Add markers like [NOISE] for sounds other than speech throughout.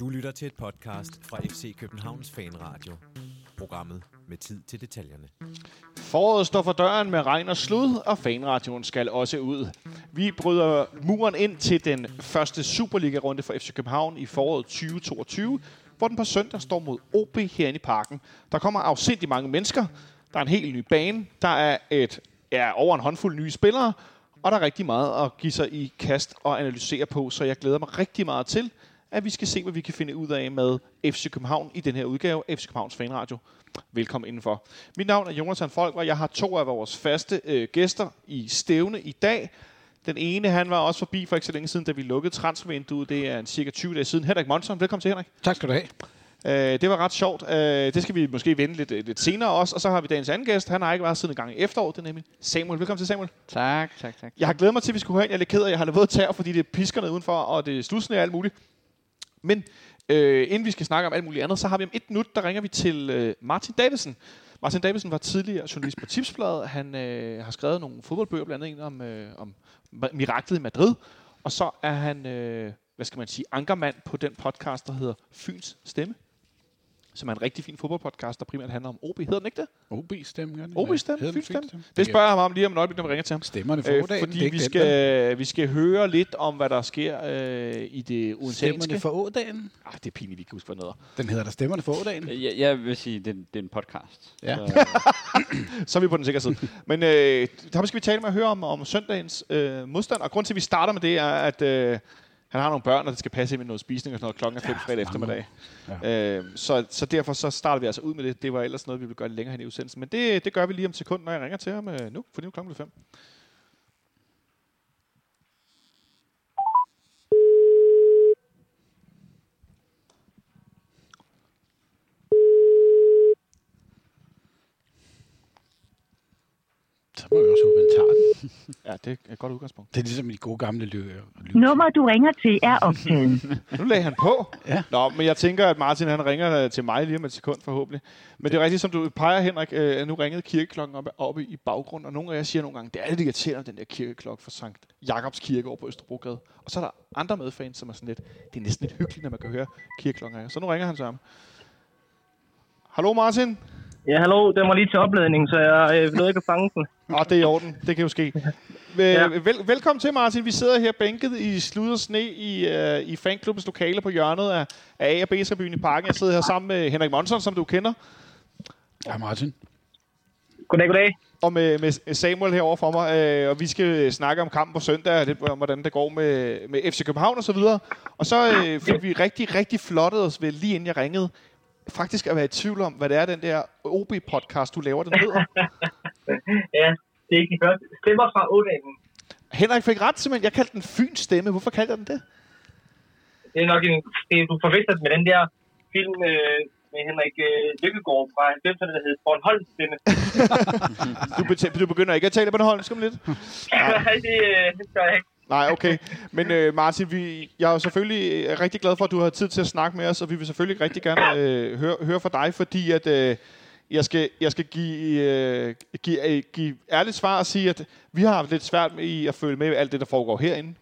Du lytter til et podcast fra FC Københavns Fanradio. Programmet med tid til detaljerne. Foråret står for døren med regn og slud, og fanradioen skal også ud. Vi bryder muren ind til den første Superliga-runde for FC København i foråret 2022, hvor den på søndag står mod OB herinde i parken. Der kommer afsindig mange mennesker. Der er en helt ny bane. Der er et ja, over en håndfuld nye spillere, og der er rigtig meget at give sig i kast og analysere på, så jeg glæder mig rigtig meget til, at vi skal se, hvad vi kan finde ud af med FC København i den her udgave af FC Københavns Fanradio. Velkommen indenfor. Mit navn er Jonathan Folk, og jeg har to af vores faste øh, gæster i stævne i dag. Den ene, han var også forbi for ikke så længe siden, da vi lukkede transfervinduet. Det er en cirka 20 dage siden. Henrik Monson, velkommen til Henrik. Tak skal du have. Øh, det var ret sjovt. Øh, det skal vi måske vende lidt, lidt senere også. Og så har vi dagens anden gæst. Han har ikke været siden en gang i efteråret. Det er nemlig Samuel. Velkommen til Samuel. Tak, tak, tak. Jeg har glædet mig til, at vi skulle høre ind. Jeg er lidt ked af, at jeg har lavet tær, fordi det er piskerne udenfor, og det er slussende og alt muligt. Men øh, inden vi skal snakke om alt muligt andet, så har vi om et minut, der ringer vi til øh, Martin Davidsen. Martin Davidsen var tidligere journalist på Tipsbladet. Han øh, har skrevet nogle fodboldbøger, blandt andet en om, øh, om miraklet i Madrid. Og så er han, øh, hvad skal man sige, ankermand på den podcast, der hedder Fyns Stemme som er en rigtig fin fodboldpodcast, der primært handler om OB. Hedder den ikke det? OB-stemme, gør OB-stemme? Fyns stemme? Det spørger jeg ham om lige om et øjeblik, når vi ringer til ham. Stemmerne for øh, Fordi vi skal, vi skal høre lidt om, hvad der sker øh, i det udenlandske. Stemmerne for Ådagen? Ah, det er pinligt, vi kan huske, hvad noget Den hedder der Stemmerne for Ådagen? Jeg, jeg vil sige, det, det er en podcast. Ja. Så, [LAUGHS] Så er vi på den sikre side. Men øh, der skal vi tale med at høre om, om søndagens øh, modstand. Og grund til, at vi starter med det, er, at øh, han har nogle børn, og det skal passe ind med noget spisning og sådan noget klokken er fem ja, fredag eftermiddag. Ja. Øh, så, så derfor så starter vi altså ud med det. Det var ellers noget, vi ville gøre længere hen i udsendelsen. Men det, det gør vi lige om sekund, når jeg ringer til ham øh, nu, for nu er klokken 5. Så må vi også håbe, han tager den. [LAUGHS] Ja, det er et godt udgangspunkt. Det er ligesom i de gode gamle løb. Nummer, du ringer til, er optaget. [LAUGHS] Nu lagde han på. Ja. Nå, men jeg tænker, at Martin han ringer øh, til mig lige om et sekund forhåbentlig. Men det er rigtigt, som du peger, Henrik. Øh, nu ringede kirkeklokken op, oppe i baggrunden, og nogle af jer siger nogle gange, det er lidt irriterende, den der kirkeklokke for Sankt Jakobs Kirke over på Østerbrogade. Og så er der andre medfans, som er sådan lidt, det er næsten lidt hyggeligt, når man kan høre kirkeklokken. Så nu ringer han ham. Hallo Martin. Ja, hallo. Den var lige til opladning, så jeg øh, nåede ikke at fange den. Åh, [LAUGHS] det er i orden. Det kan jo ske. Ja. vel, velkommen til, Martin. Vi sidder her bænket i slud og sne i, uh, i fanklubbens lokale på hjørnet af, af A og B-tribunen i parken. Jeg sidder her sammen med Henrik Monson, som du kender, Ja, Martin. Goddag, goddag. og med, med Samuel herovre for mig. Uh, og vi skal snakke om kampen på søndag, og lidt om, hvordan det går med, med FC København og så videre. Og så uh, fik vi rigtig, rigtig flottet os ved, lige inden jeg ringede, faktisk at være i tvivl om, hvad det er, den der OB-podcast, du laver, den hedder. [LAUGHS] Ja, det er ikke de første. Stemmer fra Ådalen. Henrik fik ret, simpelthen. Jeg kaldte den Fyns stemme. Hvorfor kaldte jeg den det? Det er nok en... Det, du forveksler med den der film øh, med Henrik øh, Lykkegaard fra 90'erne, der hed Bornholm stemme. [LAUGHS] Du, bet- du begynder ikke at tale Bornholmsk om lidt? [LAUGHS] Nej, det, øh, gør jeg ikke. Nej, okay. Men øh, Martin, vi, jeg er selvfølgelig øh, rigtig glad for, at du har tid til at snakke med os, og vi vil selvfølgelig rigtig gerne øh, høre, høre fra dig, fordi at, øh, jeg skal, jeg skal give, øh, give, øh, give ærligt svar og sige, at vi har haft lidt svært med i at følge med alt det, der foregår herinde.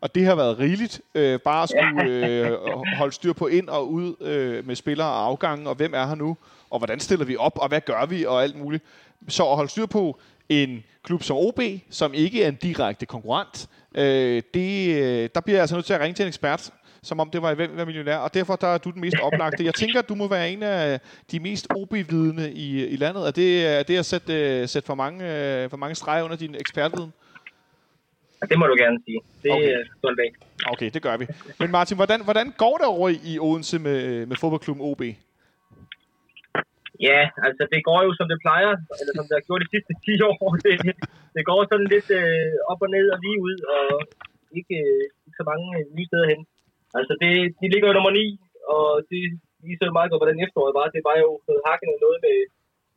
Og det har været rigeligt. Øh, bare at skulle øh, holde styr på ind og ud øh, med spillere og afgange, og hvem er her nu, og hvordan stiller vi op, og hvad gør vi, og alt muligt. Så at holde styr på en klub som OB, som ikke er en direkte konkurrent, øh, det, øh, der bliver jeg altså nødt til at ringe til en ekspert, som om det var i Hvem er millionær, og derfor der er du den mest oplagte. Jeg tænker, at du må være en af de mest OB-vidende i, i landet. Er det, er det at sætte, øh, sætte for, mange, øh, for mange streger under din ekspertviden? Det må du gerne sige. Det er Okay. af. Okay, det gør vi. Men Martin, hvordan, hvordan går det over i, i Odense med, med fodboldklubben OB? Ja, altså det går jo som det plejer, eller som det har gjort de sidste 10 år. [LAUGHS] Det, det går sådan lidt øh, op og ned og lige ud, og ikke, øh, ikke så mange øh, nye steder hen. Altså det, de ligger jo nummer 9, og det viser jo meget godt, hvordan efteråret var. Det var jo noget hakket noget med,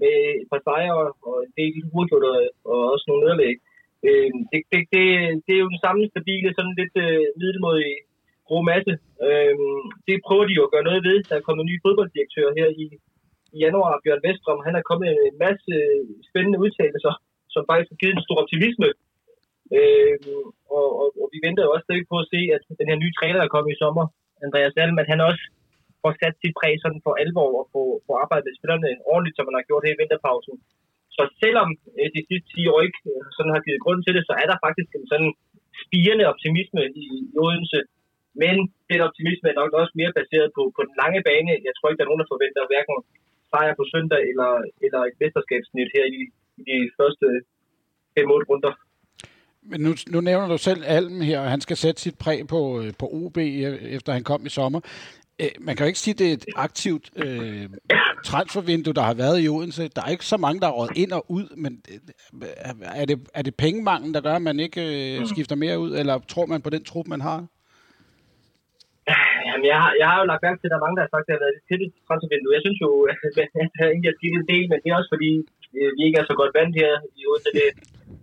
med et par sejre, og en del uafgjort, og, og også nogle nederlag. Øh, det, det, det, det er jo den samme stabile, sådan lidt øh, middelmodige grå masse. Øh, det prøver de jo at gøre noget ved. Der er kommet en ny fodbolddirektør her i, i januar, Bjørn Vestrom, han er kommet med en masse spændende udtalelser, som faktisk har givet en stor optimisme. Øh, og, og, og, vi venter jo også stadig på at se, at den her nye træner, der kommer i sommer, Andreas Alm, at han også får sat sit præg sådan for alvor og få, få arbejdet med spillerne ordentligt, som man har gjort her i vinterpausen. Så selvom øh, de sidste 10 år ikke øh, sådan har givet grund til det, så er der faktisk en sådan spirende optimisme i, i Odense. Men den optimisme er nok også mere baseret på, på den lange bane. Jeg tror ikke, der er nogen, der forventer hverken sejr på søndag eller, eller et mesterskabsnit her i, i de første 5-8 runder. Men nu, nu nævner du selv Alm her, og han skal sætte sit præg på, øh, på OB, e- efter han kom i sommer. Øh, Man kan jo ikke sige, at det er et aktivt øh, transfervindue, der har været i Odense. Der er ikke så mange, der er råd ind og ud, men øh, er det, er det pengemangel, der gør, at man ikke øh, skifter mere ud, eller tror man på den trup, man har? Jamen, jeg har, jeg har jo lagt mærke til, at der er mange, der har sagt, at det har været et tæt transfervindue. Jeg synes jo, [LAUGHS] at jeg har egentlig skidt en del, men det er også fordi, øh, vi ikke er så godt vant her i Odense. Det,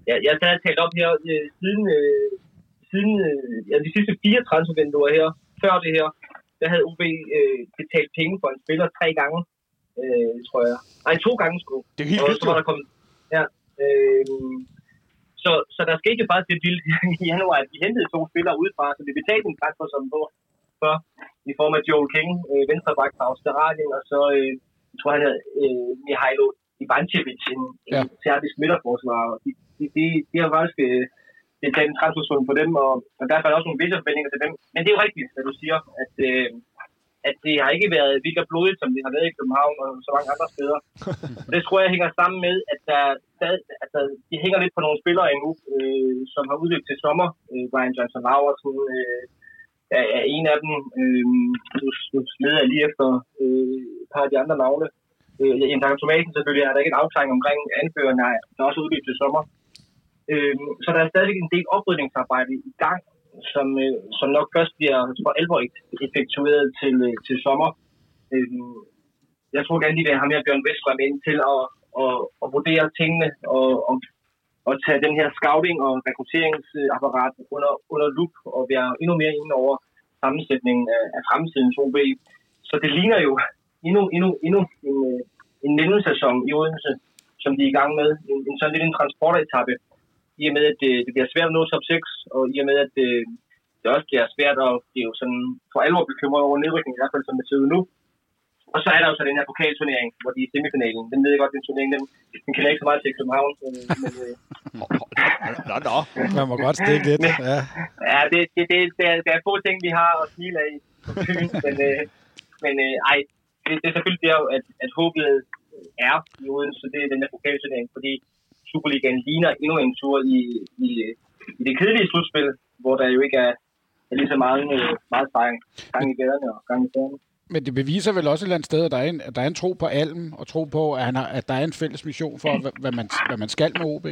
jeg, jeg og talt op her øh, siden, øh, siden øh, ja, de sidste fire transfervinduer her, før det her, der havde OB øh, betalt penge for en spiller tre gange, øh, tror jeg. Nej, to gange sgu. Det er helt vildt, så var der kommet, ja, øh, så, så der skete jo faktisk det vildt [LAUGHS] i januar, at vi hentede to spillere udefra, så vi betalte en transfer som for, i form af Joel King, øh, venstreback fra Australien, og så, øh, jeg tror han hedder øh, Mihailo Ivancevic, en, Ja. en serbisk midterforsvarer. De, de, de, de har faktisk øh, betalt en transfersum på dem, og, og derfor er der også nogle visse forventninger til dem. Men det er jo rigtigt, hvad du siger, at, øh, at det har ikke været vildt og blodigt, som det har været i København og så mange andre steder. Og [LAUGHS] det tror jeg hænger sammen med, at der stadig, altså, de hænger lidt på nogle spillere endnu, øh, som har udløbet til sommer. Øh, Brian Johnson Laversen øh, er, er en af dem. Øh, nu, nu leder jeg lige efter øh, et par af de andre navne. Øh, Jens Jakob Thomasen selvfølgelig er der ikke en afklaring omkring anføreren, nej, der er også udløbet til sommer. Øh, så der er stadig en del oprydningsarbejde i gang, som, øh, som nok først bliver for alvor e- effektueret til, øh, til sommer. Øh, jeg tror gerne, de vil have mere Bjørn Veststrøm ind til at, at, at vurdere tingene og, og, og tage den her scouting- og rekrutteringsapparat under, under lup og være endnu mere inde over sammensætningen af, af fremtidens OB. Så det ligner jo endnu, endnu, endnu en, øh, en mellemsæson i Odense, som de er i gang med. En, en sådan lidt en transportetappe, i og med, at det, det bliver svært at nå top 6, og i og med, at det, det også bliver svært at jo sådan for alvor bekymret over nedrykningen, i hvert fald som det ser ud nu. Og så er der jo så den her pokalturnering, hvor de er i semifinalen. Den ved jeg godt, den turnering, den, den kender ikke så meget til København. Men, men, øh, Nå, nå. Man må godt stikke lidt. Ja. ja, det, det, det, det, er, det er få ting, vi har at smile af Fyn, [LAUGHS] men, øh, men øh, ej, det, det er selvfølgelig der, at, at håbet er i Odense, det er den her pokalturnering, fordi Superligaen ligner endnu en tur i, i, i det kedelige slutspil, hvor der jo ikke er, er lige så meget, øh, meget sparring, gang i gaderne og gang i gaderne. Men det beviser vel også et eller andet sted, at der er en, at der er en tro på Alm, og tro på, at, han har, at der er en fælles mission for, hvad, hvad, man, hvad man skal med OB.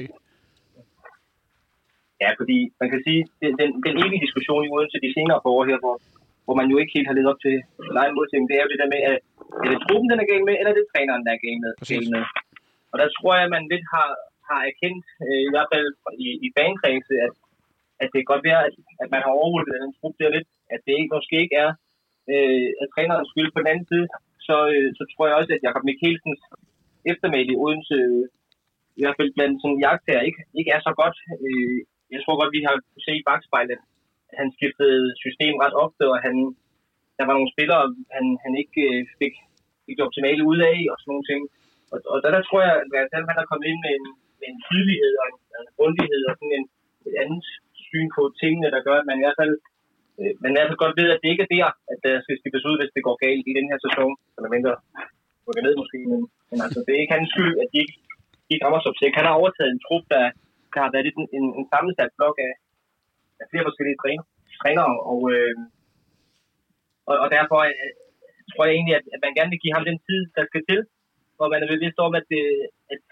Ja, fordi man kan sige, den, den, den evige diskussion i Odense de senere år her, hvor, hvor man jo ikke helt har levet op til egen modsætning, det er jo det der med, at er det truppen, den er galt med, eller er det træneren, der er galt med? Præcis. Med? Og der tror jeg, at man lidt har, har erkendt, øh, i hvert fald i, i bankredse, at, at det kan godt være, at, at man har overvurderet den trup der lidt, at det ikke, måske ikke er øh, af trænerens skyld på den anden side, så, øh, så tror jeg også, at Jakob Mikkelsens eftermæl i Odense, øh, i hvert fald blandt sådan jagtager, ikke, ikke er så godt. Øh, jeg tror godt, vi har kunne se i bagspejlet, at han skiftede system ret ofte, og han, der var nogle spillere, han, han ikke øh, fik, fik det optimale ud af, og sådan nogle ting. Og, og der, der tror jeg, at han er kommet ind med en, med en tydelighed og en, en grundighed og sådan en, et andet syn på tingene, der gør, at man i hvert fald øh, men jeg hvert godt ved, at det ikke er der, at der skal skiftes ud, hvis det går galt i den her sæson, eller mindre rykker ned måske, men, men altså, det er ikke hans skyld, at de ikke, de ikke rammer top 6. Han har overtaget en trup, der, der har været en, en, en sammensat blok af, af flere forskellige træner, trænere, og, øh, og, og derfor øh, tror jeg egentlig, at, at man gerne vil give ham den tid, der skal til, og man er bevidst om, at, øh, at,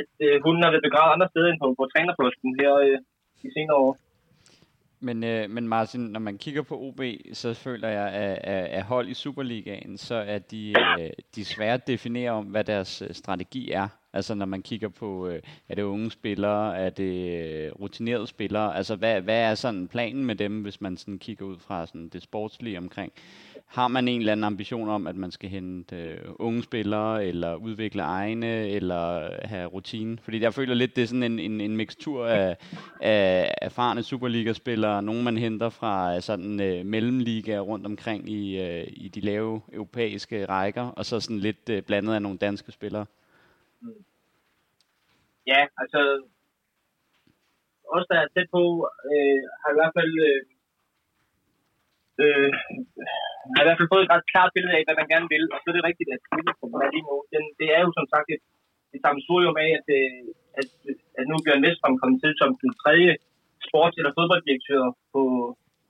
at øh, hunden har været begravet andre steder end på, på trænerposten her øh, de senere år. Men, øh, men Martin, når man kigger på OB, så føler jeg, at, at, at hold i Superligaen, så er de, øh, de svære at definere om, hvad deres øh, strategi er. Altså når man kigger på, øh, er det unge spillere, er det øh, rutinerede spillere? Altså hvad, hvad er sådan planen med dem, hvis man sådan kigger ud fra sådan det sportslige omkring? Har man en eller anden ambition om, at man skal hente øh, unge spillere, eller udvikle egne, eller have rutine? Fordi jeg føler lidt, det er sådan en, en, en mixtur af, af erfarne Superliga-spillere, nogle man henter fra øh, sådan øh, mellemliga rundt omkring i, øh, i de lave europæiske rækker, og så sådan lidt øh, blandet af nogle danske spillere. Ja, altså os, der er tæt på, øh, har i hvert fald øh, øh, har i hvert fald fået et ret klart billede af, hvad man gerne vil, og så er det rigtigt, at udgangspunktet er lige nu, den, det er jo som sagt et, et sammensurium af, at, øh, at, at nu Bjørn Vestrom kommet til som den tredje sports- eller fodbolddirektør på,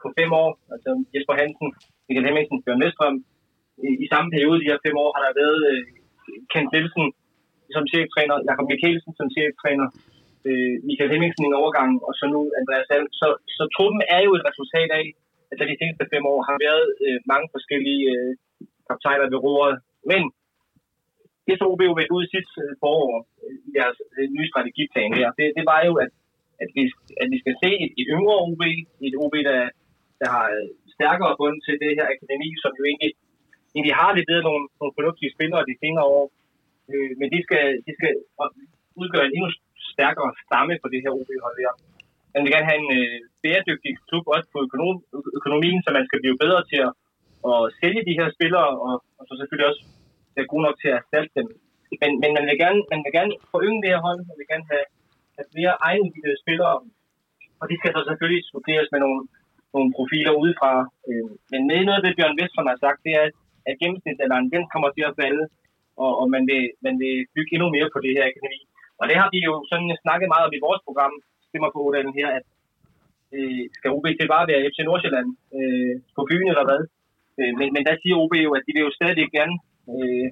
på fem år, altså Jesper Hansen, Michael Hemmingsen, Bjørn Vestrom. I, I samme periode, de her fem år, har der været øh, Kent Nielsen som cheftræner, Jakob Mikkelsen som cheftræner, øh, Michael Hemmingsen i en overgang, og så nu Andreas Alm. Så, så truppen er jo et resultat af, at der de seneste fem år har været øh, mange forskellige øh, kaptajner ved roret. Men det så OB jo ved ud i sidste øh, forår øh, i deres øh, nye strategiplan her, det, det var jo, at, at, vi, at vi skal se et, et yngre OB, et OB, der, der har øh, stærkere bund til det her akademi, som jo egentlig, egentlig har leveret nogle, nogle fornuftige spillere de senere år. Øh, men de skal, de skal udgøre en endnu stærkere stamme på det her OB-hold her. Man vil gerne have en øh, bæredygtig klub også på økonom, økonomien, så man skal blive bedre til at, at sælge de her spillere, og, og så selvfølgelig også være god nok til at erstatte dem. Men, men man, vil gerne, man vil gerne forynge det her hold, man vil gerne have, have flere egne spillere, og de skal så selvfølgelig studeres med nogle, nogle profiler udefra. Øh, men med noget af det, Bjørn Vestfond har sagt, det er, at gennemsnitsalderen, den kommer til at falde, og, og man, vil, man vil bygge endnu mere på det her akademi. Og det har vi jo sådan snakket meget om i vores program, stemmer på den her, at øh, skal OB til bare være FC Nordsjælland øh, på byen eller hvad? Øh, men, men der siger OB jo, at de vil jo stadig gerne øh,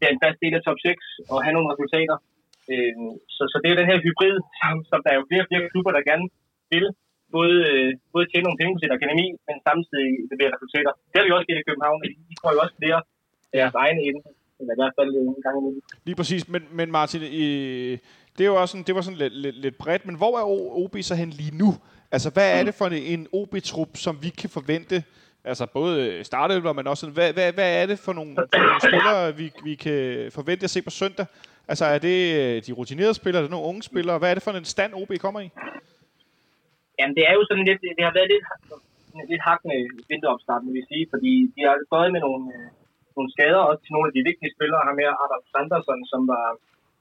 være en fast del af top 6 og have nogle resultater. Øh, så, så det er jo den her hybrid, som, som der er jo flere og flere klubber, der gerne vil. Både, øh, både tjene nogle penge på sit akademi, men samtidig levere resultater. Det har vi også gjort i København. De får jo også flere af deres egne inden eller i hvert fald en gang imellem. Lige præcis, men, men Martin, i, det, er jo også sådan, det var sådan lidt, lidt, lidt bredt, men hvor er OB så hen lige nu? Altså, hvad er det for en OB-trup, som vi kan forvente, altså både startelver, men også, hvad, hvad, hvad er det for nogle, for nogle spillere, vi, vi kan forvente at se på søndag? Altså, er det de rutinerede spillere, er det nogle unge spillere? Hvad er det for en stand, OB kommer i? Jamen, det er jo sådan lidt, det har været lidt, lidt hakkende vinteropstart, vil jeg sige, fordi de har gået med nogle, nogle skader også til nogle af de vigtige spillere. her med Adam Sanderson, som var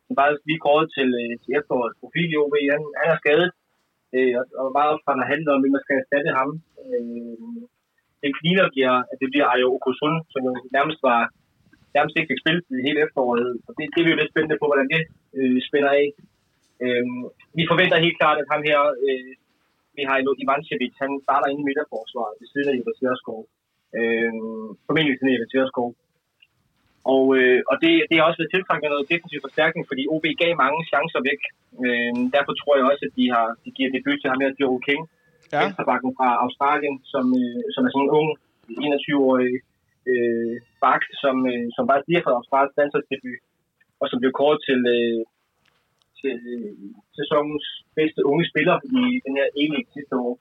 som bare lige kåret til, øh, til efterårets profil i OB. Han, han er skadet, øh, og, og meget han har handlet om, at man skal erstatte ham. Øh, det ligner bliver, at det bliver Ayo Okusun, som jo nærmest var nærmest ikke fik spillet hele efteråret. Og det, det er vi jo lidt spændende på, hvordan det øh, spænder af. Øh, vi forventer helt klart, at ham her, øh, vi har Ivancevic, han starter inde i midterforsvaret ved siden af Ivan Tjørskov. Øh, formentlig til Ivan Tjørskov. Og, øh, og det, det har også været tiltrængt med noget defensiv forstærkning, fordi OB gav mange chancer væk. Øh, derfor tror jeg også, at de har de giver debut til ham her, Joe King, ja. venstrebakken fra Australien, som, øh, som er sådan en ung, 21-årig øh, bak, som, øh, som bare lige har fået Australiens landsholdsdebut, og som blev kåret til, øh, til øh, sæsonens bedste unge spiller i den her e sidste år.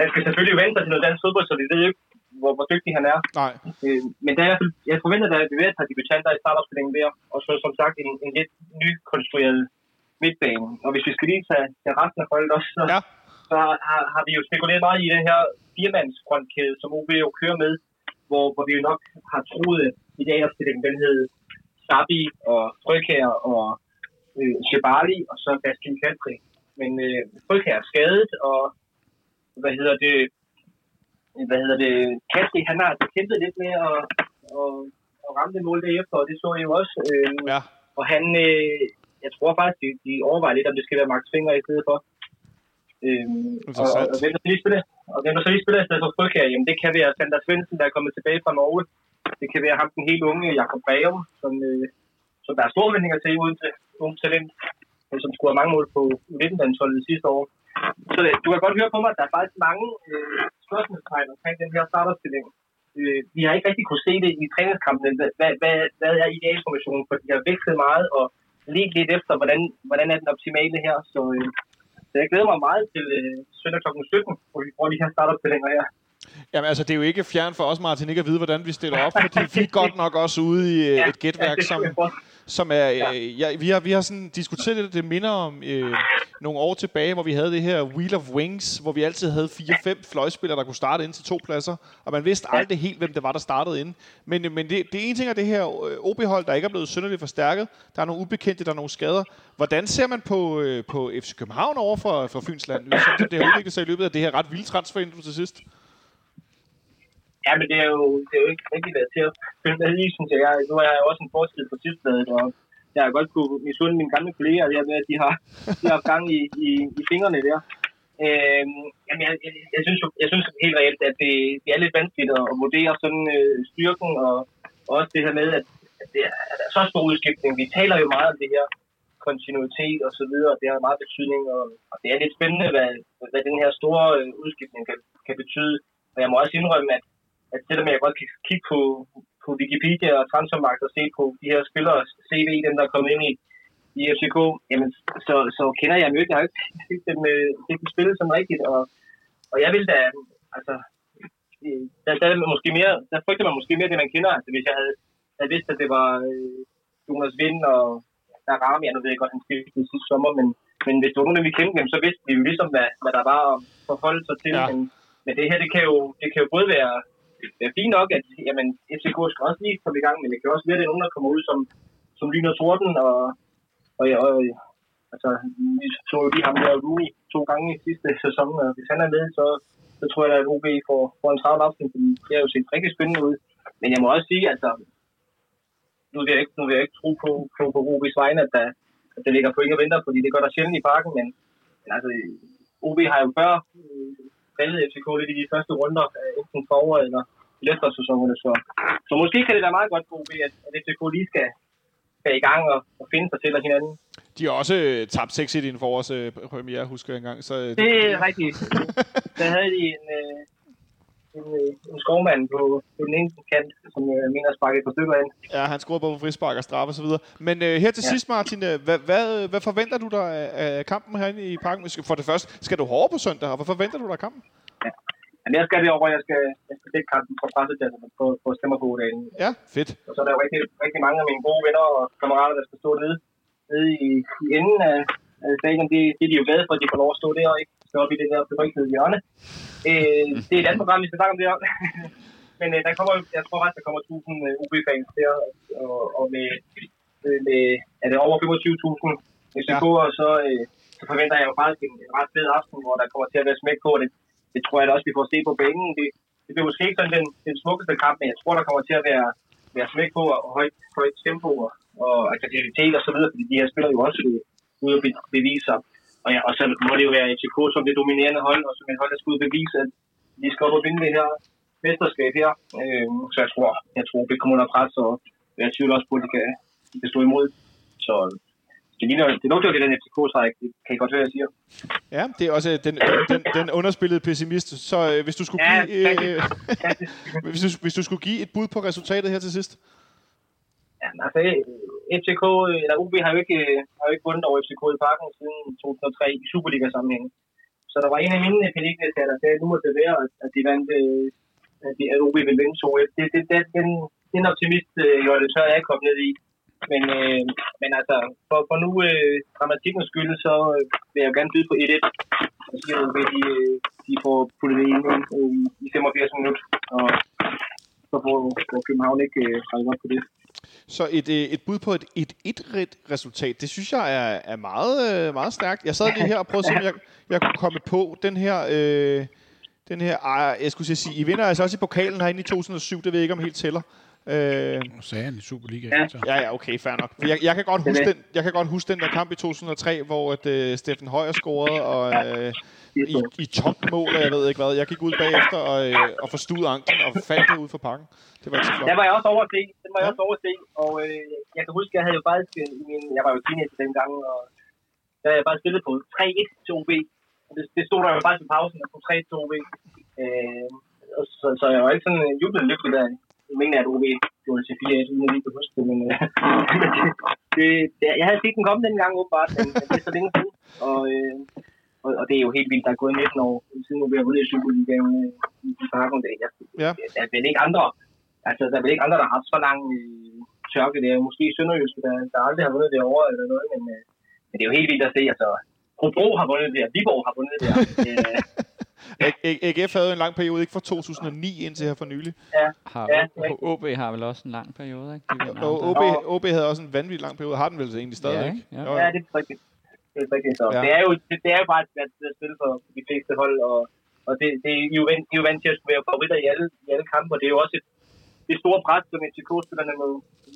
Han skal selvfølgelig vente sig til noget dansk fodbold, så vi ved ikke, hvor, hvor dygtig han er. Nej. Øh, men der er, jeg forventer, at der er bevæget par debutanter i startopstillingen der, og så som sagt en, en lidt nykonstrueret midtbane. Og hvis vi skal lige tage, tage resten af holdet også, så, ja. så har, har vi jo spekuleret meget i den her firmandsfrontkæde, som OB jo kører med, hvor, hvor vi jo nok har troet, i dag opstillingen den hed Sabi og Frøkær og øh, og så Baskin Kaltri. Men øh, Frøkær er skadet, og hvad hedder det, hvad hedder det, Kastri, han har altså kæmpet lidt med at, at, at ramme det mål derefter, og det så jeg jo også. Øh, ja. Og han, øh, jeg tror faktisk, de, de overvejer lidt, om det skal være Max Finger i stedet for. Øhm, og, og, og, hvem der lige spiller, og hvem der så lige spiller i stedet for Fryg her, jamen det kan være Sander Svendsen, der er kommet tilbage fra Norge. Det kan være ham, den helt unge Jakob Bagum, som, øh, som der er store vendinger til uden til unge talent, som skulle have mange mål på 19-landsholdet sidste år. Så det, du kan godt høre på mig, at der er faktisk mange øh, spørgsmålstegn omkring den her starterstilling. Øh, vi har ikke rigtig kunne se det i træningskampen. Hvad, hvad, hvad er idealformationen? For de har vækstet meget, og lige lidt efter, hvordan, hvordan er den optimale her. Så, øh, så jeg glæder mig meget til øh, søndag kl. 17, hvor vi får de her startopstillinger her. Jamen altså, det er jo ikke fjern for os, Martin, ikke at vide, hvordan vi stiller op, [LAUGHS] fordi vi er godt nok også ude i øh, et gætværk, det som. Som er... Øh, ja, vi, har, vi har sådan diskuteret det, det minder om øh, nogle år tilbage, hvor vi havde det her Wheel of Wings, hvor vi altid havde fire-fem fløjspillere, der kunne starte ind til to pladser, og man vidste aldrig helt, hvem det var, der startede ind. Men, øh, men det, det ene ting er det her øh, OB-hold, der ikke er blevet synderligt forstærket. Der er nogle ubekendte, der er nogle skader. Hvordan ser man på, øh, på FC København over for, for Fynsland? Som det har udviklet sig i løbet af det her ret vilde transfervindue til sidst. Ja, men det er jo, det er jo ikke rigtig været til at følge med i, synes jeg. jeg. Nu er jeg jo også en forskel på Tipsbladet, og jeg har godt kunne misunde mine gamle kolleger der med, at de har, de har gang i, i, i fingrene der. Øhm, jamen, jeg, jeg, jeg, synes, jo- jeg synes helt reelt, at det, det er lidt vanskeligt at, at vurdere sådan øh, styrken, og, og også det her med, at, at det er, at der er så stor udskiftning. Vi taler jo meget om det her kontinuitet og så videre, og det har meget betydning, og, og det er lidt spændende, hvad, hvad den her store øh, udskiftning kan, kan betyde. Og jeg må også indrømme, at, at selvom jeg godt kan kigge på, på Wikipedia og Transfermarkt og se på de her spillere CV, dem der er kommet ind i, i FCK, jamen, så, så kender jeg dem jo ikke. Jeg har ikke set dem, øh, set dem spille som rigtigt, og, og jeg vil da, altså, der, der, er måske mere, der frygter man måske mere det, man kender. Altså, hvis jeg havde, havde vidst, at det var øh, Jonas Vind og der Rami, jeg nu ved jeg godt, han skiftede sidste sommer, men, men hvis det var nogen, vi kendte dem, så vidste vi jo ligesom, hvad, hvad der var at forholde sig til. Ja. Men, men det her, det kan jo, det kan jo både være, være fint nok, at jamen, FCK skal også lige komme i gang, men det kan også være, at det er nogen, der kommer ud som, som lyner torden, og, og, ja, og altså, vi så jo lige ham der Rooney to gange i sidste sæson, og hvis han er med, så, så tror jeg, at OB får, får en travl aften, fordi det har jo set rigtig spændende ud. Men jeg må også sige, altså, nu vil jeg ikke, nu vil jeg ikke tro på, på, på OB's vegne, at der, at der ligger point og venter, fordi det gør der sjældent i parken, men, men altså, OB har jo før øh, faldet FCK lidt i de første runder, øh, enten forår eller i eftersæsonerne, så, så måske kan det være meget godt for OB, at, at FCK lige skal, skal i gang og, og finde sig til og hinanden. De har også øh, tabt 6 i din forårs øh, premiere, husker jeg engang. Så, øh, Det er rigtigt. [LAUGHS] Der havde de en, øh, en, øh, en skovmand på, på den ene kant, som jeg mener sparkede på stykker ind. Ja, han scorede på frispark og straffe og så videre. Men øh, her til ja. Ja. sidst, Martin, øh, hvad, hvad, hvad forventer du dig af, kampen herinde i parken? For det første, skal du hårde på søndag, og hvad forventer du dig af kampen? Men jeg skal det over, jeg skal, jeg skal dække kampen på pressedagen på, på Stemmerbo-dagen. Ja, fedt. Og så er der jo rigtig, rigtig mange af mine gode venner og kammerater, der skal stå nede, nede i, i enden af, af stadion. Det, det er de jo glade for, at de får lov at stå der ikke stå op i det der berygtede hjørne. Øh, det er et andet program, vi skal snakke om det her. [LAUGHS] Men øh, der kommer, jeg tror faktisk, der kommer 1000 øh, UB-fans der, og, og med, med, med er det over 25.000 FCK'er, så, øh, så forventer jeg jo faktisk en, en ret fed aften, hvor der kommer til at være smæk på. Det, det tror jeg da også, vi får se på banen. Det, det bliver måske ikke sådan den, den smukkeste kamp, men jeg tror, der kommer til at være, være smæk på og højt, højt tempo og, og aggressivitet og så videre, fordi de her spiller jo også øh, ude at be- bevise sig. Og, ja, og så må det jo være FCK som det dominerende hold, og som et hold, der skal ud bevise, at de skal op og vinde det her mesterskab her. Øh, så jeg tror, jeg tror, det kommer under pres, og jeg tvivler også på, at de kan, de kan stå imod. Så det, ligner, det lugter jo lidt af en det kan I godt høre, jeg siger. Ja, det er også den, den, den underspillede pessimist. Så øh, hvis du skulle Ja, give... Øh, [LAUGHS] hvis, du, hvis du skulle give et bud på resultatet her til sidst? Ja, altså, FCK, øh, eller OB har jo ikke, øh, har jo ikke vundet over FCK i parken siden 2003 i Superliga-sammenhæng. Så der var en af mine pædiklæser, der sagde, at nu må det være, at- de vandt, øh, at, de, at OB vil vinde 2 det, det, det, den, den optimist, øh, jo, det tør jeg ikke komme ned i. Men, øh, men altså, for, for nu øh, dramatikkens skyld, så øh, vil jeg gerne byde på 1-1. Og sige, at OB, de, de får puttet det ind øh, i 85 minutter. Og så får, får København ikke øh, op på det. Så et, øh, et bud på et, et et resultat, det synes jeg er, er meget, øh, meget stærkt. Jeg sad lige her og prøvede at se, om jeg, jeg kunne komme på den her... Øh, den her, ej, jeg skulle sige, I vinder altså også i pokalen herinde i 2007, det ved jeg ikke, om helt tæller. Øh, Nu sagde han i Superliga. Ja. Så. ja, ja, okay, fair nok. For Jeg, jeg, kan godt Det huske det. den, jeg kan godt huske den der kamp i 2003, hvor at, øh, Steffen Højer scorede, og øh, i, i topmål, og jeg ved ikke hvad. Jeg gik ud bagefter og, øh, og forstod anklen og faldt det ud for pakken. Det var ikke så flot. Der var jeg også over at se. Den var jeg også over at se. Og øh, jeg kan huske, jeg havde jo faktisk øh, i min... Jeg var jo teenager dengang, og der havde jeg bare spillet på 3-1 til OB. Og det, det stod der jo faktisk i pausen, på 3 til OB. Øh, og så, så jeg var ikke sådan øh, jublet lykkelig der. Jeg mener, at OB gjorde det til 4 uden at lige kan huske det, men øh, [LAUGHS] det, det, jeg havde set den komme den gang åbenbart, men, det er så længe siden, og, øh, og, og, det er jo helt vildt, der er gået 19 år siden, vi har vundet i Superligaen øh, i, parken. Jeg, Ja. der er vel ikke andre, altså der er vel ikke andre, der har haft så lang øh, tørke. Det er måske Sønderjysk, der, der aldrig har vundet det over eller noget, men, øh, men det er jo helt vildt at se, altså Hobro har vundet det Viborg har vundet det. Øh, [LAUGHS] AGF havde jo en lang periode, ikke fra 2009 indtil her for nylig. Har Ja, ja, OB har vel også en lang periode, ikke? De Og. OB, OB havde også en vanvittig lang periode. Har den vel egentlig stadig, Ja, ikke? Ja. Jo, Ja, det er rigtigt. Det er rigtigt. Så Ja. ja. det, er jo, det, det, er jo bare sted at spille for de fleste hold, og, og det, det er jo vant, de er jo vant til at skulle være favoritter i alle, i alle kampe, og det er jo også et, det store pres, som FCK-spillerne må,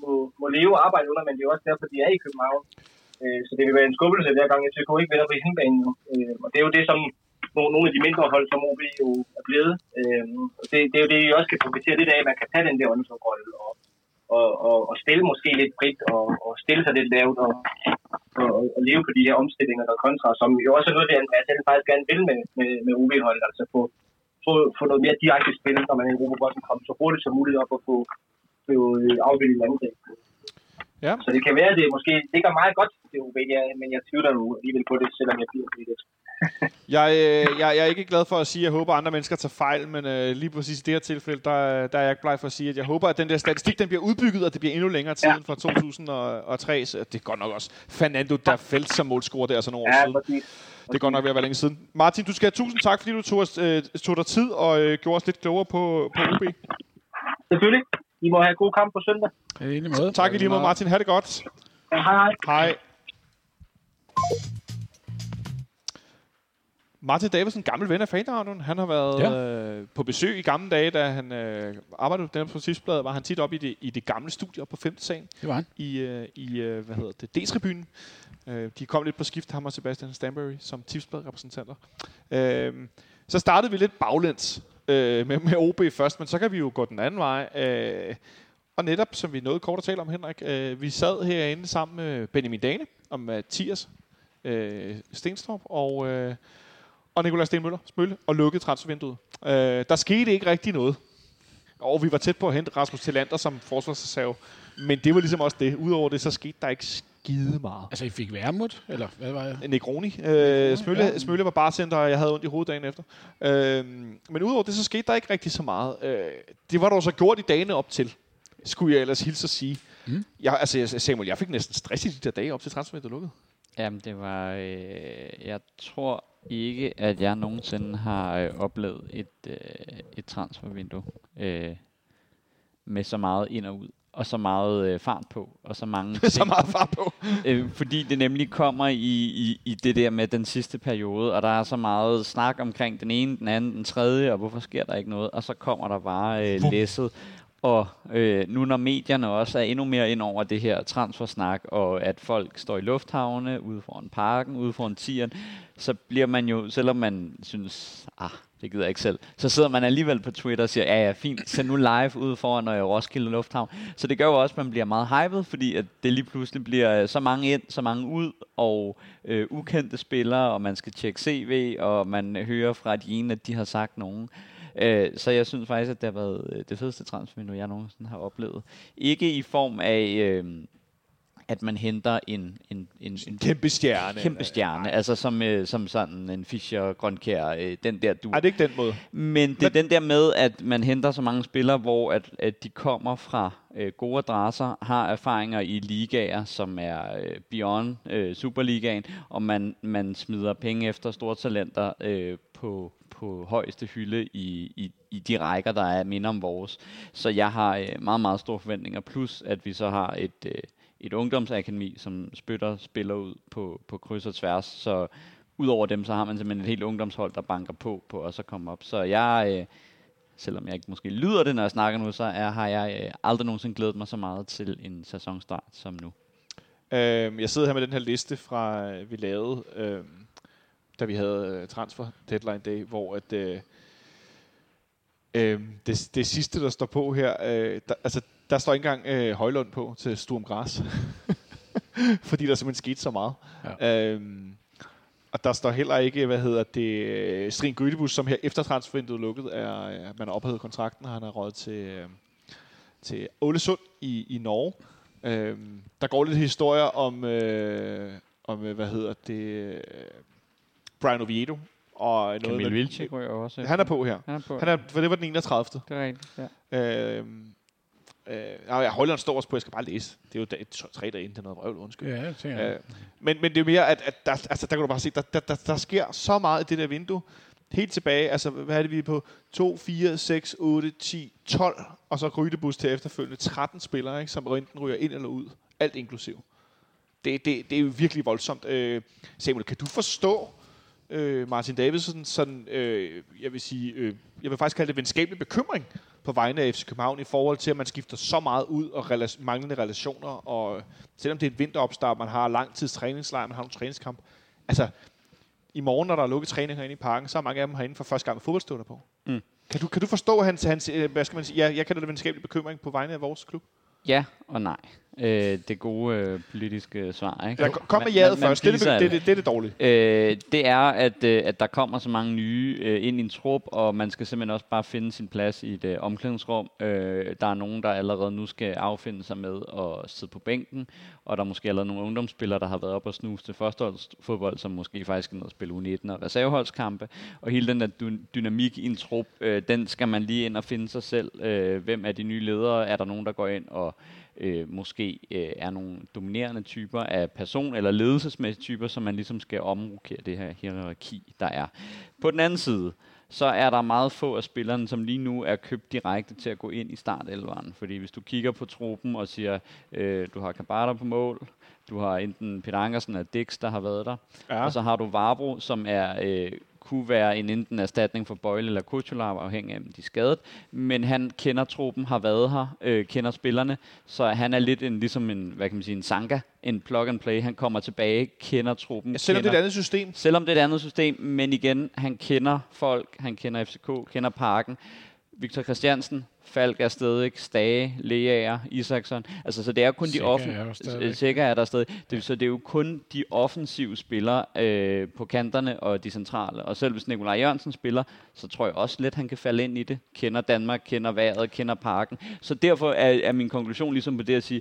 må, må leve og arbejde under, men det er jo også derfor, de er i København. Øh, så det vil være en skuffelse, hver gang FCK ikke vinder på hjemmebanen. Øh, og det er jo det, som nogle, nogle af de mindre hold, som OB jo er blevet. Øh, det, det er jo det, I også kan profitere lidt af, at man kan tage den der åndsrolle og, og, og, og stille måske lidt frit og, og stille sig lidt lavt og, og, og leve på de her omstillinger og kontra, som jo også er noget, det Andreas selv faktisk gerne vil med, med, med OB-holdet, altså få, få, få noget mere direkte spil, når man er i Europa komme så hurtigt som muligt op og få, få øh, afviklet landet. Ja. Så det kan være, at det måske ligger meget godt til OB, ja, men jeg tvivler nu alligevel på det, selvom jeg bliver lidt. [LAUGHS] Jeg, øh, jeg, jeg er ikke glad for at sige, at jeg håber, at andre mennesker tager fejl, men øh, lige præcis i det her tilfælde, der, der er jeg ikke bleg for at sige, at jeg håber, at den der statistik, den bliver udbygget, og det bliver endnu længere tid Ja. end fra 2003. Så det er godt nok også Fernando, der faldt som målscorer der, så nogle år Ja, siden. præcis. Det er godt nok ved at være længe siden. Martin, du skal have tusind tak, fordi du tog, os, øh, tog dig tid og øh, gjorde os lidt klogere på, på OB. Selvfølgelig. I må have god kamp på søndag. Ja, i lige måde. Tak i lige måde, Martin. Ha' det godt. Ja, hej hej. Hej. Martin Davidsen, gammel ven af Fanradioen. Han har været Ja. øh, på besøg i gamle dage, da han øh, arbejdede på på Tipsbladet, var han tit op i det, i det gamle studie op på 5. sagen Det var han. i, øh, i øh, hvad hedder det, D-tribunen. Øh, de kom lidt på skift, ham og Sebastian Stanbury, som Tipsblad-repræsentanter. Øh, så startede vi lidt baglæns øh, med, med OB først, men så kan vi jo gå den anden vej. Øh, og netop, som vi nåede kort at tale om, Henrik, øh, vi sad herinde sammen med Benjamin Dane og Mathias øh, Stenstrup og, øh, og Nikolaj Stenmøller Smølle og lukkede transfervinduet. Øh, der skete ikke rigtig noget. Og vi var tæt på at hente Rasmus Tillander som forsvarsreserve. Men det var ligesom også det. Udover det, så skete der ikke skide meget. Altså, I fik værmut, eller hvad var jeg? Negroni. Øh, Smølle, ja. Smølle var bartender, og jeg havde ondt i hovedet dagen efter. Øh, men udover det, så skete der ikke rigtig så meget. Øh, det var dog så gjort i dagene op til, skulle jeg ellers hilse at sige. Mm. Jeg, altså, Samuel, jeg fik næsten stress i de der dage op til transfervinduet lukkede. Jamen, det var... Øh, jeg tror ikke, at jeg nogensinde har øh, oplevet et, øh, et transfervindue øh, med så meget ind og ud, og så meget øh, fart på, og så mange [LAUGHS] ting. så meget far på. [LAUGHS] Øh, fordi det nemlig kommer i, i, i det der med den sidste periode, og der er så meget snak omkring den ene, den anden, den tredje, og hvorfor sker der ikke noget, og så kommer der bare øh, læsset. Og øh, nu når medierne også er endnu mere ind over det her transfersnak, og at folk står i lufthavne, ude foran parken, ude foran tieren, så bliver man jo, selvom man synes, ah, det gider jeg ikke selv, så sidder man alligevel på Twitter og siger, ja ja, fint, send nu live ud foran øh, Roskilde Lufthavn. Så det gør jo også, at man bliver meget hyped, fordi at det lige pludselig bliver øh, så mange ind, så mange ud, og øh, ukendte spillere, og man skal tjekke CV, og man hører fra de ene, at de har sagt nogen. Øh, så jeg synes faktisk, at det har været øh, det fedeste transfervindue, jeg nogensinde har oplevet. Ikke i form af, øh, at man henter en, en, en, en Kæmpe stjerne. kæmpe stjerne, altså som, øh, som sådan en Fischer, Grønkjær, øh, den der du. Ej, det er ikke den måde. Men det er den der med, at man henter så mange spillere, hvor at, at de kommer fra øh, gode adresser, har erfaringer i ligaer, som er øh, beyond øh, Superligaen, og man, man smider penge efter store talenter øh, på, på højeste hylde i, i, i de rækker, der er minder om vores. Så jeg har øh, meget, meget store forventninger, plus at vi så har et, øh, et ungdomsakademi, som spytter spiller ud på, på kryds og tværs, så Udover dem, så har man simpelthen et helt ungdomshold, der banker på, på og så kommer op. Så jeg, øh, selvom jeg ikke måske lyder det, når jeg snakker nu, så er, har jeg øh, aldrig nogensinde glædet mig så meget til en sæsonstart som nu. Øhm, jeg sidder her med den her liste fra, øh, vi lavede, øhm, da vi havde øh, transfer deadline day, hvor at, øh, øh, det, det sidste, der står på her, øh, der, altså, der står ikke engang øh, Højlund på til Sturm Græs. [LAUGHS] Fordi der simpelthen skete så meget. Ja. Øhm, og der står heller ikke, hvad hedder det, Strin Gødebus, som her efter transfervinduet lukket, er, er man har ophævet kontrakten, og han er råd til, øh, til Ålesund i, i Norge. Øh, der går lidt historier om, øh, om øh, hvad hedder det, øh, Brian Oviedo. Og noget Kamil med- Vilcek også. Han er på her. Han er på. Han er, for det var den 31. Det er rigtigt, ja. Øh, øh, nej, holder en stor også på, jeg skal bare læse. Det er jo dag, tre- tre dage inden, det er noget vrøvl, undskyld. Ja, det tænker jeg. Øh, men, men det er mere, at, at der, altså, der kan du bare se, der, der, der, der sker så meget i det der vindue. Helt tilbage, altså hvad er det, vi er på? 2, 4, 6, 8, 10, 12, og så Grydebus til efterfølgende 13 spillere, ikke, som enten ryger ind eller ud. Alt inklusiv. Det, det, det er jo virkelig voldsomt. Øh, Samuel, kan du forstå øh, Martin Davidsen sådan, øh, jeg vil sige, øh, jeg vil faktisk kalde det venskabelig bekymring på vegne af FC København i forhold til, at man skifter så meget ud og rela- manglende relationer, og selvom det er et vinteropstart, man har lang tids træningslejr, man har nogle træningskamp. Altså, i morgen, når der er lukket træning herinde i parken, så er mange af dem herinde for første gang med fodboldstøvler på. Mm. Kan, du, kan du forstå hans, hans øh, hvad skal man sige, ja, jeg kalder det venskabelig bekymring på vegne af vores klub? Ja og nej. Øh, det gode øh, politiske svar, ikke? Ja, kom med jaget man først, det er det, det, det, det er det dårlige. Øh, det er, at, øh, at der kommer så mange nye øh, ind i en trup, og man skal simpelthen også bare finde sin plads i et øh, omklædningsrum. Øh, der er nogen, der allerede nu skal affinde sig med at sidde på bænken, og der er måske allerede nogle ungdomsspillere, der har været op og snuse til førsteholdsfodbold, som måske faktisk skal ned og spille U19 og reserveholdskampe. Og hele den der dy- dynamik i en trup, øh, den skal man lige ind og finde sig selv. Øh, hvem er de nye ledere? Er der nogen, der går ind og øh, måske øh, er nogle dominerende typer af person- eller ledelsesmæssige typer, som man ligesom skal omrokere det her hierarki, der er. På den anden side, så er der meget få af spillerne, som lige nu er købt direkte til at gå ind i startelveren. Fordi hvis du kigger på truppen og siger, øh, du har Kabata på mål, du har enten Peter Ankersen eller Dix, der har været der, Ja. og så har du Varbro, som er øh, kunne være en enten erstatning for Bøjle eller Kutular, afhængig af, om de er skadet. Men han kender truppen, har været her, øh, kender spillerne, så han er lidt en, ligesom en, hvad kan man sige, en Sanka, en plug and play. Han kommer tilbage, kender truppen. Ja, selvom det kender, er et andet system. Selvom det er et andet system, men igen, han kender folk, han kender FCK, kender Parken. Victor Christiansen, Falk er stadig, Stage, Leaer, Isaksson. Altså, så det er kun Sikker de offensive... Sikker er der stadig. Det, så det er jo kun de offensive spillere øh, på kanterne og de centrale. Og selv hvis Nikolaj Jørgensen spiller, så tror jeg også lidt, han kan falde ind i det. Kender Danmark, kender vejret, kender parken. Så derfor er, er min konklusion ligesom på det at sige,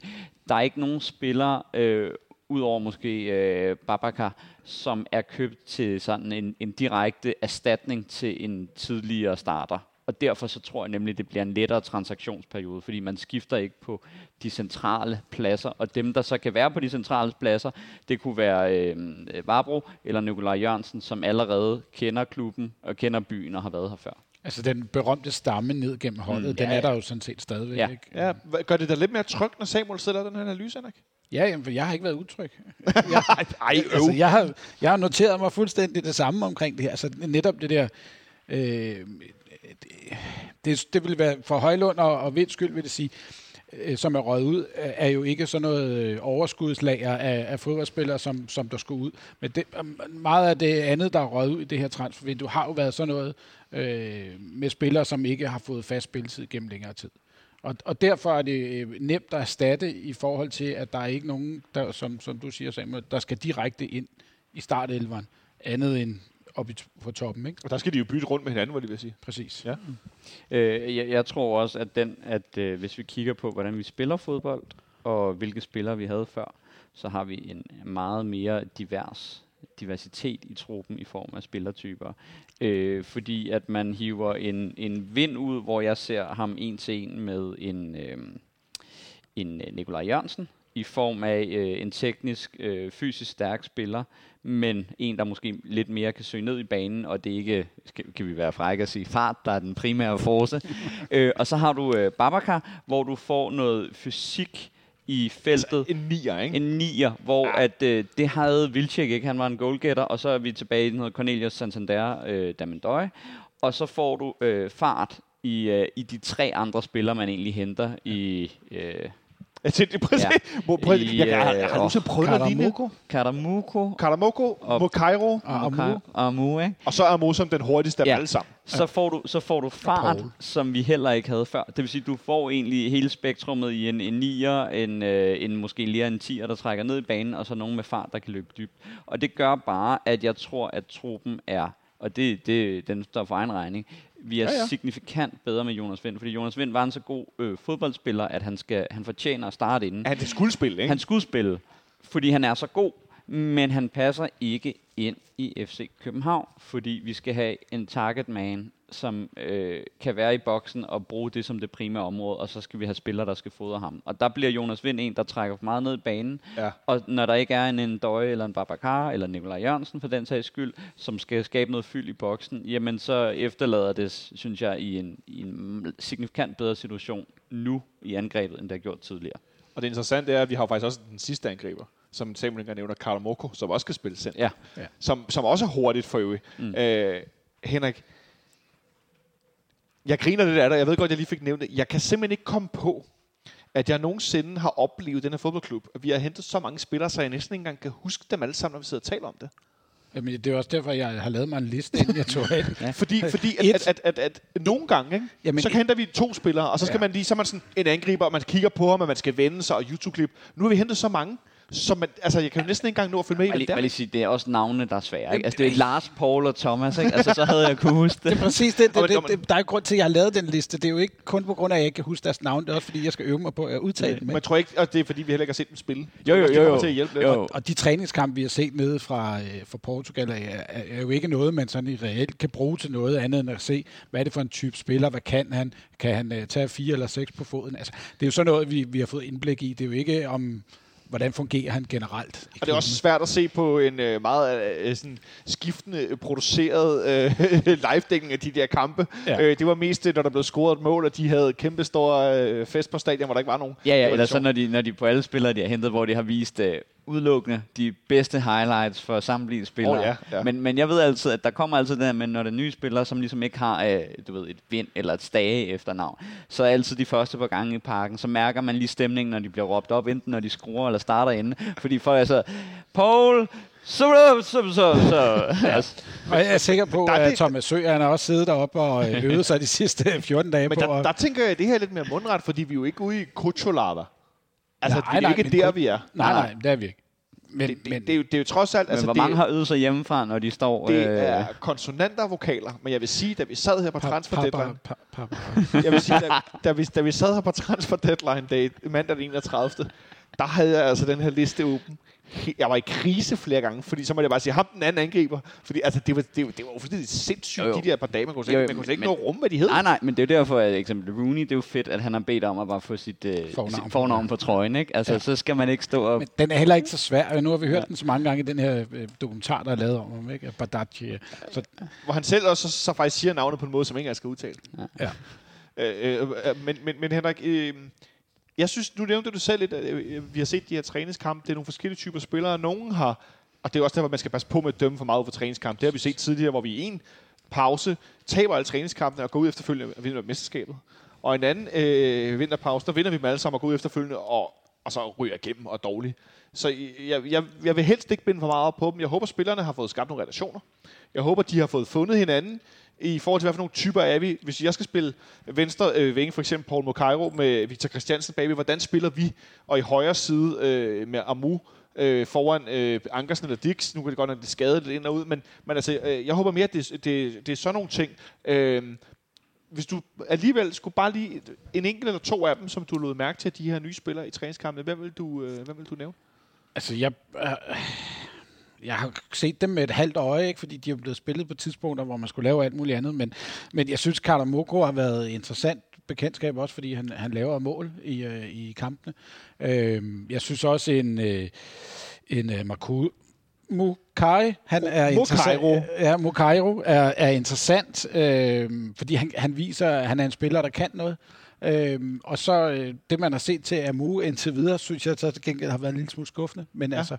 der er ikke nogen spillere, øh, udover måske øh, Babacar, som er købt til sådan en, en direkte erstatning til en tidligere starter. Og derfor så tror jeg nemlig, at det bliver en lettere transaktionsperiode, fordi man skifter ikke på de centrale pladser. Og dem, der så kan være på de centrale pladser, det kunne være øh, Varbro eller Nikolaj Jørgensen, som allerede kender klubben og kender byen og har været her før. Altså den berømte stamme ned gennem holdet, Mm, den ja, er der jo sådan set stadigvæk. Ja. Ikke? Ja, gør det da lidt mere trygt, når Samuel sætter den her analyse, Henrik? Ja, jamen, for jeg har ikke været utryg. [LAUGHS] Ej, ej Altså, jeg, har, jeg har noteret mig fuldstændig det samme omkring det her. Altså netop det der... Øh, det, det, vil være for Højlund og, og Vinds skyld, vil det sige, øh, som er røget ud, er jo ikke sådan noget øh, overskudslager af, af fodboldspillere, som, som der skulle ud. Men det, øh, meget af det andet, der er røget ud i det her transfervindue, har jo været sådan noget øh, med spillere, som ikke har fået fast spilletid gennem længere tid. Og, og derfor er det nemt at erstatte i forhold til, at der er ikke nogen, der, som, som du siger, Samuel, der skal direkte ind i startelveren, andet end op i, på toppen, ikke? Og der skal de jo bytte rundt med hinanden, hvor de vil sige. Præcis. Ja. Øh, jeg, jeg tror også, at, den, at øh, hvis vi kigger på, hvordan vi spiller fodbold, og hvilke spillere vi havde før, så har vi en meget mere divers diversitet i truppen i form af spillertyper. Øh, fordi at man hiver en, en vind ud, hvor jeg ser ham en til en med en, øh, en øh, Nikolaj Jørgensen, i form af øh, en teknisk, øh, fysisk stærk spiller, men en, der måske lidt mere kan søge ned i banen, og det er ikke, skal, kan vi være frække at sige, fart, der er den primære force. [LAUGHS] øh, og så har du øh, Babacar, hvor du får noget fysik i feltet. En nier, ikke? En nier, hvor Ja. at, øh, det havde Vilcek ikke. Han var en goalgetter, og så er vi tilbage i noget Cornelius Santander, øh, Damendøj. Og så får du øh, fart i, øh, i de tre andre spillere, man egentlig henter i øh, Jeg tænkte præcis. Ja. Må, prøv, I, jeg, jeg, jeg, jeg, øh, har nogensinde prøvet noget lignende. Karamoko. Karamuko Karamoko, Og- Mokairo, Og og Amu. Amu, ikke? og så er Amo som den hurtigste af Ja. dem alle sammen. så får du, så får du fart, som vi heller ikke havde før. Det vil sige, du får egentlig hele spektrummet i en, en 9'er, en, øh, en måske lige en 10'er, der trækker ned i banen, og så nogen med fart, der kan løbe dybt. Og det gør bare, at jeg tror, at truppen er, og det, det den står for egen regning, vi er Ja, ja, signifikant bedre med Jonas Vind, fordi Jonas Vind var en så god øh, fodboldspiller, at han, skal, han fortjener at starte inden. Ja, det skulle spille, ikke? Han skulle spille, fordi han er så god, men han passer ikke ind i FC København, fordi vi skal have en target man, som øh, kan være i boksen og bruge det som det primære område, og så skal vi have spillere, der skal fodre ham. Og der bliver Jonas Vind en, der trækker for meget ned i banen, Ja. og når der ikke er en, en Døje eller en Babacar eller Nikolaj Jørgensen for den sags skyld, som skal skabe noget fyld i boksen, jamen så efterlader det, synes jeg, i en, i en signifikant bedre situation nu i angrebet, end det har gjort tidligere. Og det interessante er, at vi har faktisk også den sidste angriber, som Samuel nævner, Karl Moko, som også skal spille center. Ja. Som, som også er hurtigt for øvrigt. Mm. Øh, Henrik, jeg griner lidt af dig. Jeg ved godt, jeg lige fik nævnt det. Jeg kan simpelthen ikke komme på, at jeg nogensinde har oplevet den her fodboldklub. At vi har hentet så mange spillere, så jeg næsten ikke engang kan huske dem alle sammen, når vi sidder og taler om det. Jamen, det er også derfor, jeg har lavet mig en liste, inden jeg tog. [LAUGHS] Ja. Fordi, fordi at, at, at, at, at nogle gange, ikke? Jamen, så henter vi to spillere, og så skal Ja. man lige, så er man sådan en angriber, og man kigger på ham, og man skal vende sig, og YouTube-klip. Nu har vi hentet så mange, så man, altså, jeg kan jo næsten ikke engang nå at følge med i, Jeg hvad lige, det er. lige sige, det er også navnene, der er svære. Ikke? Altså, det er Lars, Paul og Thomas. Ikke? Altså, så havde jeg kunne huske det. Det er præcis det. Og det, det, det der er jo grund til, at jeg har lavet den liste. Det er jo ikke kun på grund af, at jeg ikke kan huske deres navn. Det er også, fordi jeg skal øve mig på at udtale dem. Men jeg tror ikke, at det er fordi, vi heller ikke har set dem spille. Jo, jo, jo, jo. til at hjælpe. Jo. Og de træningskampe, vi har set nede fra, øh, fra Portugal, er, er, er jo ikke noget, man sådan i reelt kan bruge til noget andet end at se, hvad er det for en type spiller, hvad kan han, kan han uh, tage fire eller seks på foden. Altså, det er jo sådan noget, vi, vi har fået indblik i. Det er jo ikke om, hvordan fungerer han generelt. Og det er også svært at se på en øh, meget øh, sådan skiftende øh, produceret øh, [LAUGHS] live-dækning af de der kampe. Ja. Øh, det var mest det, når der blev scoret et mål, og de havde kæmpe store øh, fest på stadion, hvor der ikke var nogen. Ja, ja, eller så når de, når de på alle spillere, de har hentet, hvor de har vist uh, udelukkende de bedste highlights for samtlige spillere. Åh, ja, ja. Men, men jeg ved altid, at der kommer altid det her, men når det er nye spillere, som ligesom ikke har uh, du ved, et vind eller et stage efter navn, så er altid de første par gange i parken, så mærker man lige stemningen, når de bliver råbt op, enten når de skruer eller starter inde. Fordi folk er så, Paul, så, så, så, så. Altså, Og jeg er sikker på, Der er at det- Thomas Sø, han har også siddet deroppe og øh, [LAUGHS] øvet sig de sidste 14 dage Men på. der, der tænker jeg, at det her er lidt mere mundret, fordi vi er jo ikke ude i Kucholava. Altså, Nej, det er nej, jo ikke der, kun- vi er. Nej, nej, det er vi ikke. Men, Det, det, men, det, er jo, det er jo trods alt... men altså, hvor det, mange har øvet sig hjemmefra, når de står... det øh, er konsonanter og vokaler, men jeg vil sige, da vi sad her på transfer deadline, pa, pa, pa. jeg vil sige, da, da, vi, da vi sad her på transfer deadline dag, mandag den 31., der havde jeg altså den her liste åben. Jeg var i krise flere gange, fordi så må jeg bare sige, ham den anden angriber. Fordi altså, det, var, det, var, det var jo fuldstændig sindssygt, Jo, jo. de der par dage, man kunne Jo, ikke- jo, man kunne slet ikke men- nå rum, hvad de hed. Nej, nej, men det er jo derfor, at eksempel Rooney, det er jo fedt, at han har bedt om at bare få sit, øh, Fornavn sit på fornavn på trøjen, ikke? Altså, Ja. ja. så skal man ikke stå og... Men den er heller ikke så svær. og Nu har vi hørt ja. den så mange gange i den her øh, dokumentar, der er lavet om ham, ikke? Af Badachi. Så Hvor han selv også så, så faktisk siger navnet på en måde, som ingen skal udtale. Ja. Øh, øh, øh, men, men, men Henrik, øh, jeg synes, nu nævnte du selv lidt, at øh, øh, vi har set de her træningskampe. Det er nogle forskellige typer spillere. Nogen har, og det er også derfor, man skal passe på med at dømme for meget ud for træningskamp. Det har vi set tidligere, hvor vi i en pause taber alle træningskampene og går ud efterfølgende og vinder mesterskabet. Og en anden øh, vinterpause, der vinder vi dem alle sammen og går ud efterfølgende og, og så ryger igennem og er dårlig. Så jeg, jeg, jeg vil helst ikke binde for meget op på dem. Jeg håber, spillerne har fået skabt nogle relationer. Jeg håber, de har fået fundet hinanden i forhold til, hvad for nogle typer er vi. Hvis jeg skal spille venstre øh, vinge, for eksempel Paul Mokairo med Victor Christiansen bagved, hvordan spiller vi? Og i højre side øh, med Amu øh, foran øh, Ankersen eller Dix. Nu kan det godt være, at det skader skadet lidt ind og ud, men, men altså, øh, jeg håber mere, at det, det, det er sådan nogle ting. Øh, hvis du alligevel skulle bare lige en enkelt eller to af dem, som du lod mærke til, de her nye spillere i træningskampene, hvem vil du, øh, hvem vil du nævne? Altså, jeg, øh, jeg har set dem med et halvt øje, ikke? fordi de er blevet spillet på tidspunkter, hvor man skulle lave alt muligt andet. Men, men jeg synes, Carter Moko har været interessant bekendtskab også, fordi han, han laver mål i, øh, i kampene. Øh, jeg synes også en, øh, en øh, Marku, Mukai, han er interessant. Mukairo. Ja, Mukairo er, er interessant, øh, fordi han, han viser, at han er en spiller, der kan noget. Øhm, og så øh, det, man har set til Amu indtil videre, synes jeg så til gengæld har været en lille smule skuffende. Men ja. altså,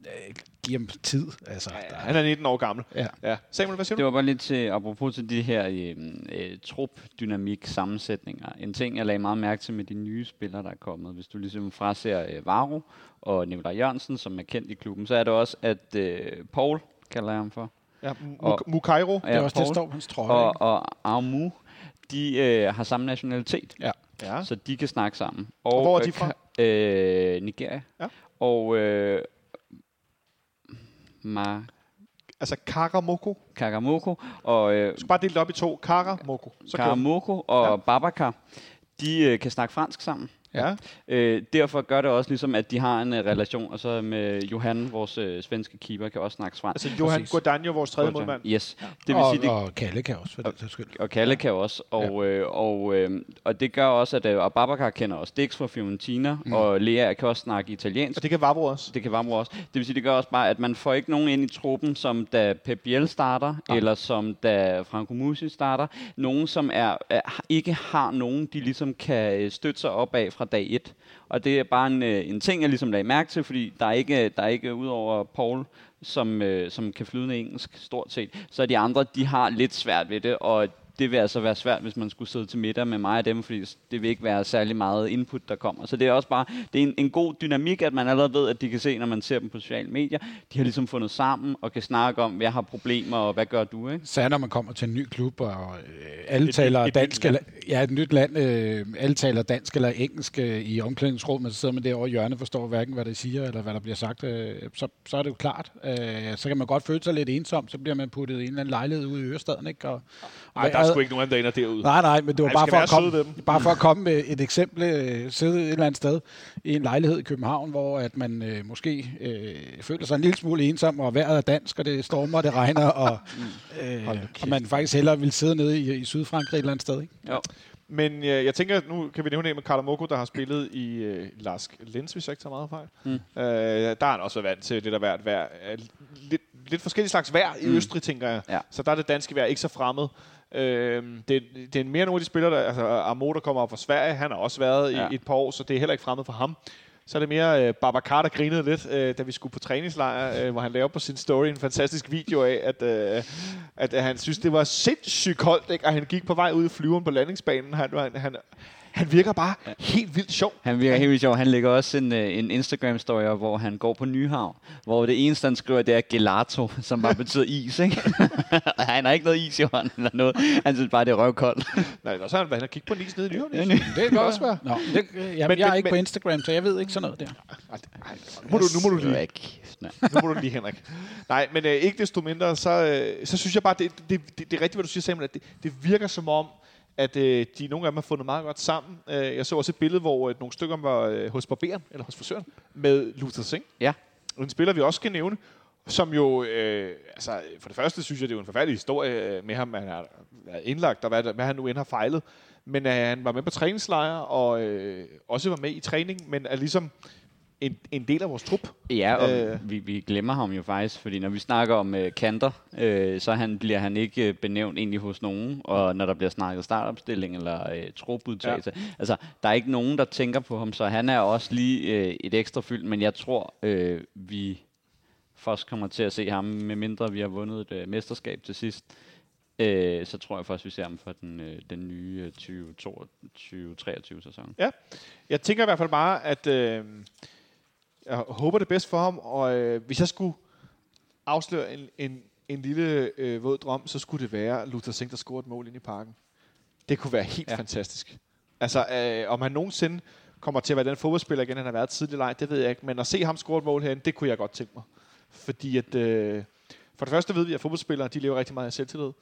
øh, giv ham tid. Altså, Ja, der, han er 19 år gammel. ja. Ja. Samuel, hvad siger Det du? var bare lidt til, apropos til de her øh, øh, trup-dynamik sammensætninger. En ting, jeg lagde meget mærke til med de nye spillere, der er kommet. Hvis du ligesom fraser øh, Varo og Nikolaj Jørgensen, som er kendt i klubben, så er det også, at øh, Paul, kalder jeg ham for, Ja, Og- Mu- Mukairo. Det er også det, der står på hans trøje. og, og Amu, de øh, har samme nationalitet. Ja. Ja. så de kan snakke sammen. Og hvor er de øh, fra? ka- Øh, Nigeria. Ja. Og øh, Ma, Altså Karamoko. Karamoko og øh, Du skal bare dele det op i to. Karamoko. Så. Karamoko og Ja. Babakar, de øh, kan snakke fransk sammen. Ja. Øh, derfor gør det også ligesom, at de har en øh, relation, og så med Johan, vores øh, svenske keeper, kan også snakke fransk. Altså Johan Præcis. Guadagno, vores tredje målmand. Yes. Det vil og, sige, det, og Kalle kan også, for den sags skyld. og Kalle kan også, og, ja. øh, og, øh, og det gør også, at og Babacar kender også Dix fra Fiorentina, mm. og Lea kan også snakke italiensk. Og det kan Vavro også. Det kan Vamro også. Det vil sige, det gør også bare, at man får ikke nogen ind i truppen, som da Pep Biel starter, ja. eller som da Franco Musi starter. Nogen, som er, er, ikke har nogen, de ligesom kan støtte sig op af fra dag 1. Og det er bare en, øh, en ting, jeg ligesom lagde mærke til, fordi der er ikke, der er ikke udover Paul, som, øh, som kan flydende engelsk stort set, så de andre, de har lidt svært ved det, og det vil altså være svært, hvis man skulle sidde til middag med mig og dem, fordi det vil ikke være særlig meget input, der kommer. Så det er også bare, det er en, en god dynamik, at man allerede ved, at de kan se, når man ser dem på sociale medier. De har ligesom fundet sammen og kan snakke om, jeg har problemer, og hvad gør du, ikke? Så når man kommer til en ny klub, og øh, alle Et taler nyt- et dansk, eller, ja, et nyt land, øh, alle taler dansk eller engelsk øh, i omklædningsrummet, men så sidder man derovre i hjørnet, forstår hverken, hvad det siger, eller hvad der bliver sagt, øh, så, så er det jo klart. Øh, så kan man godt føle sig lidt ensom, så bliver man puttet i en eller anden lejlighed ude i Ørestaden, ikke? Og, Nej, der er sgu ikke nogen, der ender derude. Nej, nej, men det var Ej, bare, for at komme, bare for at komme med et eksempel, øh, sidde et eller andet sted i en lejlighed i København, hvor at man øh, måske øh, føler sig en lille smule ensom, og vejret er dansk, og det stormer, og det regner, og, [LAUGHS] øh, og man faktisk hellere vil sidde nede i, i Sydfrankrig et eller andet sted. Ikke? Jo. Men øh, jeg tænker, at nu kan vi nævne en med Karamoko, der har spillet i øh, Lars Lens, hvis jeg ikke tager meget fejl. Mm. Øh, der har han også været vant til det der vejr. vejr øh, lidt, lidt forskellige slags vejr i Østrig, tænker jeg. Ja. Så der er det danske vejr ikke så fremmed. Øh, det, det er mere nogle af de spillere, der, altså Amo, der kommer op fra Sverige, han har også været ja. Ja. i et par år, så det er heller ikke fremmed for ham. Så er det mere øh, Babacar, der grinede lidt, øh, da vi skulle på træningslejr, øh, hvor han lavede på sin story en fantastisk video af, at, øh, at, at han synes, det var sindssygt koldt, ikke? og han gik på vej ud i flyveren på landingsbanen. Han, han, han, han virker bare ja. helt vildt sjov. Han virker helt vildt sjov. Han lægger også en, øh, en Instagram-story, op, hvor han går på Nyhavn, hvor det eneste, han skriver, det er gelato, [LAUGHS] som bare betyder is, ikke? [LAUGHS] han har ikke noget is i hånden eller noget. Han synes bare, det er røvkoldt. [LAUGHS] Nej, og så har han været og kigge på en is nede i Nyhavn. Ja? Det kan også være. Nå, det, øh, jamen, Men- jeg er men- ikke men- på Instagram, så jeg ved ikke sådan noget der. Ej, ej, nu, må du, nu må du lige. Mand. Nu må du lige, Henrik. Nej, men øh, ikke desto mindre, så, øh, så synes jeg bare, det, det, det, det er rigtigt, hvad du siger, Samuel, at det, det virker som om, at øh, de nogle af dem har fundet meget godt sammen. Øh, jeg så også et billede, hvor øh, nogle stykker var øh, hos barberen, eller hos frisøren, med Luther Singh. Ja. En spiller, vi også skal nævne, som jo, øh, altså for det første synes jeg, det er jo en forfærdelig historie øh, med ham. Han har været indlagt, og hvad, hvad han nu end har fejlet. Men øh, han var med på træningslejre, og øh, også var med i træning, men er ligesom en, en del af vores trup. Ja, og Øh. øh. vi, vi glemmer ham jo faktisk, fordi når vi snakker om øh, kanter, øh, så han, bliver han ikke øh, benævnt egentlig hos nogen, og når der bliver snakket startopstilling eller øh, trupudtagelse, ja. altså der er ikke nogen, der tænker på ham, så han er også lige øh, et ekstra fyldt, men jeg tror, øh, vi først kommer til at se ham, medmindre vi har vundet et øh, mesterskab til sidst, øh, så tror jeg først, vi ser ham for den, øh, den nye øh, 2022-23 sæson. Ja, jeg tænker i hvert fald bare, at øh, jeg håber det bedst for ham, og øh, hvis jeg skulle afsløre en, en, en lille øh, våd drøm, så skulle det være Luther Singh, der scorede et mål ind i parken. Det kunne være helt ja. Fantastisk. Altså, øh, om han nogensinde kommer til at være den fodboldspiller igen, han har været tidligere leg, det ved jeg ikke, men at se ham score et mål herinde, det kunne jeg godt tænke mig. Fordi at, øh, for det første ved vi, at fodboldspillere, de lever rigtig meget af selvtillid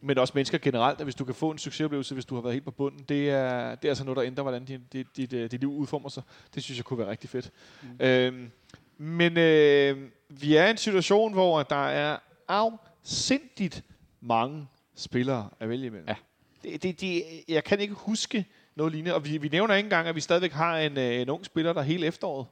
men også mennesker generelt, at hvis du kan få en succesoplevelse, hvis du har været helt på bunden, det er, det er altså noget, der ændrer, hvordan dit, dit, dit, øh, dit liv udformer sig. Det synes jeg kunne være rigtig fedt. Mm. Øhm, men øh, vi er i en situation, hvor der er afsindigt mange spillere at vælge imellem. Ja. Det, det, det, jeg kan ikke huske noget lignende, og vi, vi nævner ikke engang, at vi stadigvæk har en, øh, en ung spiller, der hele efteråret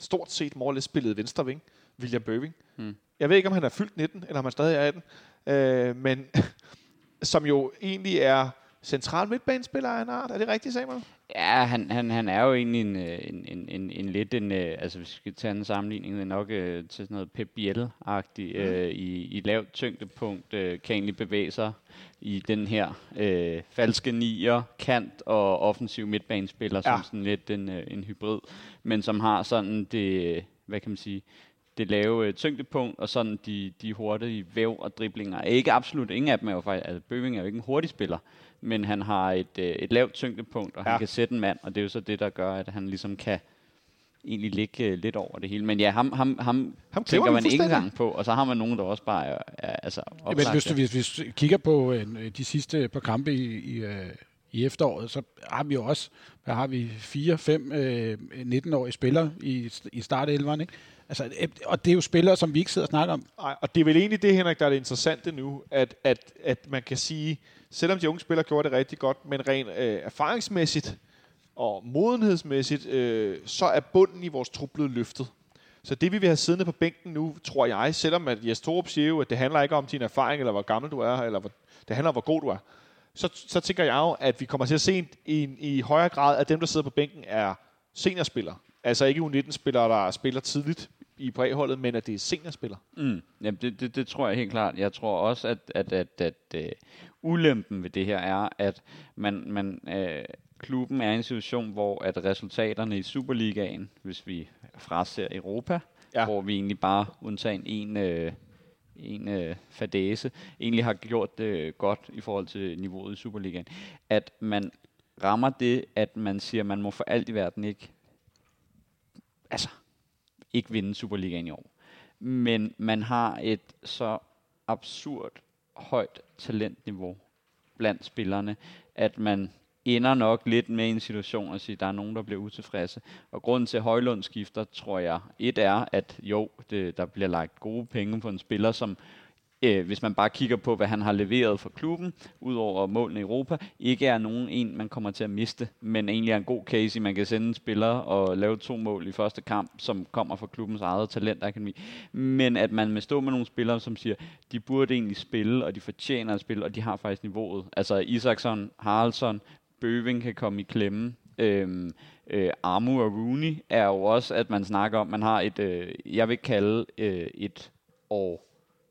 stort set more spillede venstre ving, William Bøving. Mm. Jeg ved ikke, om han er fyldt 19, eller om han stadig er 18, øh, men [LAUGHS] som jo egentlig er central midtbanespiller af en art. Er det rigtigt, Samuel? Ja, han, han, han er jo egentlig en, øh, en, en, en, en lidt en, øh, altså hvis vi skal tage en sammenligning, det er nok øh, til sådan noget Pep Biel-agtigt, Mm. øh, i, i lavt tyngdepunkt, øh, kan egentlig bevæge sig i den her øh, falske nier, kant og offensiv midtbanespiller, ja. Ja. som sådan lidt en, øh, en hybrid, men som har sådan det, hvad kan man sige, det lave øh, tyngdepunkt, og sådan de, de hurtige væv og driblinger. Ikke absolut, ingen af dem er jo faktisk, altså Bøving er jo ikke en hurtig spiller, men han har et, øh, et lavt tyngdepunkt, og ja. Han kan sætte en mand, og det er jo så det, der gør, at han ligesom kan egentlig ligge øh, lidt over det hele. Men ja, ham, ham, ham, Ham tænker vi man ikke engang på, og så har man nogen, der også bare er, er altså Ja, men hvis, du, hvis, du kigger på øh, de sidste par kampe i, i, øh, i efteråret, så har vi jo også, hvad har vi, fire, fem øh, 19-årige spillere i, i startelveren, ikke? Altså, øh, og det er jo spillere, som vi ikke sidder og snakker om. Ej, og det er vel egentlig det, Henrik, der er det interessante nu, at, at, at man kan sige, selvom de unge spillere gjorde det rigtig godt, men rent øh, erfaringsmæssigt og modenhedsmæssigt, øh, så er bunden i vores trup blevet løftet. Så det, vi vil have siddende på bænken nu, tror jeg, selvom at Jes Torup siger jo, at det handler ikke om din erfaring, eller hvor gammel du er, eller hvor, det handler om, hvor god du er, så, så tænker jeg jo, at vi kommer til at se i, i højere grad, at dem, der sidder på bænken, er seniorspillere. Altså ikke U19-spillere, der spiller tidligt i præholdet, men at det er seniorspillere. Mm. Jamen, det, det, det tror jeg helt klart. Jeg tror også, at, at, at, at uh, ulempen ved det her er, at man, man, uh, klubben er i en situation, hvor at resultaterne i Superligaen, hvis vi fraser Europa, Ja. hvor vi egentlig bare undtagen en, uh, en øh, fadese, egentlig har gjort det øh, godt i forhold til niveauet i Superligaen, at man rammer det, at man siger, at man må for alt i verden ikke altså, ikke vinde Superligaen i år. Men man har et så absurd højt talentniveau blandt spillerne, at man ender nok lidt med i en situation at sige, at der er nogen, der bliver utilfredse. Og grunden til, at Højlund skifter, tror jeg, et er, at jo, det, der bliver lagt gode penge på en spiller, som øh, hvis man bare kigger på, hvad han har leveret for klubben, udover målene i Europa, ikke er nogen en, man kommer til at miste, men egentlig er en god case, i man kan sende en spiller og lave to mål i første kamp, som kommer fra klubbens eget talentakademi. Men at man med stå med nogle spillere, som siger, de burde egentlig spille, og de fortjener at spille, og de har faktisk niveauet. Altså Isaksson, Haraldsson, Bøving kan komme i klemme. Øhm, øh, Amu og Rooney er jo også, at man snakker om, man har et, øh, jeg vil kalde øh, et år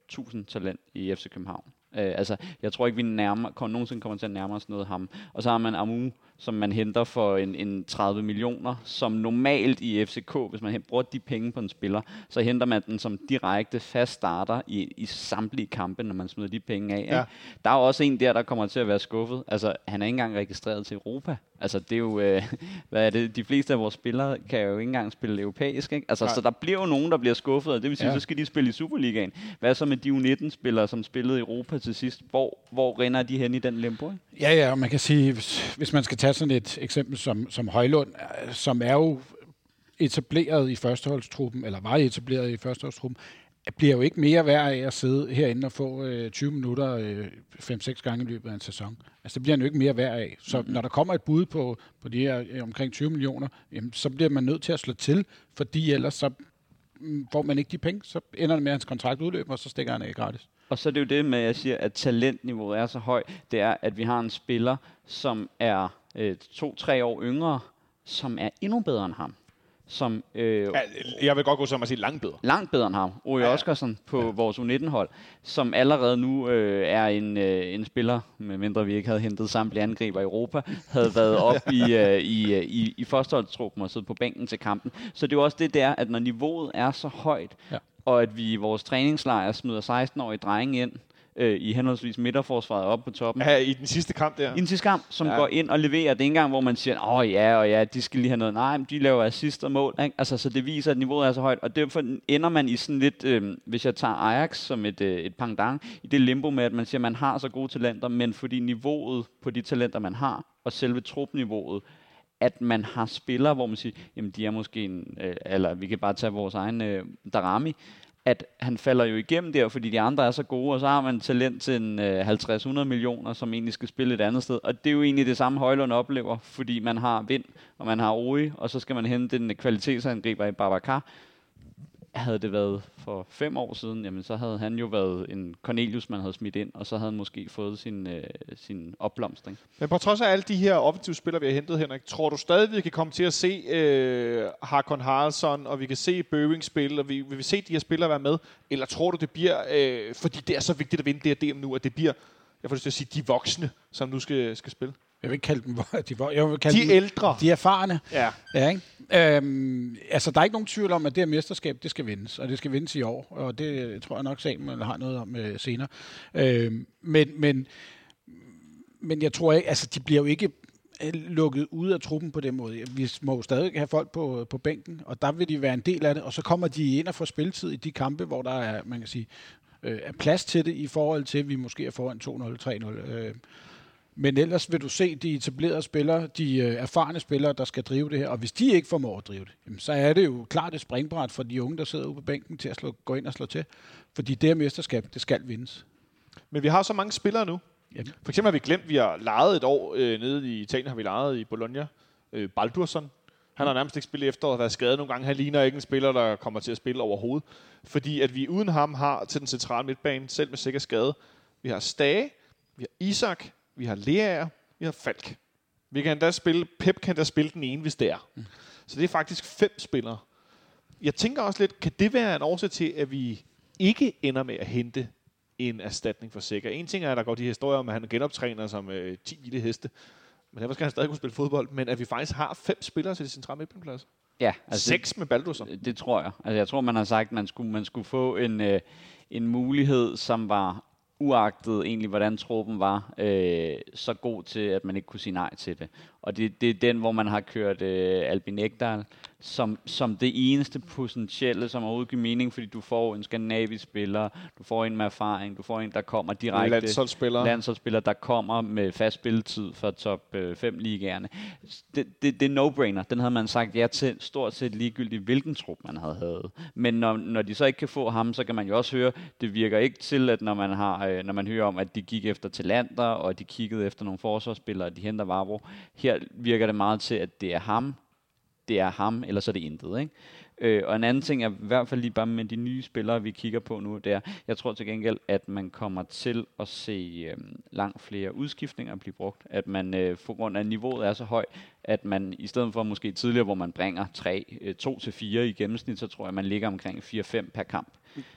1000 talent i FC København. Øh, altså, jeg tror ikke, vi nærmer, kommer, nogensinde kommer til at nærme os noget ham. Og så har man Amu, som man henter for en, en 30 millioner, som normalt i FCK, hvis man bruger de penge på en spiller, så henter man den som direkte fast starter i, i samtlige kampe, når man smider de penge af. Ja. Ja. Der er også en der, der kommer til at være skuffet. Altså, han er ikke engang registreret til Europa. Altså, det er jo, øh, [LAUGHS] hvad er det, de fleste af vores spillere kan jo ikke engang spille europæisk, ikke? Altså, Nej. så der bliver jo nogen, der bliver skuffet, og det vil sige, Ja. så skal de spille i Superligaen. Hvad så med de U19-spillere, som spillede i Europa til sidst? Hvor, hvor rinder de hen i den limbo, ikke? Ja, ja, og man kan sige, hvis, hvis man skal tage sådan et eksempel som, som Højlund, som er jo etableret i førsteholdstruppen, eller var etableret i førsteholdstruppen, bliver jo ikke mere værd af at sidde herinde og få øh, 20 minutter øh, 5-6 gange i løbet af en sæson. Altså det bliver han jo ikke mere værd af. Så mm-hmm. når der kommer et bud på, på de her øh, omkring 20 millioner, jamen, så bliver man nødt til at slå til, fordi ellers så mm, får man ikke de penge, så ender det med, at hans kontrakt udløber, og så stikker han af gratis. Og så er det jo det med, at jeg siger, at talentniveauet er så højt, det er, at vi har en spiller, som er øh, to-tre år yngre, som er endnu bedre end ham. Som øh, Ja, jeg vil godt gå som at sige langt bedre. langt bedre end ham, Uri Ja. Oscarsson på ja. vores U19-hold, som allerede nu øh, er en, øh, en spiller, medmindre vi ikke havde hentet samtlige angriber i Europa, havde været op i, [LAUGHS] øh, i, øh, i, i førsteholdstruppen og siddet på bænken til kampen. Så det er jo også det der, at når niveauet er så højt, Ja. og at vi i vores træningslejr smider 16-årige drenge ind, øh, i henholdsvis midterforsvaret op på toppen, Ja, i den sidste kamp der. i en sidste kamp, som Ja. går ind og leverer. Det er ikke engang, hvor man siger, åh oh, ja, og ja, de skal lige have noget. Nej, men de laver assist og mål. Ikke? Altså, så det viser, at niveauet er så højt. Og derfor ender man i sådan lidt, øh, hvis jeg tager Ajax som et, øh, et pangdang, i det limbo med, at man siger, at man har så gode talenter, men fordi niveauet på de talenter, man har, og selve trupniveauet, at man har spillere, hvor man siger, jamen de er måske en, øh, eller vi kan bare tage vores egen øh, Darami, at han falder jo igennem der, fordi de andre er så gode, og så har man talent til en øh, 50-100 millioner, som egentlig skal spille et andet sted. Og det er jo egentlig det samme Højlund oplever, fordi man har Vind, og man har Rui, og så skal man hente den kvalitetsangriber i Babacar. Havde det været for fem år siden, jamen så havde han jo været en Cornelius, man havde smidt ind, og så havde han måske fået sin, øh, sin opblomstring. Men på trods af alle de her offensive spillere, vi har hentet, Henrik, tror du stadig, vi kan komme til at se øh, Hakon Haraldsson, og vi kan se Bøving spille, og vi, vi vil se de her spillere være med? Eller tror du, det bliver, øh, fordi det er så vigtigt at vinde det her DM nu, at det bliver, jeg får lyst til at sige, de voksne, som nu skal, skal spille? Jeg vil ikke kalde dem, hvor- de, hvor- jeg vil kalde De dem, ældre. de erfarne. Ja. Ja, ikke? Øhm, altså, der er ikke nogen tvivl om, at det her mesterskab, det skal vindes, og det skal vindes i år, og det tror jeg nok, Samuel har noget om øh, senere. Øhm, men, men, men jeg tror ikke, altså, de bliver jo ikke, øh, lukket ude af truppen på den måde. Vi må jo stadig have folk på, på bænken, og der vil de være en del af det, og så kommer de ind og får spilletid i de kampe, hvor der er, man kan sige, øh, er plads til det i forhold til, at vi måske er foran 2-0, 3-0. Øh. Men ellers vil du se de etablerede spillere, de øh, erfarne spillere, der skal drive det her, og hvis de ikke formår at drive det, jamen, så er det jo klart et springbræt for de unge, der sidder ude på bænken til at slå, gå ind og slå til. Fordi det her mesterskab, det skal vindes. Men vi har så mange spillere nu. Ja. For eksempel har vi glemt, at vi har lejet et år øh, nede i Italien, har vi lejet i Bologna. Øh, Baldursson. Han har nærmest ikke spillet efter at været skadet nogle gange. Han ligner ikke en spiller, der kommer til at spille overhovedet. Fordi at vi uden ham har til den centrale midtbane, selv med sikker skade. Vi har Stage, vi har Isak, vi har Leaer, vi har Falk. Vi kan endda spille, Pep kan da spille den ene, hvis det er. Mm. Så det er faktisk fem spillere. Jeg tænker også lidt, kan det være en årsag til, at vi ikke ender med at hente en erstatning for Sikker? En ting er, at der går de historier om, at han genoptræner som øh, 10 vilde heste. Men derfor skal han stadig kunne spille fodbold. Men at vi faktisk har fem spillere til de centrale midtbaneplads. Ja, Altså Seks med Baldursson. Det, det tror jeg. Altså, jeg tror, man har sagt, at man skulle, man skulle få en, øh, en mulighed, som var uagtet egentlig, hvordan truppen var, øh, så god til, at man ikke kunne sige nej til det. Og det, det er den, hvor man har kørt øh, Albin Ekdal som, som det eneste potentielle, som overhovedet giver mening, fordi du får en skandinavisk spiller, du får en med erfaring, du får en, der kommer direkte. Landsholdsspiller. Landsholdsspiller, der kommer med fast spilletid fra top 5 øh, ligaerne. Det, det, det er no-brainer. Den havde man sagt ja til stort set ligegyldigt, hvilken trup man havde havde. Men når, når de så ikke kan få ham, så kan man jo også høre, det virker ikke til, at når man, har, øh, når man hører om, at de gik efter Talander, og de kiggede efter nogle forsvarsspillere, og de henter Vavro. Her virker det meget til, at det er ham, det er ham, eller så er det intet. Ikke? Øh, og en anden ting er i hvert fald lige bare med de nye spillere, vi kigger på nu, det er, jeg tror til gengæld, at man kommer til at se øh, langt flere udskiftninger blive brugt. At man øh, på grund af niveauet er så højt, at man i stedet for måske tidligere, hvor man bringer 3, øh, 2 til 4 i gennemsnit, så tror jeg, man ligger omkring 4-5 per kamp.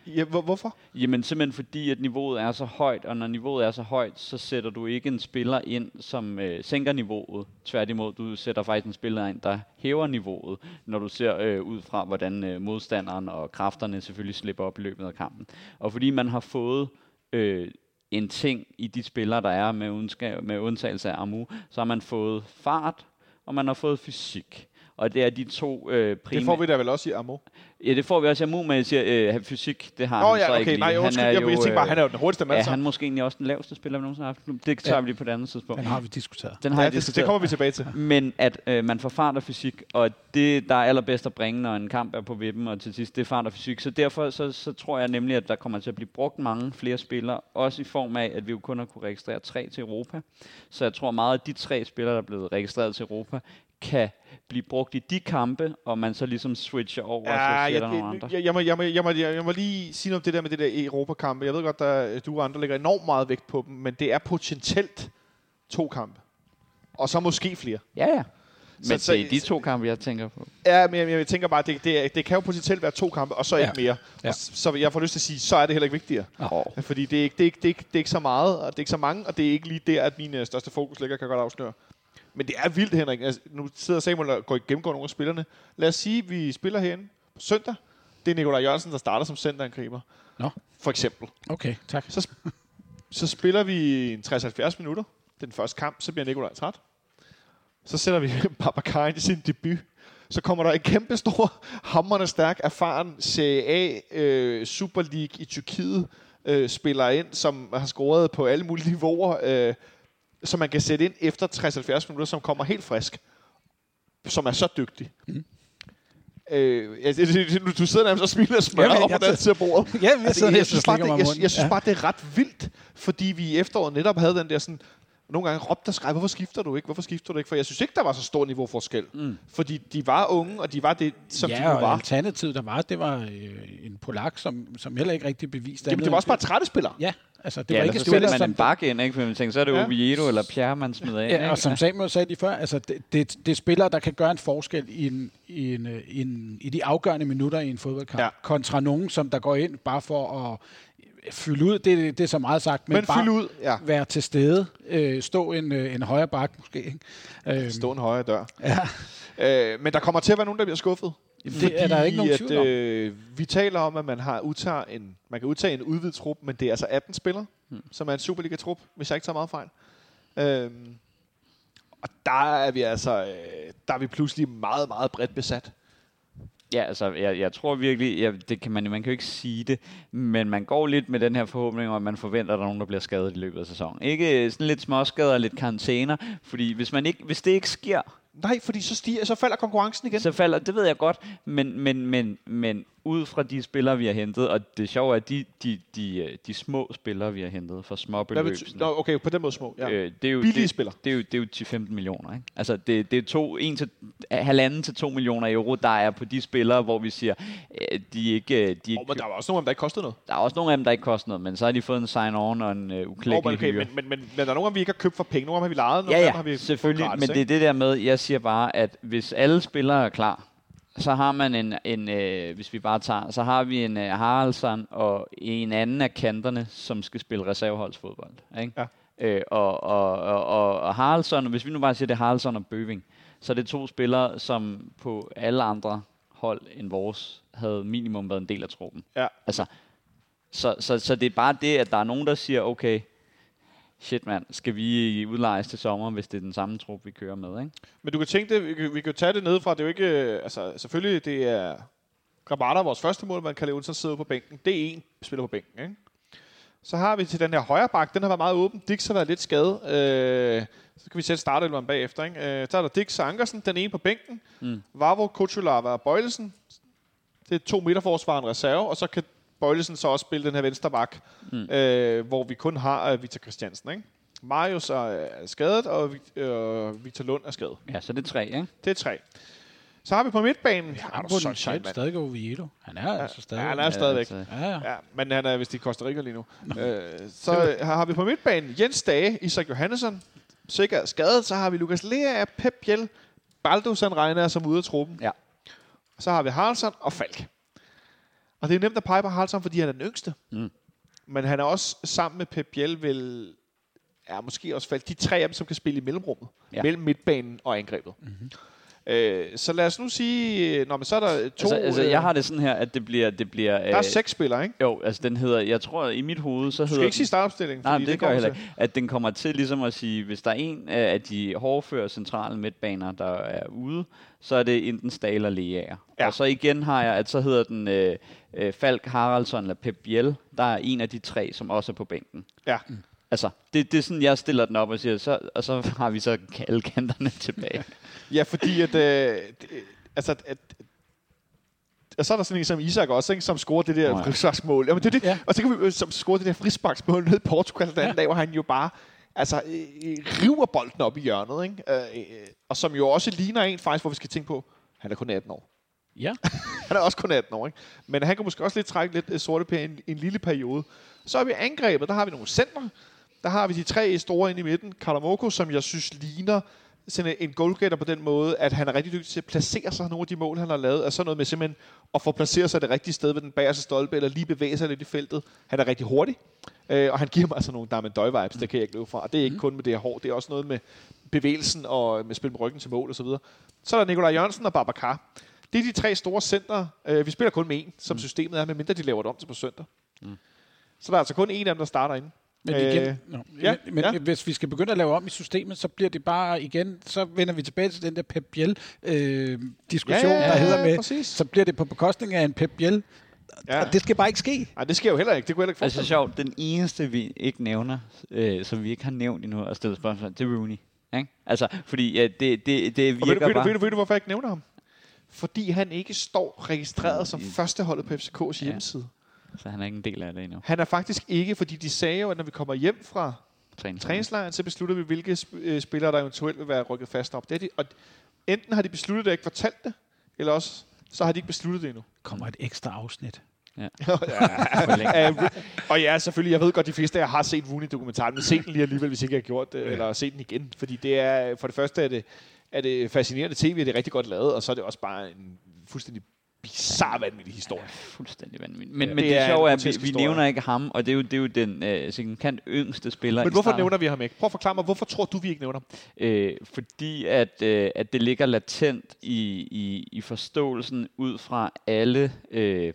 Ja, hvor, hvorfor? Jamen simpelthen fordi, at niveauet er så højt, og når niveauet er så højt, så sætter du ikke en spiller ind, som øh, sænker niveauet. Tværtimod, du sætter faktisk en spiller ind, der hæver niveauet, når du ser øh, ud fra, hvordan øh, modstanderen og kræfterne selvfølgelig slipper op i løbet af kampen. Og fordi man har fået øh, en ting i de spillere, der er med, undska- med undtagelse af Amu, så har man fået fart, og man har fået fysik. Og det er de to øh, primære... Det får vi da vel også i Amo. Ja, det får vi også i Amu, men jeg siger, øh, fysik, det har Nå han ja, så okay, ikke nej, undskyld, han jeg, jeg tænker bare, han er jo den hurtigste mand. er så. han måske egentlig også den laveste spiller, vi nogensinde har haft? Det tager Ja. vi lige på et andet tidspunkt. Den har vi diskuteret. Den har ja, jeg det, det diskuteret. kommer vi tilbage til. Men at øh, man får fart og fysik, og det, der er allerbedst at bringe, når en kamp er på vippen, og til sidst, det er fart og fysik. Så derfor så, så tror jeg nemlig, at der kommer til at blive brugt mange flere spillere, også i form af, at vi jo kun har kunne registrere tre til Europa. Så jeg tror meget, at de tre spillere, der er blevet registreret til Europa, kan blive brugt i de kampe, og man så ligesom switcher over, og så Ja, nogle andre. jeg, jeg, må, jeg, må, jeg, må, jeg må lige sige noget om det der med det der Europakampe. Jeg ved godt, at du og andre lægger enormt meget vægt på dem, men det er potentielt to kampe. Og så måske flere. Ja, ja. Men så- det er de to kampe, jeg tænker på. Ja, men jeg, jeg tænker bare, det, det, det kan jo potentielt være to kampe, og så Ja. ikke mere. Ja. Og så jeg får lyst til at sige, så er det heller ikke vigtigere. Oh. Fordi det er, ikke, det, er ikke, det, er ikke, det er ikke så meget, og det er ikke så mange, og det er ikke lige der, at min øh, største fokus ligger, kan jeg godt afsløre. Men det er vildt, Henrik. Altså, nu sidder Samuel og går gennemgår nogle af spillerne. Lad os sige, at vi spiller herinde på søndag. Det er Nikolaj Jørgensen, der starter som centerangriber. Nå. For eksempel. Okay, tak. Så, så spiller vi en 60-70 minutter. Den første kamp, så bliver Nikolaj træt. Så sætter vi [LAUGHS] Babacar i sin debut. Så kommer der en kæmpe stor, hammerne stærk, erfaren Serie A øh, Super League i Tyrkiet øh, spiller ind, som har scoret på alle mulige niveauer, øh, som man kan sætte ind efter 60-70 minutter, som kommer helt frisk, som er så dygtig. Mm. Øh, det, du sidder nærmest og smiler og smører Jamen, op på jeg den side af bordet. [LAUGHS] Ja, jeg Altså, jeg, næsten synes bare, det, jeg, jeg synes Ja. bare, det er ret vildt, fordi vi i efteråret netop havde den der sådan, nogle gange råbte og skreg, hvorfor skifter du ikke? Hvorfor skifter du ikke? For jeg synes ikke, der var så stor niveauforskel. Mm. Fordi de var unge, og de var det, som de ja, nu og var. alternativet, der var, det var øh, en polak, som, som heller ikke rigtig beviste Jamen, det var også bare trætte spillere. Ja, altså det Ja, var ikke så spillere, sætter man en som... bakke ind, ikke? For man tænker, så er det Ja. ja. Oviedo eller Pierre, man smider ind. Ja, og som Samuel sagde lige før, altså det, det, det er spillere, der kan gøre en forskel i, en, i, en, øh, i, en, i de afgørende minutter i en fodboldkamp, Ja. ja. kontra nogen, som der går ind bare for at fylde ud, det, det er så meget sagt, men, Men bare ud, ja. være til stede, øh, stå en, øh, en højre bak måske. Ikke? Øh, Stå en højre dør. ja. [LAUGHS] Øh, men der kommer til at være nogen, der bliver skuffet. Jamen, det er der ikke nogen tvivl om. øh, vi taler om, at man har udtager en, man kan udtage en udvidet trup, men det er altså 18 spillere, hmm. som er en Superliga-trup, hvis jeg ikke tager meget fejl. Øhm, Og der er vi altså, øh, der er vi pludselig meget, meget bredt besat. Ja, altså, jeg, jeg tror virkelig, ja, det kan man, man kan jo ikke sige det, men man går lidt med den her forhåbning om, at man forventer, at der er nogen, der bliver skadet i løbet af sæsonen. Ikke sådan lidt småskader og lidt karantæner, fordi hvis, man ikke, hvis det ikke sker, Nej, fordi så, stiger, så falder konkurrencen igen. så falder, det ved jeg godt, men, men, men, men ud fra de spillere, vi har hentet, og det sjove er, at de, de, de, øh, de små spillere, vi har hentet for små Hvad beløb, betyder, Nå, okay, på den måde små. Ja. øh, det er jo, Billige det, spillere. Det er jo, det er jo 10-15 millioner, ikke? Altså, det, det er to, en til, halvanden til 2 millioner euro, der er på de spillere, hvor vi siger, øh, de er ikke... De er ikke Oh, men der var også nogle af dem, der ikke kostede noget. Der er også nogle af dem, der ikke koster noget, men så har de fået en sign-on og en Oh, men, uklækkelig okay, hyre. men, men, men, men, der er nogle af dem, vi ikke har købt for penge. Nogle af dem har vi lejet, nogle Ja, dem har ja, vi selvfølgelig, gratis, men det er ikke? det der med, jeg siger bare, at hvis alle spillere er klar, så har man en, en øh, hvis vi bare tager, så har vi en øh, Haraldsson og en anden af kanterne, som skal spille reserveholdsfodbold. Ikke? Ja. Øh, og, og, og, og, og Haraldsson, hvis vi nu bare siger, det er Haraldsson og Bøving, så er det to spillere, som på alle andre hold end vores, havde minimum været en del af truppen. Ja. Altså, så, så, så det er bare det, at der er nogen, der siger, okay, shit mand, skal vi udlejes til sommer, hvis det er den samme trup, vi kører med, ikke? Men du kan tænke det, vi kan, vi kan tage det nedefra. Det er jo ikke, øh, altså selvfølgelig, det er Grabata, vores første mål, man kan leve så sidder på bænken. Det er en spiller på bænken, ikke? Så har vi til den her højre bak, den har været meget åben. Dix har været lidt skadet. Øh, så kan vi sætte startelveren bagefter, ikke? Øh, så er der Dix og Ankersen, den ene på bænken. Mm. Vavro, Kuchulava og Bøjlesen. Det er to midterforsvar en reserve, og så kan Bøjlesen så også spille den her venstre bak, mm. øh, hvor vi kun har uh, Victor Christiansen, ikke? Marius er øh, skadet, og øh, Victor Lund er skadet. Ja, så det er tre, ikke? Det er tre. Så har vi på midtbanen... Ja, Han er potentielt stadig Oviedo. Han er altså stadig. Ja, han er stadigvæk. altså, Ja, ja. Ja, men han er vist i Costa Rica lige nu. øh, så har har vi på midtbanen Jens Dage, Isak Johannesson, sikkert skadet. Så har vi Lukas Lea, Pep Biel, Baldusan regner som ude af truppen. Ja. Så har vi Haraldsson og Falk. Og det er nemt at pege på Haraldsson, fordi han er den yngste. Mm. Men han er også sammen med Pep Biel vel... Ja, måske også Falk. De tre af dem, som kan spille i mellemrummet. Ja. Mellem midtbanen og angrebet. Mm-hmm. Øh, så lad os nu sige... Nå, men så er der to... altså, altså, øh, jeg har det sådan her, at det bliver... Det bliver Der er seks spillere, ikke? Jo, altså den hedder, jeg tror i mit hoved, så Du skal hedder ikke sige startopstilling, Nej, det, det gør jeg heller ikke. At den kommer til ligesom at sige, hvis der er en af de hårdføre centrale midtbaner, der er ude, så er det enten Stahl eller Leaer. Ja. Og så igen har jeg, at så hedder den øh, øh, Falk Haraldsson eller Pep Biel, der er en af de tre, som også er på bænken. Ja. Altså, det, det er sådan, jeg stiller den op og siger, så, og så har vi så [LAUGHS] alle kanterne tilbage. [LAUGHS] Ja, fordi at... Øh, altså, at, og så er der sådan en som Isak også, ikke, som scorer det der oh, ja. frisparksmål. Jamen, det er det. Ja. Og så kan vi jo som scorer det der frisparksmål nede i Portugal den anden ja. dag, hvor han jo bare altså, øh, river bolden op i hjørnet. Ikke? Øh, øh, og som jo også ligner en faktisk, hvor vi skal tænke på, han er kun 18 år. Ja. [LAUGHS] Han er også kun 18 år, ikke? Men han kan måske også lidt trække lidt øh, sorte på en, en lille periode. Så har vi angrebet, der har vi nogle center. Der har vi de tre store inde i midten. Kalamoko, som jeg synes ligner sådan en goalgetter på den måde, at han er rigtig dygtig til at placere sig nogle af de mål, han har lavet. Altså noget med simpelthen at få placeret sig det rigtige sted ved den bagerste stolpe, eller lige bevæge sig lidt i feltet. Han er rigtig hurtig, øh, og han giver mig altså nogle Darmen Døj-vibes, det kan jeg ikke løbe fra. Og det er ikke kun med det her hår, det er også noget med bevægelsen og med spil med ryggen til mål og så videre. Så er der Nikolaj Jørgensen og Babacar. Det er de tre store center. Øh, vi spiller kun med en, som systemet er, medmindre de laver det om til på søndag. Så der er altså kun en af dem, der starter inde. Men, igen, Øh, no, ja, men ja. ja. hvis vi skal begynde at lave om i systemet, så bliver det bare igen, så vender vi tilbage til den der Pep Biel øh, diskussion, Ja, ja, der ja, hedder med, præcis. så bliver det på bekostning af en Pep Biel. Ja. Og det skal bare ikke ske. Nej, det sker jo heller ikke. Det kunne heller ikke Altså forestille mig. sjovt, den eneste, vi ikke nævner, øh, som vi ikke har nævnt endnu og stillet spørgsmål, det er Rooney. Ikke? Altså, fordi ja, det, det, det Og ved, du, virker ved, du, bare... ved, du, ved du, hvorfor jeg ikke nævner ham? Fordi han ikke står registreret som førsteholdet på FCK's hjemmeside. Så han er ikke en del af det endnu. Han er faktisk ikke, fordi de sagde jo, at når vi kommer hjem fra Træningslejr. træningslejren, så beslutter vi, hvilke sp- øh, spillere, der eventuelt vil være rykket fast op. Det er de, og enten har de besluttet det og ikke fortalt det, eller også så har de ikke besluttet det endnu. kommer et ekstra afsnit. [LAUGHS] Længe. Uh, [LAUGHS] og ja, selvfølgelig, jeg ved godt, de fleste af jer har set Rooney-dokumentaren, men se den lige alligevel, hvis ikke jeg har gjort det, eller se den igen. Fordi det er, for det første er det, er det fascinerende tv, og det er rigtig godt lavet, og så er det også bare en fuldstændig bizarre vanvittig historie. Fuldstændig vanvittigt. Men, Ja. men Det det, er sjove er, at vi, vi nævner ikke ham, og det er jo, det er jo den øh, signifikant yngste spiller. Men i hvorfor starten. nævner vi ham ikke? Prøv at forklare mig, hvorfor tror du, vi ikke nævner ham? Øh, fordi at, øh, at det ligger latent i, i, i forståelsen ud fra alle, øh,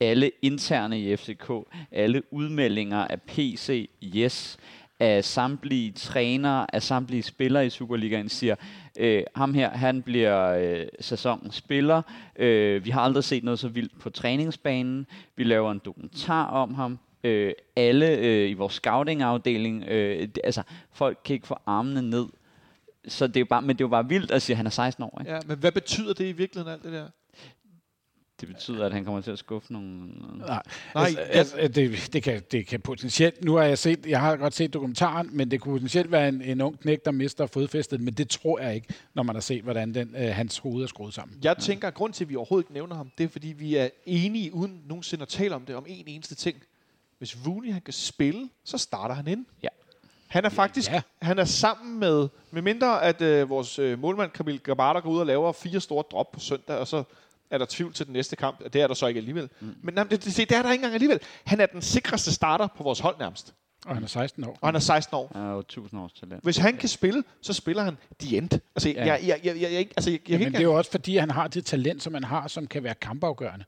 alle interne i FCK, alle udmeldinger af PC, yes, af samtlige trænere, af samtlige spillere i Superligaen siger, øh, ham her, han bliver øh, sæsonens spiller. Øh, vi har aldrig set noget så vildt på træningsbanen. Vi laver en dokumentar om ham. Øh, alle øh, i vores scouting-afdeling, øh, det, altså folk kan ikke få armene ned. Så det er bare, men det er jo bare vildt at sige, at han er 16 år. Ikke? Ja, men hvad betyder det i virkeligheden, alt det der? Det betyder, at han kommer til at skuffe nogle... Nej, Nej, altså, altså, det, det, kan, det kan potentielt... Nu har jeg set, jeg har godt set dokumentaren, men det kunne potentielt være en, en ung knæk, der mister fodfæstet, men det tror jeg ikke, når man har set, hvordan den, øh, hans hoved er skruet sammen. Jeg tænker, at grund til, at vi overhovedet ikke nævner ham, det er, fordi vi er enige, uden nogensinde at tale om det, om en eneste ting. Hvis Rooney han kan spille, så starter han ind. Ja. Han er faktisk, Ja. han er sammen med, med mindre at øh, vores øh, målmand Kamil Gabata går ud og laver fire store drop på søndag, og så er der tvivl til den næste kamp. og Det er der så ikke alligevel. Mm. Men jamen, det, det, det er der ikke engang alligevel. Han er den sikreste starter på vores hold nærmest. Og han er 16 år. Og han er 16 år. Han er jo 1000 års talent. Hvis han kan spille, så spiller han the end. Altså, Ja. ja. jeg, jeg, jeg, jeg, jeg, altså, jeg, jeg, jeg Men det er jo også fordi, han har det talent, som han har, som kan være kampafgørende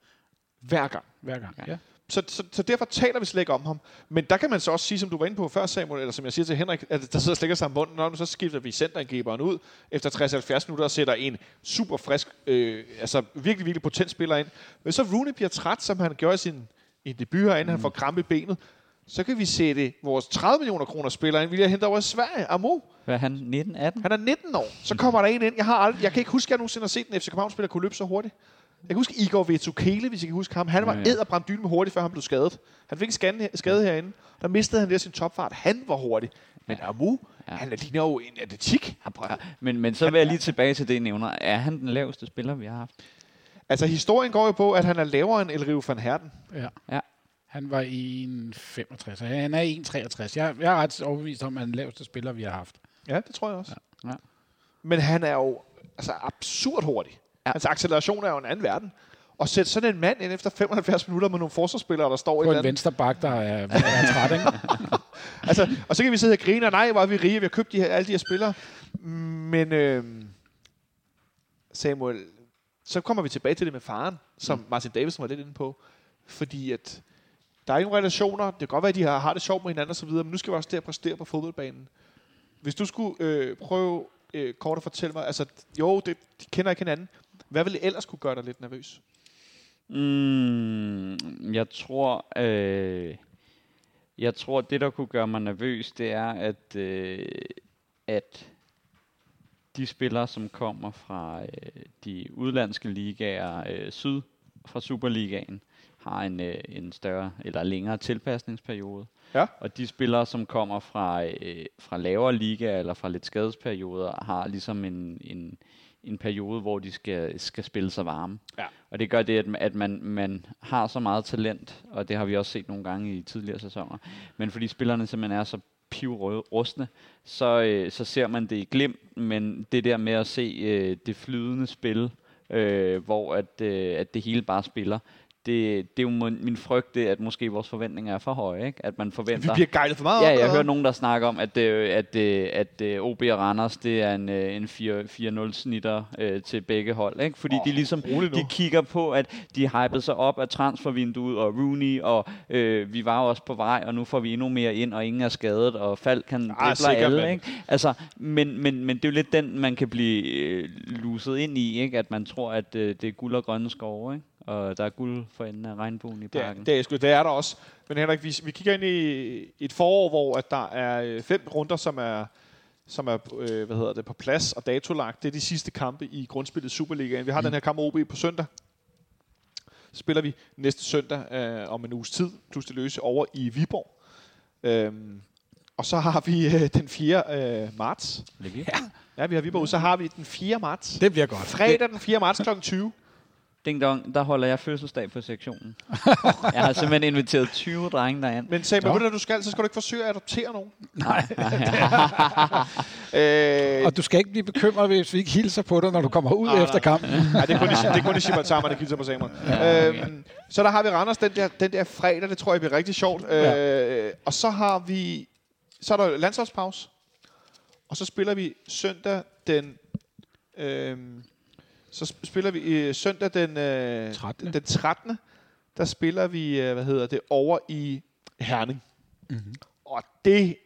hver gang. hver gang. Ja. Så, så, så derfor taler vi slet ikke om ham. Men der kan man så også sige, som du var inde på før, Samuel, eller som jeg siger til Henrik, at der sidder og slikker sig om munden, nu så skifter vi centerangriberen ud efter 60-70 minutter og sætter en super frisk, øh, altså virkelig, virkelig potent spiller ind. Men så Rooney bliver træt, som han gjorde i sin i debut herinde, mm. han får krampe i benet, så kan vi sætte vores 30 millioner kroner spiller ind, vil jeg hente over i Sverige, Amo. Hvad er han? 19, 18? Han er 19 år. Så kommer der en ind. Jeg, har aldrig, jeg kan ikke huske, at jeg nogensinde har set en FC København-spiller kunne løbe så hurtigt. Jeg kan huske Igor Vetukele, hvis I kan huske ham. Han var Ja, ja, ja. ja. æderbrændt dyne med hurtigt, før han blev skadet. Han fik en skade, skade herinde. Der mistede han der sin topfart. Han var hurtig. Men Amu, Ja. ja. han ligner jo en atletik. Ja, men, men så vil jeg lige tilbage til det, I nævner. Er han den laveste spiller, vi har haft? Altså, historien går jo på, at han er lavere end Elrio van Herten. Ja. Ja. Han var 1,65. og Han er 1,63. Jeg, jeg er ret overbevist om, at han er den laveste spiller, vi har haft. Ja, det tror jeg også. Ja. Ja. Men han er jo altså, absurd hurtig. Ja. Hans acceleration er jo en anden verden. Og sætte sådan en mand ind efter 75 minutter med nogle forsvarsspillere, der står i På et en andet. venstre bak, der er, er træt, ikke? [LAUGHS] altså, og så kan vi sidde og grine, og nej, hvor er vi rige, vi har købt de her, alle de her spillere. Men øh, Samuel, så kommer vi tilbage til det med faren, som mm. Martin Davidsen var lidt inde på. Fordi at der er ikke nogen relationer, det kan godt være, at de har, har det sjovt med hinanden osv., men nu skal vi også til at præstere på fodboldbanen. Hvis du skulle øh, prøve øh, kort at fortælle mig, altså jo, det, de kender ikke hinanden. Hvad ville ellers kunne gøre dig lidt nervøs? Mm, jeg tror, øh, jeg tror, det der kunne gøre mig nervøs, det er, at, øh, at de spillere, som kommer fra øh, de udlandske ligaer øh, syd fra Superligaen, har en, øh, en større eller længere tilpasningsperiode. Ja. Og de spillere, som kommer fra, øh, fra lavere liga eller fra lidt skadesperioder, har ligesom en, en, en periode, hvor de skal, skal spille sig varme. Ja. Og det gør det, at, at man, man har så meget talent, og det har vi også set nogle gange i tidligere sæsoner. Men fordi spillerne simpelthen er så pivrustne, så, øh, så ser man det i glimt, men det der med at se øh, det flydende spil, øh, hvor at, øh, at det hele bare spiller, det, det er jo min frygt, det, at måske vores forventninger er for høje, ikke? At man Vi forventer... bliver gejlet for meget Ja, jeg eller hører nogen, der snakker om, at, øh, at, øh, at øh, OB og Randers, det er en, en 4-0-snitter øh, til begge hold. Ikke? Fordi Åh, de ligesom de kigger på, at de hypede sig op af transfervinduet og Rooney, og øh, vi var også på vej, og nu får vi endnu mere ind, og ingen er skadet, og Falk kan Ah, dribler alle. Ikke? Altså, men, men, men det er jo lidt den, man kan blive øh, luset ind i, ikke? at man tror, at øh, det er guld og grønne skove, ikke? Og der er guld for enden af regnbuen i Det er, parken. det, er, det er der også. Men Henrik, vi, vi kigger ind i et forår, hvor at der er øh, fem runder, som er, som er øh, hvad hedder det, på plads og datolagt. Det er de sidste kampe i grundspillet Superligaen. Vi har mm. den her kamp OB på søndag. Så spiller vi næste søndag øh, om en uges tid, plus det løse over i Viborg. Øhm, og så har vi øh, den 4. Øh, marts. Ja. Ja, vi har Viborg. Så har vi den 4. marts. Det bliver godt. Fredag den 4. marts kl. 20. Ding dong, der holder jeg fødselsdag på sektionen. [LAUGHS] jeg har simpelthen inviteret 20 drenge derind. Men Nå. ved du, du skal? Så skal du ikke forsøge at adoptere nogen. Nej. [LAUGHS] [LAUGHS] Øh, Og du skal ikke blive bekymret, hvis vi ikke hilser på dig, når du kommer ud Nej, efter nej. kampen. Nej, det er kun i, det er kun i Gibraltar, der kilder på Samuel. Ja, øhm, så der har vi Randers den der, den der fredag, det tror jeg bliver rigtig sjovt. Øh, og så har vi, så er der landsholdspause. Og så spiller vi søndag den, øh, så sp- spiller vi øh, søndag den, øh, 13.. den 13. Der spiller vi, øh, hvad hedder det, over i Herning. Mm-hmm. Og det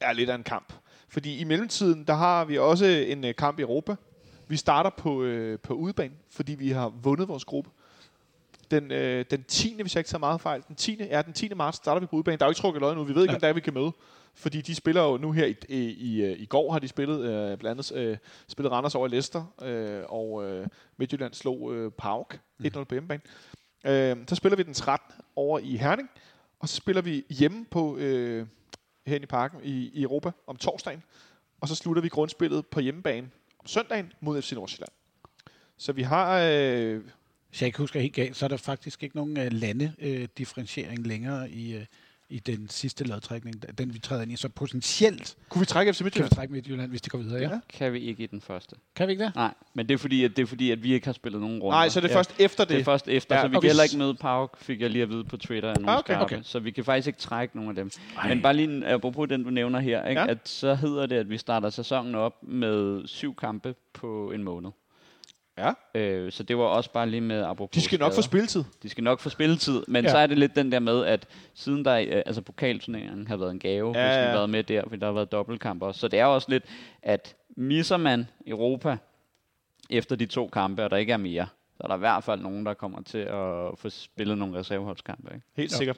er lidt af en kamp. Fordi i mellemtiden, der har vi også en øh, kamp i Europa. Vi starter på, øh, på udebane, fordi vi har vundet vores gruppe. Den, øh, den 10. hvis jeg ikke tager meget fejl, den 10. Ja, den 10. marts starter vi på udebane. Der er jo ikke trukket løg nu. Vi ved ikke, om der er, vi kan møde. Fordi de spiller jo nu her i, i, i, øh, i går har de spillet, øh, blandt andet øh, spillet Randers over i Leicester, øh, og øh, Midtjylland slog øh, Pauk 1-0 på hjemmebane. Øh, så spiller vi den 13 over i Herning, og så spiller vi hjemme på øh, herinde i parken i, i Europa om torsdagen, og så slutter vi grundspillet på hjemmebane om søndagen mod FC Nordsjælland. Så vi har... Øh, Hvis jeg ikke husker helt galt, så er der faktisk ikke nogen uh, landedifferentiering længere i, uh, i den sidste lodtrækning, den vi træder ind i. Så potentielt kunne vi trække FC kan vi Midtjylland? trække Midtjylland, hvis de går videre, ja. Ja. Kan vi ikke i den første. Kan vi ikke det? Nej, men det er fordi, at, det er fordi, at vi ikke har spillet nogen runder. Nej, så er det Ja. først efter det. Det er først efter, Ja, så vi okay. kan heller ikke møde Pauk, fik jeg lige at vide på Twitter af nogle Ah, okay, skarpe. okay. Så vi kan faktisk ikke trække nogen af dem. Ej. Men bare lige apropos den, du nævner her, ikke? Ja. at så hedder det, at vi starter sæsonen op med syv kampe på en måned. Ja. Øh, så det var også bare lige med apropos De skal nok få skader. spilletid. De skal nok få spilletid, men Ja. så er det lidt den der med, at siden der, øh, altså pokalturneringen har været en gave, Ja, hvis vi ja. har været med der, fordi der har været dobbeltkamp også. Så det er også lidt, at misser man Europa efter de to kampe, og der ikke er mere, så er der i hvert fald nogen, der kommer til at få spillet nogle reserveholdskampe. Ikke? Helt Ja.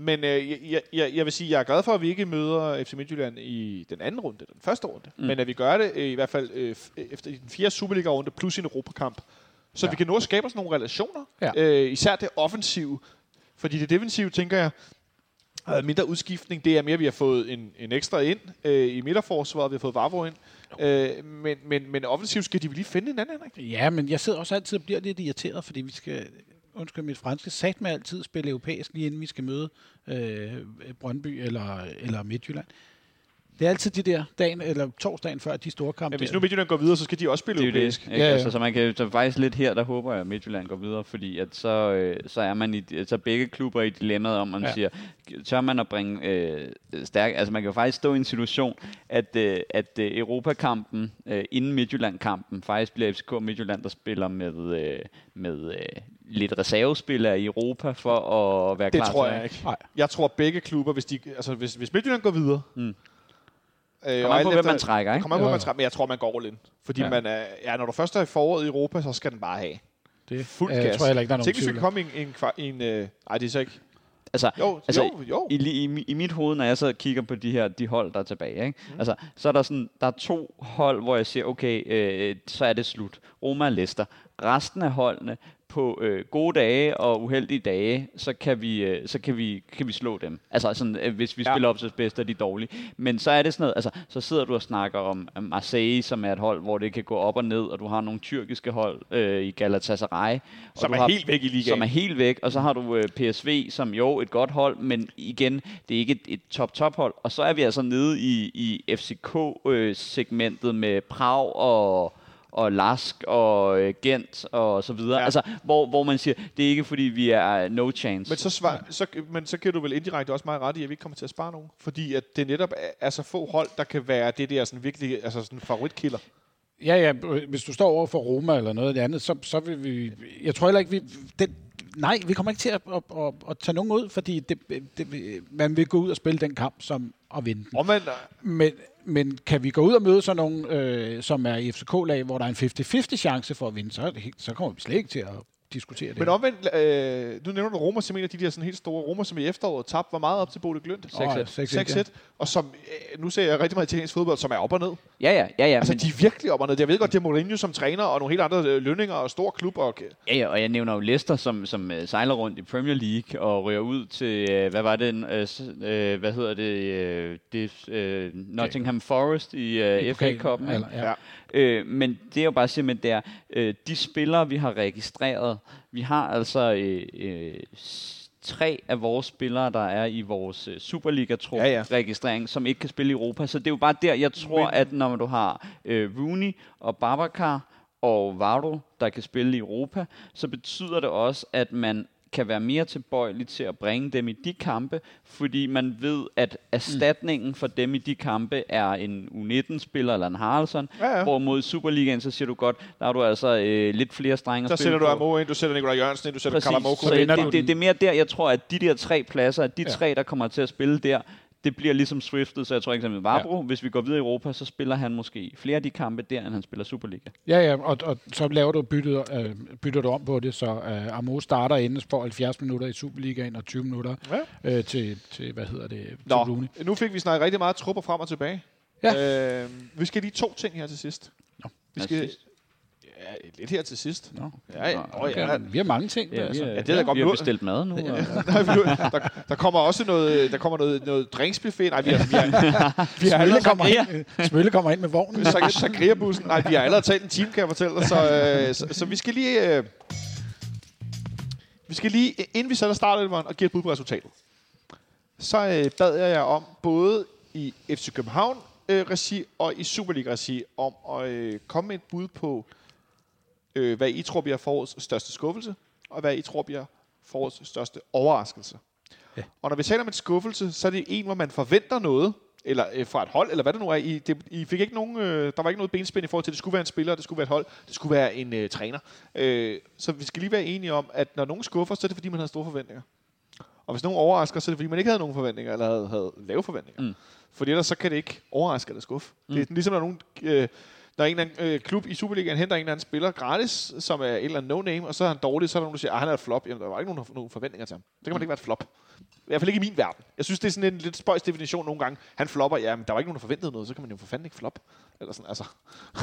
Men øh, jeg, jeg, jeg vil sige, jeg er glad for, at vi ikke møder FC Midtjylland i den anden runde, den første runde. Mm. Men at vi gør det øh, i hvert fald øh, f- efter den fjerde Superliga-runde plus en Europakamp. Så Ja. vi kan nå at skabe os nogle relationer. Ja. Øh, især det offensive. Fordi det defensive, tænker jeg, har været mindre udskiftning. Det er mere, at vi har fået en, en ekstra ind øh, i midterforsvaret. Vi har fået Vavro ind. Øh, men, men, men offensivt skal de vel lige finde en anden, Henrik? Ja, men jeg sidder også altid og bliver lidt irriteret, fordi vi skal, undskyld mit franske, sat med altid spille europæisk, lige inden vi skal møde øh, Brøndby eller, eller Midtjylland. Det er altid de der dagen, eller torsdagen før de store kampe. Men hvis nu Midtjylland går videre, så skal de også spille Det europæisk. det. Ikke? Ja, ja. Altså, så man kan så faktisk lidt her, der håber jeg, at Midtjylland går videre, fordi at så, øh, så er man i, så begge klubber i dilemmaet om, man Ja. ja. siger, tør man at bringe øh, stærk, altså man kan jo faktisk stå i en situation, at, øh, at øh, Europakampen, øh, inden Midtjylland-kampen, faktisk bliver FCK Midtjylland, der spiller med, øh, med øh, lidt reservespillere i Europa for at være Det klar tror til jeg ikke. Nej. Jeg tror, begge klubber, hvis, de, altså, hvis, hvis Midtjylland går videre... Mm. Øh, Kommer og an på, hvem man trækker, Det ikke? kommer an på, hvem man trækker, men jeg tror, man går all in. Fordi Ja. ja. man er, ja, når du først er i foråret i Europa, så skal den bare have. det Fuld øh, gas. tror jeg heller ikke, der er nogen Tænk, hvis vi komme i en, en, i en øh, ej, det er så ikke... Altså, Jo, Altså, jo, jo. I, i, I mit hoved, når jeg så kigger på de her de hold, der er tilbage, ikke? Mm. Altså, så er der sådan, der er to hold, hvor jeg siger, okay, øh, så er det slut. Roma og Leicester. Resten af holdene, på øh, gode dage og uheldige dage, så kan vi, øh, så kan vi, kan vi slå dem. Altså sådan, øh, hvis vi Ja. spiller op til bedst af de dårlige. Men så er det sådan noget, altså, så sidder du og snakker om øh, Marseille, som er et hold, hvor det kan gå op og ned, og du har nogle tyrkiske hold øh, i Galatasaray. og Som er har, helt væk i ligaen. Som er helt væk, og så har du øh, PSV, som jo et godt hold, men igen, det er ikke et, et top-top hold. Og så er vi altså nede i, i FCK-segmentet med Prag og og Lask og øh, Gent og så videre. Ja. Altså, hvor, hvor man siger, det er ikke fordi, vi er no chance. Men så, svar, så, men så kan du vel indirekte også meget ret i, at vi ikke kommer til at spare nogen. Fordi at det netop er, er så få hold, der kan være det der sådan virkelig altså sådan favoritkiller. Ja, ja, hvis du står over for Roma eller noget andet, så, så vil vi... Jeg tror heller ikke, vi... Den, nej, vi kommer ikke til at, at, at, at tage nogen ud, fordi det, det, man vil gå ud og spille den kamp som at vinde den. Omvendt, Men, men kan vi gå ud og møde sådan nogle, øh, som er i FCK-lag, hvor der er en 50-50 chance for at vinde, så, det så kommer vi slet ikke til at diskutere det. men omvendt øh, nu nævner du Roma som en af de der sådan helt store Roma, som i efteråret tabte var meget op til Bode Glønt. 6-1. 6-1. Og som, øh, nu ser jeg rigtig meget italiensk fodbold, som er op og ned. Ja, ja, ja, ja. Altså, men, de er virkelig op og ned. Jeg ved godt, det er Mourinho som træner, og nogle helt andre øh, lønninger og stor klub. Og, ja, ja, og jeg nævner jo Leicester, som, som uh, sejler rundt i Premier League og ryger ud til, uh, hvad var det, uh, uh, hvad hedder det, uh, det uh, Nottingham Forest i uh, FA Cup'en. ikke? Eller, ja. Ja. Øh, men det er jo bare simpelthen der, øh, de spillere, vi har registreret, vi har altså øh, øh, tre af vores spillere, der er i vores øh, Superliga-trup Ja, ja. som ikke kan spille i Europa. Så det er jo bare der, jeg tror, Men- at når du har øh, Rooney og Babacar og Varo, der kan spille i Europa, så betyder det også, at man kan være mere tilbøjelig til at bringe dem i de kampe, fordi man ved, at erstatningen for dem i de kampe er en U19-spiller eller en Haraldsson, Ja, ja. Hvorimod i Superligaen, så siger du godt, der har du altså øh, lidt flere strenge Så sætter du. Amo ind, du sætter Nikolaj Jørgensen ind, du sætter. Kalamoko vinder det, det, det, det er mere der, jeg tror, at de der tre pladser, at de ja. tre, der kommer til at spille der, det bliver ligesom Swiftet, så jeg tror eksempel Varbro, ja. hvis vi går videre i Europa, så spiller han måske flere af de kampe der, end han spiller Superliga. Ja, ja, og, og så laver du byttet, øh, bytter du om på det, så øh, Amo starter inden for 70 minutter i Superligaen og 20 minutter Ja. øh, til, til, hvad hedder det, til Nå, Rooney. nu fik vi snakket rigtig meget trupper frem og tilbage. Ja. Øh, vi skal lige to ting her til sidst. Nå. Vi skal, sidst. Ja, lidt her til sidst. Nå. Ja, ja. Nå, Okay, ja. vi har mange ting. Ja, altså. Ja, det er godt vi har bestilt mad nu. [LAUGHS] Og, Nej, vi- der, der kommer også noget, der kommer noget, noget drinksbuffet. Nej, vi har, vi har, vi har Smølle kommer, ind, Smølle kommer ind med vognen. så, Sagria-bussen. Nej, vi har allerede talt en time, kan jeg fortælle dig. Så, øh, så, så vi skal lige... Øh, vi skal lige, inden vi sætter startelveren og giver et bud på resultatet, så øh, bad jeg jer om, både i FC København øh, regi og i Superliga regi, om at øh, komme med et bud på, øh, hvad I tror bliver forårets største skuffelse, og hvad I tror bliver forårets største overraskelse. Ja. Og når vi taler om en skuffelse, så er det en, hvor man forventer noget, eller øh, fra et hold, eller hvad det nu er. I, det, I fik ikke nogen, øh, der var ikke noget benspænd i forhold til, at det skulle være en spiller, det skulle være et hold, det skulle være en øh, træner. Øh, så vi skal lige være enige om, at når nogen skuffer, så er det fordi, man havde store forventninger. Og hvis nogen overrasker, så er det fordi, man ikke havde nogen forventninger, eller havde, havde lave forventninger. Mm. Fordi ellers så kan det ikke overraske eller skuffe. Mm. Det er ligesom, når nogen... Øh, når en eller anden øh, klub i Superligaen henter en eller anden spiller gratis, som er en eller anden no-name, og så er han dårlig, så er der nogen, der siger, at han er et flop. Jamen, der var ikke nogen, nogen forventninger til ham. Det kan man ikke være et flop. I hvert fald ikke i min verden. Jeg synes, det er sådan en lidt spøjs definition nogle gange. Han flopper, ja, men der var ikke nogen, der forventede noget, så kan man jo for fanden ikke flop. Eller sådan, altså.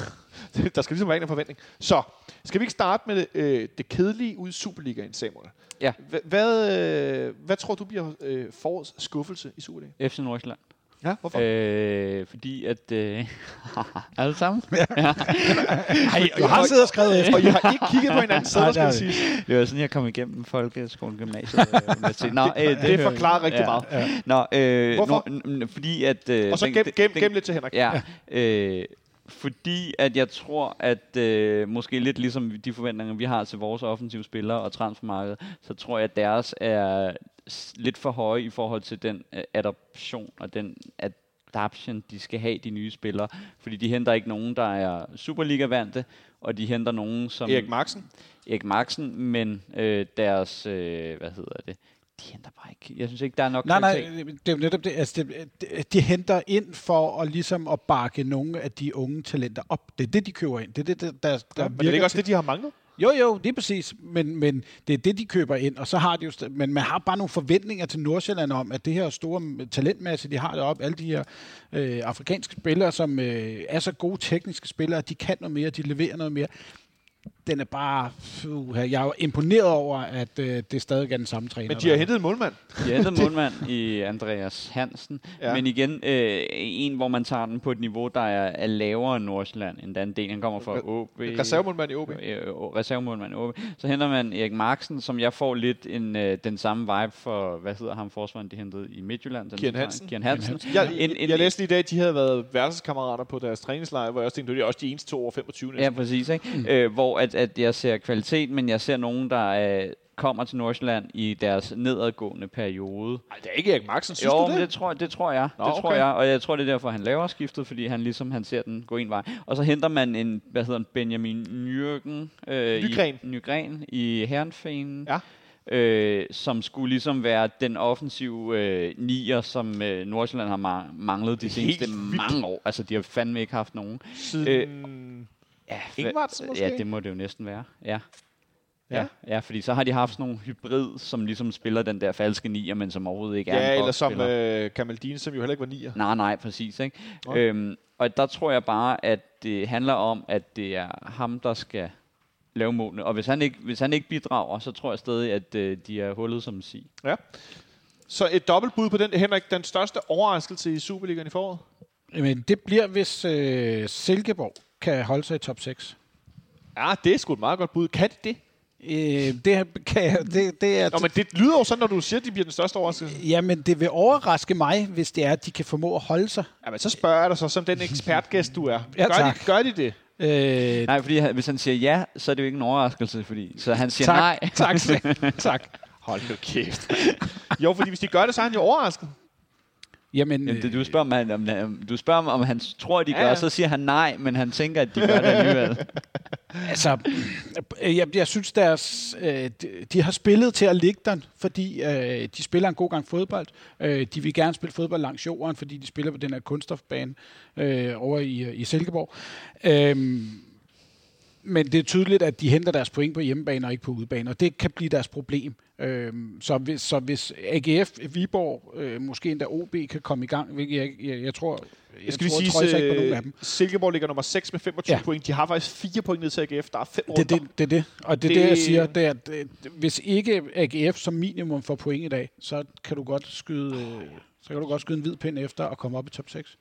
[LAUGHS] der skal ligesom være en forventning. Så, skal vi ikke starte med det, øh, det kedelige ud i Superligaen, Samuel? Ja. Hva- Hvad, øh, hvad tror du bliver øh, forårets skuffelse i Superligaen? FC Nordsjælland. Ja, hvorfor? Øh, fordi at... Øh, [LAUGHS] alle sammen? [LAUGHS] Ej, du har siddet og skrevet efter. og I har ikke kigget på hinanden, så skal det det sige. Det var sådan, jeg kom igennem folkeskolen, gymnasiet og universitet. Nå, øh, Det hører forklarer rigtig meget. Nå, øh, Hvorfor? Nå, fordi at... Øh, Og så gem, gem, gem lidt til Henrik. Ja, øh, fordi at jeg tror, at øh, måske lidt ligesom de forventninger, vi har til vores offensive spillere og transfermarkedet, så tror jeg, at deres er lidt for høje i forhold til den øh, adoption og den adaption, de skal have, de nye spillere. Fordi de henter ikke nogen, der er Superliga-vante, og de henter nogen som Erik Marksen. Erik Marksen, men øh, deres, øh, hvad hedder det, de henter bare ikke. Jeg synes ikke, der er nok Nej, kvalitet. nej, det er jo netop det. Altså, det, de henter ind for at, ligesom at bakke nogle af de unge talenter op. Det er det, de køber ind. Det er det, der, der, der Ja, men det er ikke også det, de har manglet? Jo, jo, det er præcis. Men, men det er det, de køber ind. Og så har de jo, st- men man har bare nogle forventninger til Nordsjælland om, at det her store talentmasse, de har deroppe, alle de her øh, afrikanske spillere, som øh, er så gode tekniske spillere, de kan noget mere, de leverer noget mere. Den er bare... Uh, jeg er jo imponeret over, at øh, det stadig er den samme træner. Men de har der- hentet en målmand. De hentede [LAUGHS] målmand i Andreas Hansen, Ja. men igen øh, en, hvor man tager den på et niveau, der er, er lavere end Nordsjælland, end den del. Han kommer fra OB. Reservemålmand i OB. Øh, reservemålmand i OB. Så henter man Erik Marksen, som jeg får lidt en, øh, den samme vibe for, hvad hedder ham, forsvaren, de hentede i Midtjylland? Den Kian Hansen. Kian Hansen. Jeg, En- en- jeg læste i dag, at de havde været værelseskammerater på deres træningslejr, hvor jeg også tænkte, det er også de eneste to over 25. Ja, præcis. Ikke? Mm. Øh, hvor at, at jeg ser kvalitet, men jeg ser nogen, der øh, kommer til Nordsjælland i deres nedadgående periode. Nej, det er ikke Erik Marksen, synes jo, du det? det tror, det tror jeg. Nå, det tror okay. jeg, og jeg tror, det er derfor, han laver skiftet, fordi han ligesom han ser den gå en vej. Og så henter man en, hvad hedder han, Benjamin Nyrgen, øh, Nygren. I, Nygren i Herrenfænen. Ja. Øh, som skulle ligesom være den offensive øh, nier, som øh, Nordsjælland har ma- manglet de seneste vildt. mange år. Altså, de har fandme ikke haft nogen. Siden... Ja, Ingvartsen hva- måske? Ja, det må det jo næsten være. Ja. Ja. Ja. ja, fordi så har de haft sådan nogle hybrid, som ligesom spiller den der falske nier, men som overhovedet ikke er Ja, eller som øh, Kamaldine, som jo heller ikke var nier. Nej, nej, præcis. Ikke? Nå. Øhm, og der tror jeg bare, at det handler om, at det er ham, der skal lave målene. Og hvis han ikke, hvis han ikke bidrager, så tror jeg stadig, at øh, de er hullet som sig. Ja. Så et dobbeltbud på den, Henrik, den største overraskelse i Superligaen i foråret? Men det bliver, hvis øh, Silkeborg kan holde sig i top 6. Ja, det er sgu et meget godt bud. Kan det det? Øh, det, kan jeg, det, det er... Nå, men det lyder jo sådan, når du siger, at de bliver den største overraskelse. Jamen, det vil overraske mig, hvis det er, at de kan formå at holde sig. Jamen, så spørger jeg dig så, som den ekspertgæst, du er. Ja, gør, tak. de, gør de det? Øh, Nej, fordi hvis han siger ja, så er det jo ikke en overraskelse, fordi så han siger tak, nej. tak, tak. Hold nu kæft. jo, fordi hvis de gør det, så er han jo overrasket. Jamen, Jamen, det, du spørger, om, han, om, du spørger om, om han tror, de Ja, gør, ja. så siger han nej, men han tænker, at de gør det alligevel. [LAUGHS] Altså, øh, jeg, jeg synes, deres, øh, de, de har spillet til at ligge der, fordi øh, de spiller en god gang fodbold. Øh, de vil gerne spille fodbold langs jorden, fordi de spiller på den her kunststofbane øh, over i, i Silkeborg. Øh, men det er tydeligt, at de henter deres point på hjemmebane og ikke på udebane, og det kan blive deres problem. Øhm, så, hvis, så hvis AGF, Viborg, øh, måske endda OB kan komme i gang, hvilket jeg, jeg, jeg tror, jeg, Jeg skal vi sige, jeg ikke på nogen af dem. Silkeborg ligger nummer 6 med 25 ja. Point. De har faktisk 4 point ned til AGF. Der er 5 Det er runder. det, det, er det. Og det er Det- det, jeg siger, det er, at øh, hvis ikke AGF som minimum får point i dag, så kan du godt skyde, øh, så kan du godt skyde en hvid pind efter og komme op i top 6.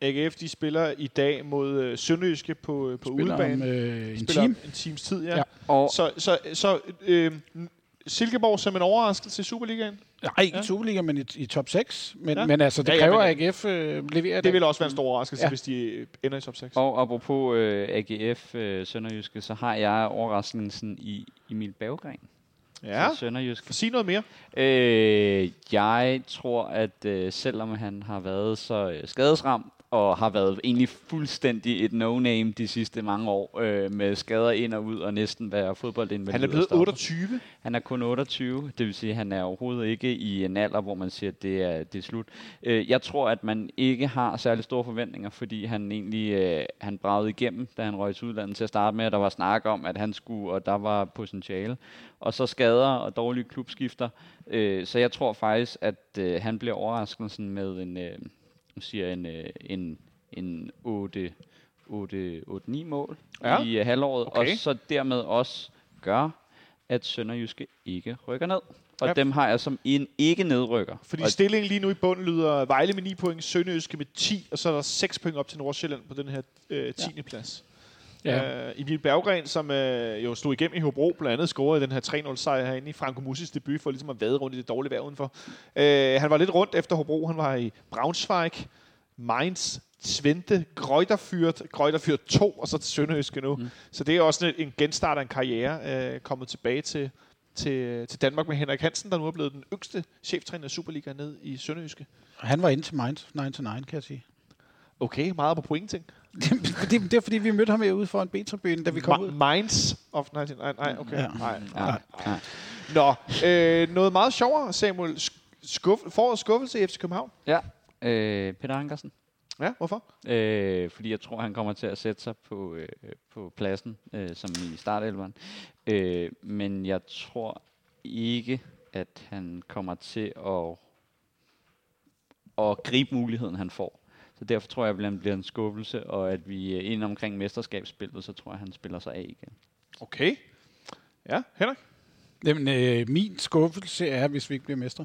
AGF de spiller i dag mod øh, Sønderjyske på, øh, på Spiller udebane. om øh, en spiller time. en times tid, ja. Ja. Og Så, så, så øh, Silkeborg som en overraskelse i Superligaen. Nej, ikke Ja. i Superliga, men i, i top 6. Men, Ja. men altså, det Ja, ja, ja, kræver, at AGF øh, leverer Det vil også være en stor overraskelse, ja. Hvis de øh, ender i top 6. Og apropos øh, AGF øh, Sønderjyske, så har jeg overraskelsen i Emil Berggren Ja, til Sønderjyske. sig noget mere. Øh, jeg tror, at øh, selvom han har været så øh, skadesramt, og har været egentlig fuldstændig et no-name de sidste mange år, øh, med skader ind og ud, og næsten være fodboldinvalid. Han er blevet stopper. 28. Han er kun 28, det vil sige, at han er overhovedet ikke i en alder, hvor man siger, at det er, det er slut. Øh, jeg tror, at man ikke har særlig store forventninger, fordi han egentlig øh, han bragede igennem, da han røg til udlandet til at starte med, og der var snak om, at han skulle, og der var potentiale. Og så skader og dårlige klubskifter. Øh, så jeg tror faktisk, at øh, han bliver overraskelsen med en, øh, nu siger jeg en, øh, en, en 8 8-9 mål Ja. i uh, halvåret, Okay. og så dermed også gør, at Sønderjyske ikke rykker ned. Og ja. dem har jeg som en ikke nedrykker. Fordi og stillingen lige nu i bunden lyder Vejle med 9 point, Sønderjyske med 10, og så er der 6 point op til Nordsjælland på den her øh, 10. Ja. plads. Ja. Øh, Emil Berggren, som øh, jo stod igennem i Hobro, blandt andet scorede i den her 3-0-sejr herinde i Franco Musis debut, for ligesom at vade rundt i det dårlige vejr udenfor. Øh, han var lidt rundt efter Hobro. Han var i Braunschweig, Mainz, Twente, Greuterfyrt, Greuterfyrt 2, og så til Sønderjyske nu. Mm. Så det er også en, en genstart af en karriere, øh, kommet tilbage til, til, til Danmark med Henrik Hansen, der nu er blevet den yngste cheftræner i Superliga ned i Sønderjyske. Han var inde til Mainz 9 to 9, kan jeg sige. Okay, meget på point ting. Det, fordi, det er fordi, vi mødte ham herude foran B-tribunen, da vi kom ud. Ma- Minds of 19... Nej, nej, okay. Ja. Nej, Ja, nej. ja. Nå, øh, noget meget sjovere, Samuel. Sk- Skuff, forårets skuffelse i FC København. ja. Øh, Peter Ankersen. Ja, hvorfor? Øh, fordi jeg tror, han kommer til at sætte sig på, øh, på pladsen, øh, som i startelveren. Øh, men jeg tror ikke, at han kommer til at, at gribe muligheden, han får. Så derfor tror jeg, at han bliver en skuffelse, og at vi øh, ind omkring mesterskabsspillet, så tror jeg, at han spiller sig af igen. Okay. Ja, Henrik? Jamen, øh, min skuffelse er, hvis vi ikke bliver mestre.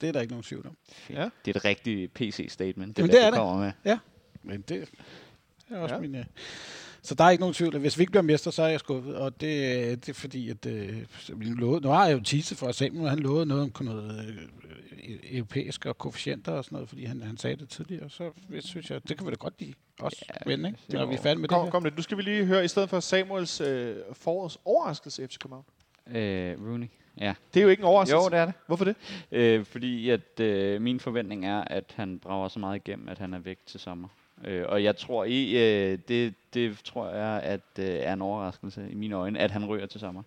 Det er der ikke nogen tvivl om. Ja. Det er et rigtigt PC-statement, det, Jamen, der, det er du det. kommer med. Men det er også Ja. ja. min... Øh. Så der er ikke nogen tvivl. Hvis vi ikke bliver mestre, så er jeg skuffet. Og det, det er fordi, at øh, vi lovede, nu har jeg jo tisse for Samuel, han lovede noget om noget øh, europæisk og koefficienter og sådan noget, fordi han, han sagde det tidligere. Så det synes jeg, det kan vi da godt lide. Også ja, vende, ikke? Når vi er færdige med det Kom, her. kom lidt. Nu skal vi lige høre, i stedet for Samuels øh, forårs overraskelse FC København. Øh, Rooney. Ja. Det er jo ikke en overraskelse. Jo, det er det. Hvorfor det? Øh, fordi at øh, min forventning er, at han brager så meget igennem, at han er væk til sommer. Øh, og jeg tror i, øh, det, det tror jeg, at øh, er en overraskelse i mine øjne, at han ryger til sommer.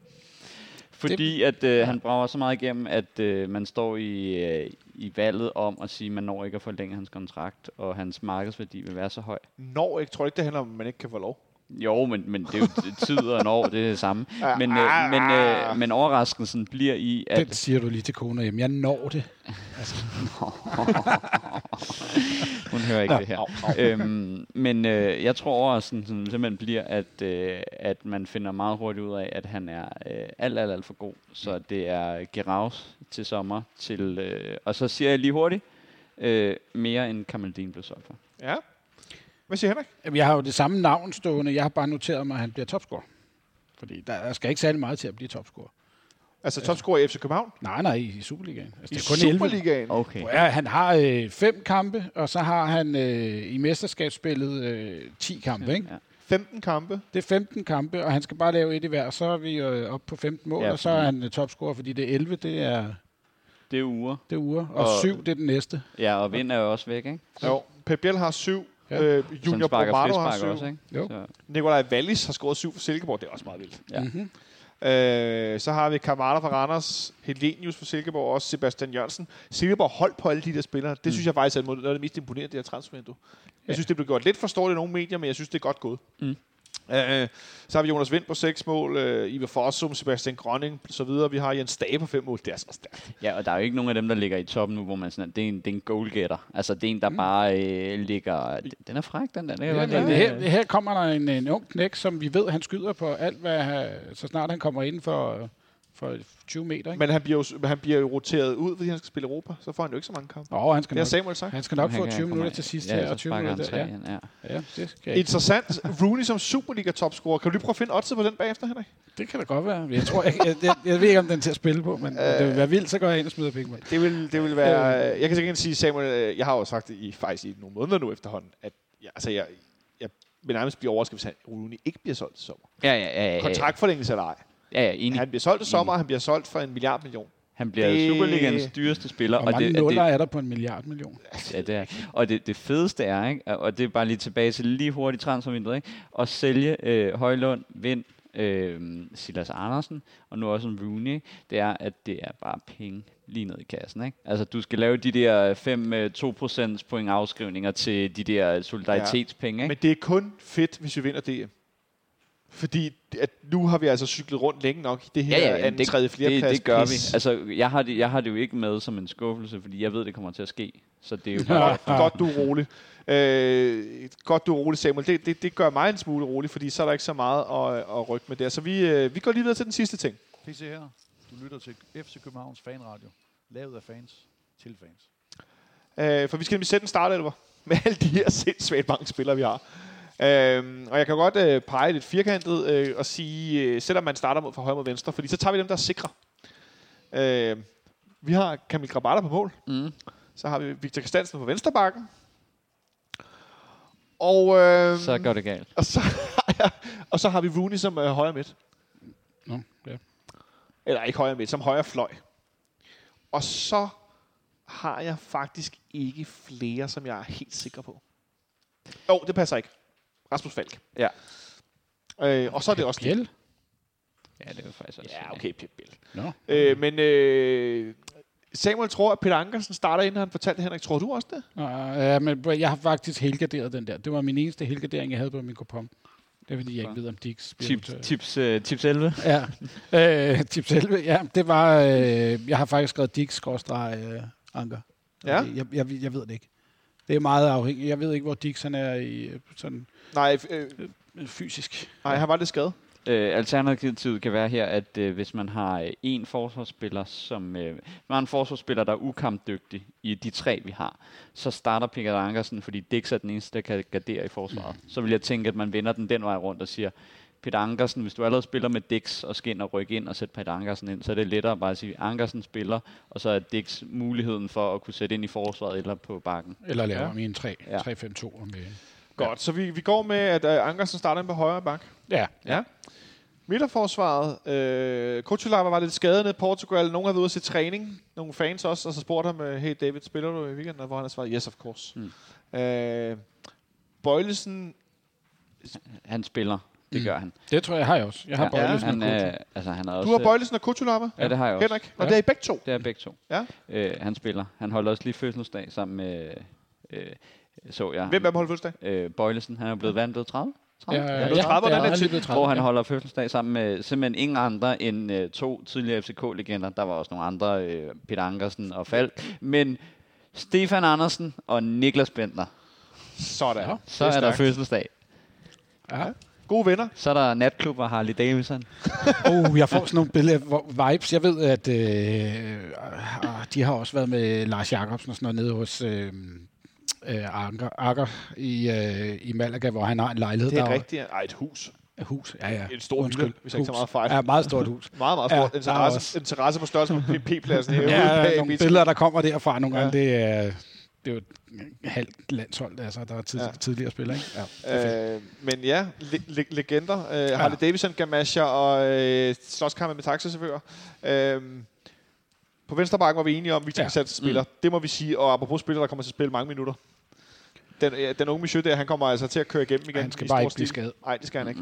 Fordi at øh, han brager så meget igennem, at øh, man står i, øh, i valget om at sige, at man når ikke at forlænge hans kontrakt, og hans markedsværdi vil være så høj. Når ikke. Tror ikke, det handler om, at man ikke kan få lov? Jo, men, men det er jo tid og en år, det er det samme. Men, øh, men, øh, men overraskelsen bliver i, at... Den siger du lige til kona hjem. Jeg når det. [LAUGHS] Hun hører ikke det her. øhm, men øh, jeg tror overraskelsen simpelthen bliver, at, øh, at man finder meget hurtigt ud af, at han er øh, alt, alt, alt for god. Så det er Geraus til sommer. Til, øh, og så siger jeg lige hurtigt, øh, mere end Kamaldin blev solgt for. Ja. Hvad siger Henrik? Jamen, Jeg har jo det samme navn stående. Jeg har bare noteret mig, at han bliver topscorer. Fordi der der skal ikke særlig meget til at blive topscorer. Altså topscorer i FC København? Nej, nej, i Superligaen. Altså, I det er kun 11. Superligaen? Okay. Ja, han har øh, fem kampe, og så har han øh, i mesterskabsspillet øh, 10 kampe. Ikke? Ja. 15 kampe. Det er 15 kampe, og han skal bare lave et i hver, så er vi øh, oppe på 15 mål, Ja, og så er han øh, topscorer, fordi det er 11, det er, Det er uger. det er uger, og, Og- 7, det er den næste. Ja, og Vind er jo også væk, ikke? Jo. Pep Biel har syv. Ja. Øh, Junior sparker Bombardo har syv. også, ikke? Jo. Så, Nikolaj Wallis har scoret syv for Silkeborg. Det er også meget vildt. Ja. Mm-hmm. Øh, så har vi Kamada fra Randers, Helenius fra Silkeborg og også Sebastian Jørgensen. Silkeborg holdt på alle de der spillere. Det mm. synes jeg faktisk er noget af det mest imponerende, det her transfervindue. Jeg synes, det blev gjort lidt forståeligt i nogle medier, men jeg synes, det er godt gået. Mm. Øh, så har vi Jonas Vind på seks mål, øh, Ivar Fossum, Sebastian Grønning og så videre. Vi har Jens Dage på fem mål. Det er så stærkt. Ja, og der er jo ikke nogen af dem, der ligger i toppen nu, hvor man sådan, det er en, det er en goalgetter. Altså, det er en, der mm. bare øh, ligger... Den er fræk, den der. Det kan Ja, lide. her, her kommer der en, en ung knæk, som vi ved, han skyder på alt, hvad så snart han kommer ind for, for 20 meter. Ikke? Men han bliver, jo, han bliver jo roteret ud, fordi han skal spille Europa. Så får han jo ikke så mange kampe. Åh, han skal Det har nok, Samuel sagt. han skal nok Han få kan 20 komme minutter til sidst ja, her, og 20 sparker han minutter. tre Ja, ja. ja, det skal. Interessant. Rooney som Superliga-topscorer. Kan du lige prøve at finde oddset på den bagefter, Henrik? Det kan da godt være. Jeg, tror, jeg, jeg, jeg, jeg ved ikke, om den er til at spille på, men øh, det vil være vildt, så går jeg ind og smider penge med. Det vil, det vil være... Jeg kan sikkert sige, Samuel, øh, jeg har jo sagt det i, faktisk i nogle måneder nu efterhånden, at jeg, altså jeg, jeg vil nærmest blive overrasket, hvis han, Rooney ikke bliver solgt til sommer. Ja, ja, ja, ja, ja. Kontraktforlængelse eller ej. Ja, ja, enig. Han bliver solgt til sommer, og han bliver solgt for en milliard million. Han bliver Det- Superligans dyreste spiller. Hvor mange det, nuller det, er der på en milliard million? ja, det er. Og det, det fedeste er, ikke? og det er bare lige tilbage til lige hurtigt transfervinduet, ikke? at sælge øh, Højlund, Vind, øh, Silas Andersen, og nu også en Rooney, det er, at det er bare penge lige ned i kassen. Ikke? Altså, du skal lave de der 5-2% point afskrivninger til de der solidaritetspenge. Ikke? Men det er kun fedt, hvis vi vinder DM. Fordi at nu har vi altså cyklet rundt længe nok i det her Ja, ja, ja, anden, det, tredje, flere det, det gør pis. vi. Altså, jeg har, det, jeg har det jo ikke med som en skuffelse, fordi jeg ved, det kommer til at ske. Så det er jo [LAUGHS] bare... Godt, godt, du er rolig. Øh, godt, du er rolig, Samuel. Det, det, det gør mig en smule rolig, fordi så er der ikke så meget at, at rykke med der. Så vi, øh, vi går lige videre til den sidste ting. PC her. Du lytter til FC Københavns Fanradio. Lavet af fans til fans. Øh, for vi skal nemlig sætte en startelver med alle de her [LAUGHS] sindssygt mange spillere, vi har. Øh, og jeg kan godt øh, pege lidt firkantet øh, og sige, øh, selvom man starter mod fra højre mod venstre, fordi så tager vi dem, der er sikre. Øh, vi har Kamil Grabata på mål. Mm. Så har vi Victor Christiansen på venstre bakken. Og, øh, Så går det galt. og, så, [LAUGHS] har jeg, og så har vi Rooney som øh, højre midt. Nå, ja. Eller ikke højre midt, som højre fløj. Og så har jeg faktisk ikke flere, som jeg er helt sikker på. Jo, oh, det passer ikke. Rasmus Falk. Ja. Øh, og så er det også det. Fjell? Ja, det er faktisk også... Ja, okay, Pip Bill. Nå. Øh, men øh, Samuel tror, at Peter Ankersen starter, inden han fortalte Henrik. Tror du også det? Ja, men jeg har faktisk helgarderet den der. Det var min eneste helgardering, jeg havde på min kupon. Det er fordi, jeg ikke ved, om de ikke spiller Tips, tips, uh, tips 11. [LAUGHS] Ja, øh, tips 11. Ja, det var... Øh, jeg har faktisk skrevet Dix skråstreg øh, Anker. Ja. Jeg, jeg, jeg ved det ikke. Det er meget afhængigt. Jeg ved ikke, hvor Dix han er i øh, sådan Nej, øh, øh, fysisk. nej han var lidt skadet. Øh, alternativet kan være her, at øh, hvis man har øh, en forsvarsspiller, som øh, man har en forsvarsspiller, der er ukampdygtig i de tre, vi har, så starter Peter Ankersen, fordi Dix er den eneste, der kan gardere i forsvaret. Mm. Så vil jeg tænke, at man vender den den vej rundt og siger, Peter Ankersen, hvis du allerede spiller med Dix og skal ind og rykke ind og sætte Peter Ankersen ind, så er det lettere bare at sige, Ankersen spiller, og så er Dix muligheden for at kunne sætte ind i forsvaret eller på bakken. Eller laver Ja. ja. en 3, Ja. 3-5-2. Med. Godt, så vi, vi går med, at øh, Ankersen starter inde på højre bak. Ja. Ja. Midterforsvaret. Øh, Kutsulava var lidt skadet nede i Portugal. Nogle har været ude at se træning. Nogle fans også. Og så spurgte ham, øh, hey David, spiller du i weekenden? Hvor han har svaret, yes of course. Mm. Øh, Bøjlesen, Han spiller, det Mm. gør han. Det tror jeg, har jeg også. Jeg har ja, ja, Bøjlesen han, og er, altså, han er også, du har Bøjlesen og Kutsulava? Ja, det har jeg også. Henrik, og Ja. det er I begge to. Det er begge to. Ja. Øh, han spiller. Han holder også lige fødselsdag sammen med, øh, så jeg. Hvem er holdt fødselsdag? Øh, Bøjlesen, han er blevet vandt blevet 30. 30? Ja, Ja, ja, det er 30, ja, er blevet 30. hvor han ja. holder fødselsdag sammen med simpelthen ingen andre end øh, to tidligere FCK-legender. Der var også nogle andre, øh, Peter Ankersen og Falk. Men Stefan Andersen og Niklas Bentner. Sådan. Ja. Så Det er, der fødselsdag. Ja. Gode venner. Så er der natklub og Harley Davidson. [LAUGHS] Oh, jeg får sådan nogle billeder, vibes. Jeg ved, at øh, øh, de har også været med Lars Jacobsen og sådan noget nede hos øh, øh, Anker, Akker i, øh, i Malaga, hvor han har en lejlighed. Det er der rigtigt. Ej, et hus. er hus. Ja, ja. Et stort hylde, hvis jeg ikke tager meget fejl. Ja, meget stort hus. [LAUGHS] Meget, meget Ja, stort. er interesse, interesse på størrelse med PP-pladsen [LAUGHS] herude. Ja, bag nogle billeder, der kommer derfra nogle Ja. gange, det er, det er jo et halvt landshold, altså, der er tid, Ja. ja. tidligere spillere. Ikke? Ja. Øh, men ja, le- le- legender. Øh, ja. Harley Davidson, Gamasha og øh, slåskampe med taxachauffører. Øh, på venstre bakke var vi enige om, at Victor Ja. ja. Christiansen spiller. Mm. Det må vi sige. Og apropos spillere, der kommer til at spille mange minutter. den, øh, den unge monsieur der, han kommer altså til at køre igennem igen. Han skal i bare stor ikke blive skadet. Nej, det skal han ikke.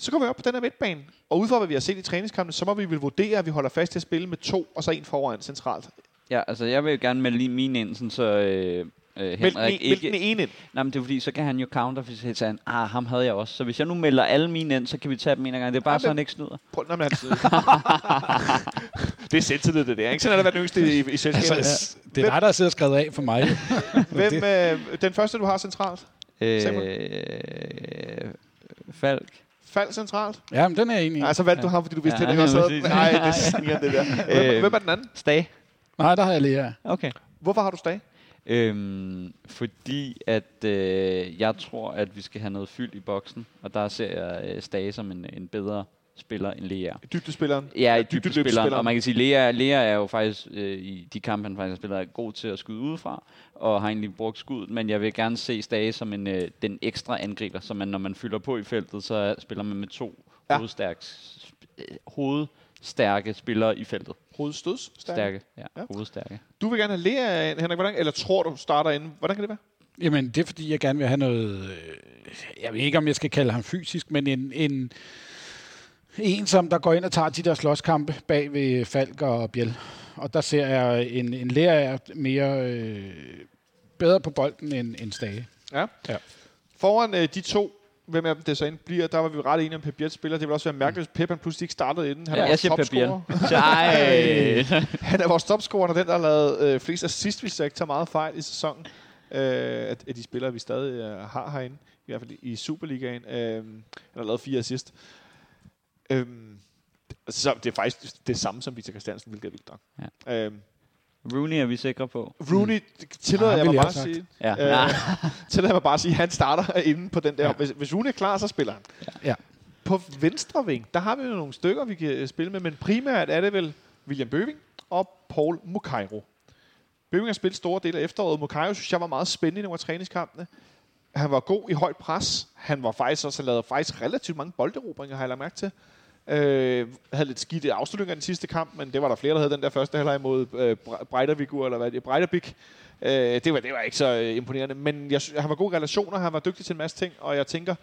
Så går vi op på den her midtbane. Og ud fra, hvad vi har set i træningskampene, så må vi vel vurdere, at vi holder fast til at spille med to, og så en foran centralt. Ja, altså jeg vil jo gerne melde lige min ind, sådan så øh, øh, Meld Henrik meld ikke... den ene ind. Nej, men det er fordi, så kan han jo counter, hvis han siger, ah, ham havde jeg også. Så hvis jeg nu melder alle mine ind, så kan vi tage dem en af gangen. Det er bare Ja, så, han ikke snyder. Prøv, men han, [LAUGHS] det er selvtillid, det der. Ikke? Sådan er der været den yngste i, i selskabet. Altså, det er dig, der har siddet og skrevet af for mig. [LAUGHS] Hvem, øh, den første, du har centralt? Øh? Falk. Fald centralt? Ja, men den er jeg enig i. Nej, så valgte du ham, fordi du vidste, Ja, at det var [LAUGHS] ja, så. præcis. Nej, det sniger det der. Hvem, Øh, hvem er den anden? Stag. Nej, der har jeg Lea. Okay. Hvorfor har du stag? Øhm, fordi at øh, jeg tror, at vi skal have noget fyld i boksen, og der ser jeg øh, Stage som en, en bedre spiller end Lea. Dybdespilleren? Ja, i dybdespilleren. dybdespilleren, og man kan sige, Lea, Lea er jo faktisk øh, i de kampe, han faktisk har spillet, er god til at skyde udefra, og har egentlig brugt skuddet, men jeg vil gerne se Stage som en, øh, den ekstra angriber, så man, når man fylder på i feltet, så spiller man med to Ja. ja. hovedstærke, øh, hovedstærke spillere i feltet. Hovedstøds? Stærke, ja, Ja. ja. hovedstærke. Du vil gerne have Lea, Henrik, hvordan, eller tror du starter inden? Hvordan kan det være? Jamen, det er fordi, jeg gerne vil have noget... øh, Jeg ved ikke, om jeg skal kalde ham fysisk, men en, en, en som der går ind og tager de der slåskampe bag ved Falk og Bjel. Og der ser jeg en, en lærer mere øh, bedre på bolden end, end Stage. Ja. Ja. Foran øh, de to, hvem af dem det så end bliver, der var vi ret enige om Pep spiller. Det ville også være mærkeligt, hvis Pep han pludselig ikke startede inden. Han Ja, er vores topscorer. [LAUGHS] Ej. Han er vores topscorer, og den, der har lavet øh, flest assist, hvis jeg ikke tager meget fejl i sæsonen. Øh, af, af de spillere, vi stadig øh, har herinde. I hvert fald i Superligaen. Øh, han har lavet fire assist. Øh, så det er faktisk det samme som Victor Christiansen, hvilket er vildt nok. Ja. Øh, Rooney er vi sikre på. Rooney, tillader Ah, jeg mig bare at sige. Ja. Øh, [LAUGHS] tillader jeg mig bare at sige, at han starter inde på den der. Ja. Hvis, hvis Rooney er klar, så spiller han. Ja. På venstre ving, der har vi jo nogle stykker, vi kan øh, spille med, men primært er det vel William Bøving og Paul Mukairo. Bøving har spillet store dele af efteråret. Mukairo synes jeg var meget spændende i nogle af træningskampene. Han var god i højt pres. Han var faktisk også lavet faktisk relativt mange bolderobringer, har jeg lagt mærke til. Øh, havde lidt skidt i afslutninger i den sidste kamp, men det var der flere, der havde den der første halvleg mod øh, Bre- Breidavik, eller hvad det er, Breidabik. Øh, det, var, det var ikke så øh, imponerende, men jeg, han var gode relationer, han var dygtig til en masse ting, og jeg tænker,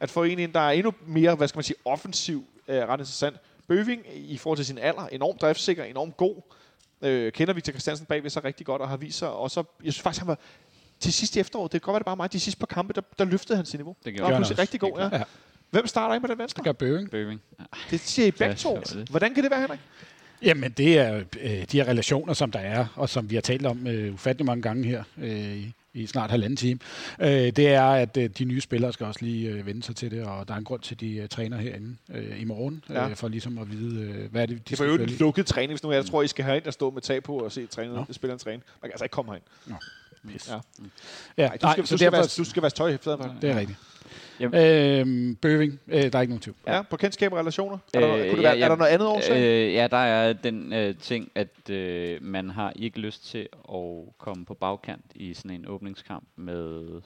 at få en der er endnu mere, hvad skal man sige, offensiv, øh, ret interessant. Bøving i forhold til sin alder, enormt driftsikker, enormt god, øh, kender Victor Christiansen bagved sig rigtig godt, og har vist sig, og så, jeg synes faktisk, han var, til sidst i efteråret, det kan godt være, det bare mig, de sidste par kampe, der, der løftede han sit niveau. Det gjorde han også. rigtig god, ja. Ja. Hvem starter ind på den venstre? Det gør Bøving. Bøving. Ja. Det siger I begge to. er. Hvordan kan det være, Henrik? Jamen, det er øh, de her relationer, som der er, og som vi har talt om øh, ufattelig mange gange her øh, i, snart halvanden time. Øh, det er, at øh, de nye spillere skal også lige øh, vende sig til det, og der er en grund til, at de øh, træner herinde øh, i morgen, Ja. øh, for ligesom at vide, øh, hvad er det, de Det skal jo en lukket træning, hvis nu jeg tror, I skal have ind og stå med tag på og se trænet, Nå. spilleren træne. Man kan altså ikke komme herind. Pis. Ja. Ja, Nej, du skal, du, skal vaske, du skal vaske tøj. Det er rigtigt. Øhm, Bøving, øh, der er ikke nogen tvivl. Ja, på kendskab og relationer. Er der, Øh, kunne det ja, være, ja, er der noget andet årsag? Øh, ja, der er den øh, ting, at øh, man har ikke lyst til at komme på bagkant i sådan en åbningskamp med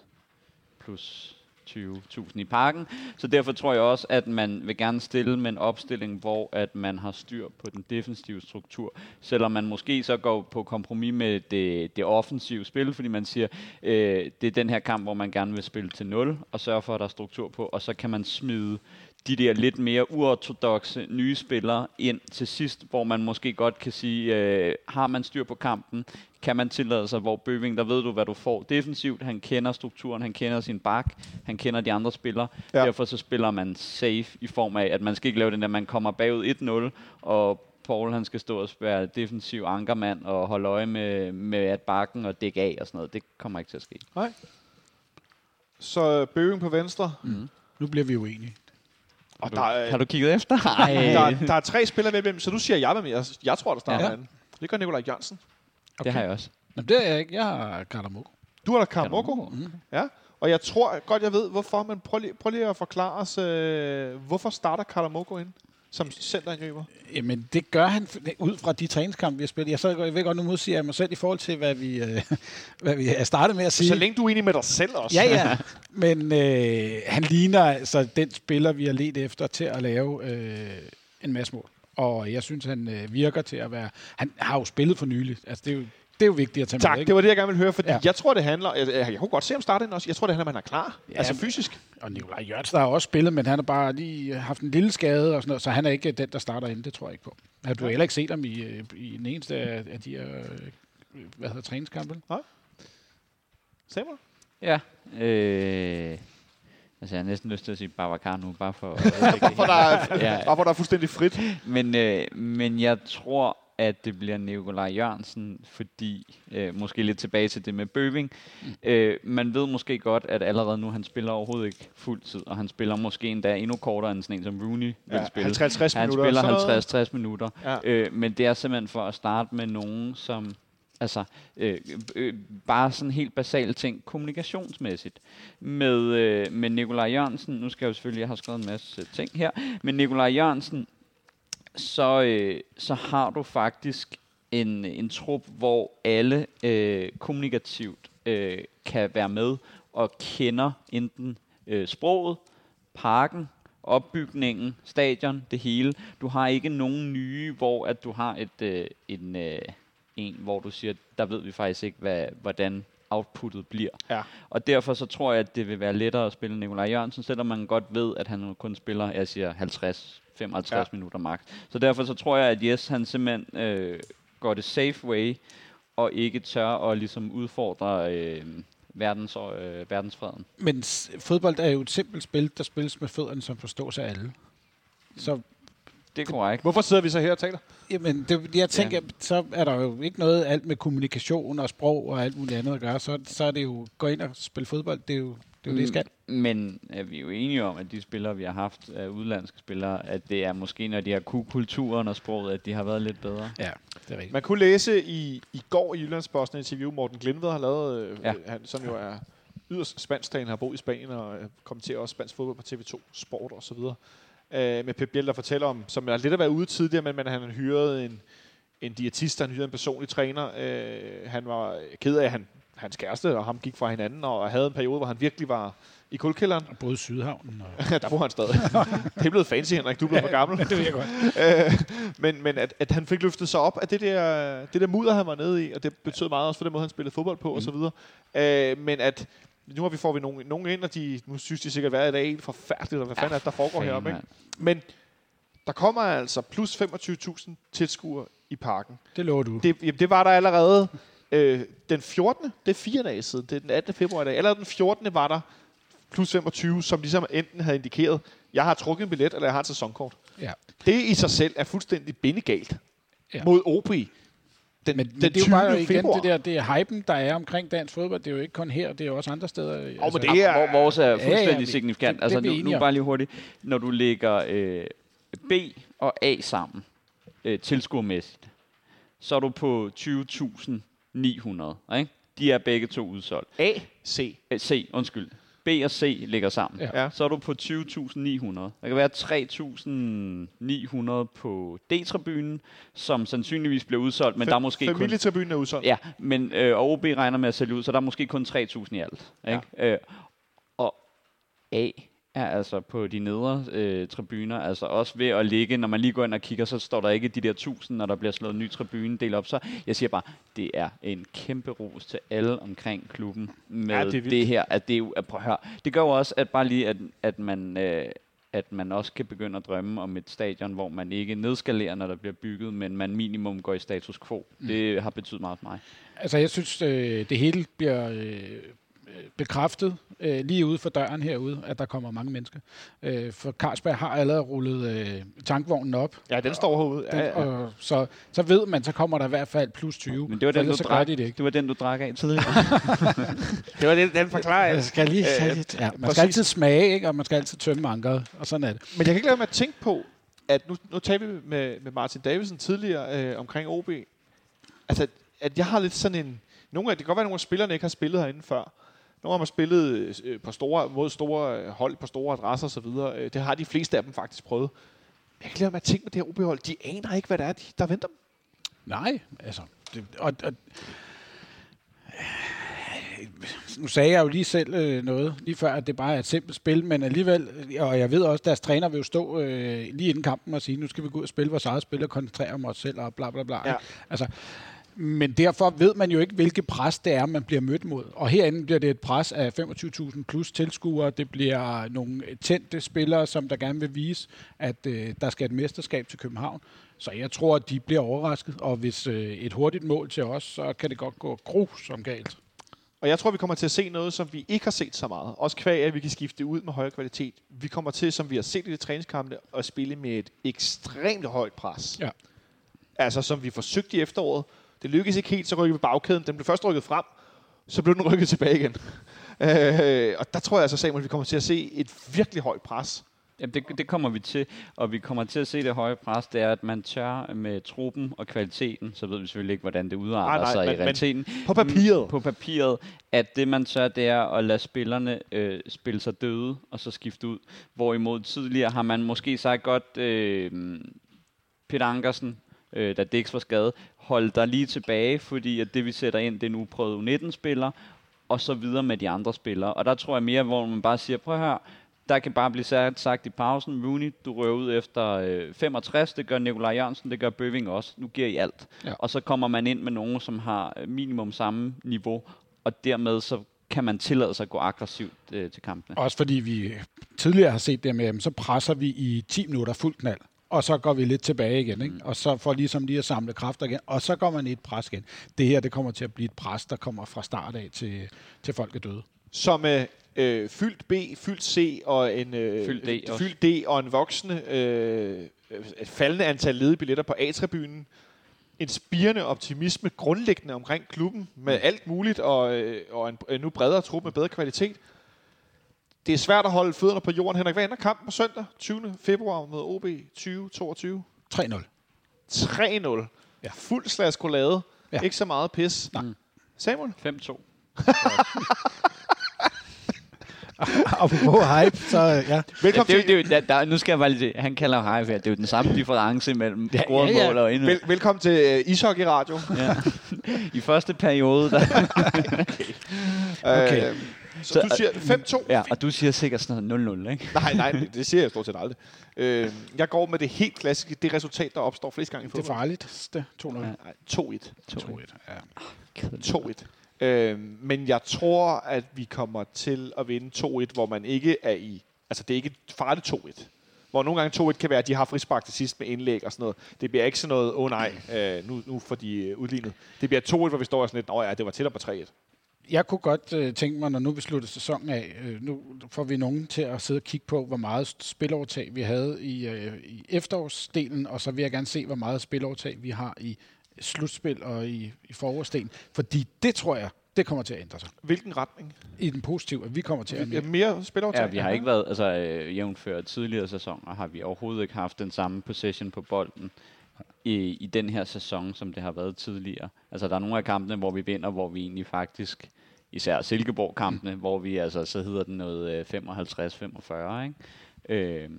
plus 20.000 i parken. Så derfor tror jeg også, at man vil gerne stille med en opstilling, hvor at man har styr på den defensive struktur. Selvom man måske så går på kompromis med det, det offensive spil, fordi man siger, øh, det er den her kamp, hvor man gerne vil spille til 0 og sørge for, at der er struktur på, og så kan man smide de der lidt mere uortodoxe nye spillere ind til sidst, hvor man måske godt kan sige, øh, har man styr på kampen, kan man tillade sig, hvor Bøving, der ved du, hvad du får defensivt, han kender strukturen, han kender sin bak, han kender de andre spillere, Ja. derfor så spiller man safe i form af, at man skal ikke lave den der, man kommer bagud 1-0, og Paul han skal stå og være defensiv ankermand og holde øje med, med at bakken og dække af og sådan noget. Det kommer ikke til at ske. Nej. Så Bøving på venstre. Mm. Nu bliver vi uenige. Og der er, Har du kigget efter? [LAUGHS] Ej. [LAUGHS] der, der er tre spillere ved, så du siger jeg, hvem jeg, jeg tror, der starter Ja. anden. Det gør Nikolaj Jørgensen. Okay. Det har jeg også. Nå, det er jeg ikke. Jeg har Karamoko. Du har da Karamoko. Mm. Ja. Og jeg tror godt, jeg ved, hvorfor, men prøv lige, prøv lige at forklare os, øh, hvorfor starter Karamoko ind som centerangriber? Jamen, det gør han ud fra de træningskampe, vi har spillet. Jeg, så, jeg ved godt, nu modsiger jeg mig selv i forhold til, hvad vi, øh, [LAUGHS] hvad vi er startet med at sige. Så længe du er enig med dig selv også. Ja, ja. [LAUGHS] Men øh, han ligner altså den spiller, vi har let efter til at lave øh, en masse mål. Og jeg synes, han øh, virker til at være... Han har jo spillet for nyligt. Altså, det er jo Det er jo vigtigt at tage Tak, med, det ikke? var det, jeg gerne ville høre, fordi ja. Ja. jeg tror, det handler... Jeg, jeg, jeg kunne godt se ham starte ind også. Jeg tror, det handler om, at han er klar. Ja, Ja, altså fysisk. Og Nikolaj Jørgensen har også spillet, men han har bare lige haft en lille skade og sådan noget, så han er ikke den, der starter ind. Det tror jeg ikke på. Har du heller ikke set ham i, øh, i den eneste af, af de her, øh, hvad hedder træningskampe? Samuel? Ja. Øh, altså, jeg har næsten lyst til at sige Babacar nu, bare for... [LAUGHS] For der er, [LAUGHS] Ja. ja. hvor der er fuldstændig frit. Men, øh, men jeg tror, at det bliver Nikolaj Jørgensen, fordi, øh, måske lidt tilbage til det med Bøving, mm. øh, man ved måske godt, at allerede nu, han spiller overhovedet ikke fuld tid, og han spiller måske endda endnu kortere end sådan en som Rooney vil Ja, spille. 50-60 Han minutter, spiller 50-60 minutter, Ja. øh, men det er simpelthen for at starte med nogen, som Altså, øh, øh, bare sådan helt basale ting, kommunikationsmæssigt. Med, øh, med Nikolaj Jørgensen, nu skal jeg jo selvfølgelig, jeg har skrevet en masse ting her, men Nikolaj Jørgensen, så, øh, så har du faktisk en, en trup, hvor alle øh, kommunikativt øh, kan være med og kender enten øh, sproget, parken, opbygningen, stadion, det hele. Du har ikke nogen nye, hvor at du har et, øh, en, øh, en, hvor du siger, der ved vi faktisk ikke, hvad, hvordan outputtet bliver. Ja. Og derfor så tror jeg, at det vil være lettere at spille Nikolaj Jørgensen, selvom man godt ved, at han kun spiller, jeg siger 50, 55 Ja. minutter max. Så derfor så tror jeg, at Jes han simpelthen øh, går det safe way, og ikke tør at ligesom udfordre øh, verdens, øh, verdensfreden. Men s- fodbold er jo et simpelt spil, der spilles med fødderne, som forstås af alle. Så Det er korrekt. Hvorfor sidder vi så her og taler? Jamen, det, jeg tænker, ja. så er der jo ikke noget alt med kommunikation og sprog og alt muligt andet at gøre. Så, så er det jo gå ind og spille fodbold. Det er jo det, er jo det, I skal. Men er vi jo enige om, at de spillere, vi har haft af udlandske spillere, at det er måske, når de har kunne kulturen og sproget, at de har været lidt bedre? Ja, det er rigtigt. Man kunne læse i, i går i Jyllandsposten et interview, Morten Glindved har lavet, øh, Ja. han, som jo er yderst spansktalende, har boet i Spanien og øh, kommenterer også spansk fodbold på TV2 Sport og så videre. Øh, med Pep Biel, der fortæller om, som er lidt at være ude tidligere, men, men han har hyret en, en diætist, han hyrede en personlig træner. Øh, han var ked af, at han, hans kæreste og ham gik fra hinanden, og havde en periode, hvor han virkelig var i kuldkælderen. Og både Sydhavnen og... [LAUGHS] Der bor han stadig. det er blevet fancy, Henrik. Du er blevet for [LAUGHS] gammel. det ved jeg godt. [LAUGHS] Øh, men men at, at han fik løftet sig op af det der, det der mudder, han var nede i, og det betød meget også for den måde, han spillede fodbold på, mm. og så videre. Øh, men at nu har vi får vi nogen, nogen ind, og de, nu synes de sikkert, hvad er det helt forfærdeligt, og hvad fanden er der foregår Fanden, heroppe, ikke? Men der kommer altså plus 25.000 tilskuere i parken. Det lover du. Det, jamen, det var der allerede øh, den 14. Det er fire dage siden. Det er den 18. februar i dag. Allerede den 14. var der plus 25, som ligesom enten havde indikeret, jeg har trukket en billet, eller jeg har et sæsonkort. Ja. Det i sig selv er fuldstændig bindegalt Ja. ja. mod OB. Den, Men, den men det er jo bare 20. igen februar. det der, det er hypen, der er omkring dansk fodbold. Det er jo ikke kun her, det er jo også andre steder. Altså, men det er- Hvor vores er ja, fuldstændig vi- signifikant. det- det altså er nu, nu bare lige hurtigt. Når du lægger øh, B og A sammen, øh, tilskuermæssigt, så er du på 20.900. Ikke? De er begge to udsolgt. A, C. Øh, C, undskyld. B og C ligger sammen. Ja. Så er du på 20.900. Der kan være 3.900 på D-tribunen, som sandsynligvis bliver udsolgt, men der er måske kun... Familietribunen er udsolgt. Ja, men øh, og OB regner med at sælge ud, så der er måske kun 3.000 i alt. Ikke? Ja. Øh, og A er altså på de nedre øh, tribuner, altså også ved at ligge, når man lige går ind og kigger, så står der ikke de der 1000, når der bliver slået en ny tribune del op. Så jeg siger bare, det er en kæmpe ros til alle omkring klubben med Ja, ja, det det, er vildt. det her. At det, er jo, at, prøv at høre, det gør jo også, at bare lige, at, at man... Øh, at man også kan begynde at drømme om et stadion, hvor man ikke nedskalerer, når der bliver bygget, men man minimum går i status quo. Mm. Det har betydet meget for mig. Altså, jeg synes, øh, det hele bliver øh, bekræftet øh, lige ude for døren herude, at der kommer mange mennesker. Øh, for Carlsberg har allerede rullet øh, tankvognen op, Ja, den står herude. den, Ja, ja. og, så, så ved man, så kommer der i hvert fald plus 20. Men det var den, du drak, de det ikke. det var den, du drak af tidligere. [LAUGHS] Det var det, den forklarer Jeg jeg. skal lige, Øh, øh, lidt, ja, man præcis. skal altid smage, ikke? og man skal altid tømme ankeret, og sådan er det. Men jeg kan ikke lade være med at tænke på, at nu, nu talte vi med, med Martin Davidsen tidligere øh, omkring OB. Altså, at jeg har lidt sådan en... Nogle af, det kan godt være, at nogle af spillerne ikke har spillet herinde før. Nogle af dem har spillet øh, på store, mod store øh, hold på store adresser osv. Øh, det har de fleste af dem faktisk prøvet. Men jeg kan lade at tænke med det her OB-hold. De aner ikke, hvad det er, de, der venter dem. Nej, altså. Det, og, og, nu sagde jeg jo lige selv øh, noget, lige før, at det bare er et simpelt spil, men alligevel, og jeg ved også, at deres træner vil jo stå øh, lige inden kampen og sige, nu skal vi gå ud og spille vores eget spil og koncentrere om os selv og bla bla bla. Ja. Altså, Men derfor ved man jo ikke, hvilket pres det er, man bliver mødt mod. Og herinde bliver det et pres af 25.000 plus tilskuere. Det bliver nogle tændte spillere, som der gerne vil vise, at øh, der skal et mesterskab til København. Så jeg tror, at de bliver overrasket. Og hvis øh, et hurtigt mål til os, så kan det godt gå som galt. Og jeg tror, vi kommer til at se noget, som vi ikke har set så meget. Også kvæg, at vi kan skifte ud med højere kvalitet. Vi kommer til, som vi har set i de træningskampe, at spille med et ekstremt højt pres. Ja. Altså, som vi forsøgte i efteråret. Det lykkedes ikke helt, så rykkede vi bagkæden. Den blev først rykket frem, så blev den rykket tilbage igen. [LAUGHS] Øh, og der tror jeg altså, Samuel, vi kommer til at se et virkelig højt pres. Jamen, det, det kommer vi til, og vi kommer til at se det høje pres, det er, at man tør med truppen og kvaliteten, så ved vi selvfølgelig ikke, hvordan det udarter Nej, nej, sig men- i men realiteten. på papiret. Mm, På papiret, at det man tør, det er at lade spillerne øh, spille sig døde, og så skifte ud. Hvorimod tidligere har man måske sagt godt, øh, Peter Ankersen, øh, da Dix var skadet, hold dig lige tilbage, fordi at det vi sætter ind, det er nu prøvet U19-spiller, og så videre med de andre spillere. Og der tror jeg mere, hvor man bare siger, prøv at høre, der kan bare blive sagt, sagt i pausen, Rooney, du rører ud efter øh, 65, det gør Nikolaj Jørgensen, det gør Bøving også, nu giver I alt. Ja. Og så kommer man ind med nogen, som har øh, minimum samme niveau, og dermed så kan man tillade sig at gå aggressivt øh, til kampene. Også fordi vi tidligere har set det med, jamen, så presser vi i 10 minutter fuldt knald. Og så går vi lidt tilbage igen, ikke? og så får ligesom lige at samle kræfter igen, og så går man i et pres igen. Det her, det kommer til at blive et pres, der kommer fra start af til, til folk er døde. Som øh, øh, fyldt B, fyldt C og en øh, Fyldt D også. fyldt D og en voksende øh, et faldende antal ledige billetter på A-tribunen. En spirende optimisme grundlæggende omkring klubben med alt muligt og, øh, og en, en nu bredere trup med bedre kvalitet. Det er svært at holde fødderne på jorden. Henrik, hvad ender kampen på søndag 20. februar med OB 2022? 3-0. 3-0. Ja. Fuld slaskolade. Ja. Ja. Ikke så meget pis. Nej. Samuel? 5-2. [LAUGHS] Apropos hype, så ja. Ja, Velkommen det, er jo- til, det, er der, der, nu skal jeg bare lige han kalder hype her, det er jo den samme difference mellem Ja, scoret ja, ja. mål og indhold. vel, velkommen til uh, Ishockey Radio. Ja. I første periode, der, [LAUGHS] Okay. Øh, så, du siger 5-2? ja, og du siger sikkert sådan noget 0-0, ikke? Nej, nej, [LAUGHS] det, siger jeg stort set aldrig. Øh, jeg går med det helt klassiske, det resultat, der opstår flest gange i Det er fodbold. farligt. Det 2-0. Ja. Nej, 2-1. 2-1. Ja. 2-1. Øh, men jeg tror, at vi kommer til at vinde 2-1, hvor man ikke er i... Altså, det er ikke farligt 2-1. Hvor nogle gange 2-1 kan være, at de har frispark til sidst med indlæg og sådan noget. Det bliver ikke sådan noget, åh oh, nej, øh, nu, nu får de øh, udlignet. Det bliver 2-1, hvor vi står og sådan lidt, åh ja, det var tættere på 3-1. Jeg kunne godt øh, tænke mig, når nu vi slutter sæsonen af, øh, nu får vi nogen til at sidde og kigge på, hvor meget spilovertag vi havde i, øh, i efterårsdelen, og så vil jeg gerne se, hvor meget spilovertag vi har i slutspil og i, i forårsdelen. Fordi det tror jeg, det kommer til at ændre sig. Hvilken retning? I den positive, at vi kommer til at... Ja, mere spilleovertag? Ja, vi har ikke været, altså øh, jævnfør tidligere sæsoner, har vi overhovedet ikke haft den samme possession på bolden i, i den her sæson, som det har været tidligere. Altså, der er nogle af kampene, hvor vi vinder, hvor vi egentlig faktisk, især Silkeborg-kampene, mm. hvor vi altså, så hedder den noget øh, 55-45, ikke? Øh,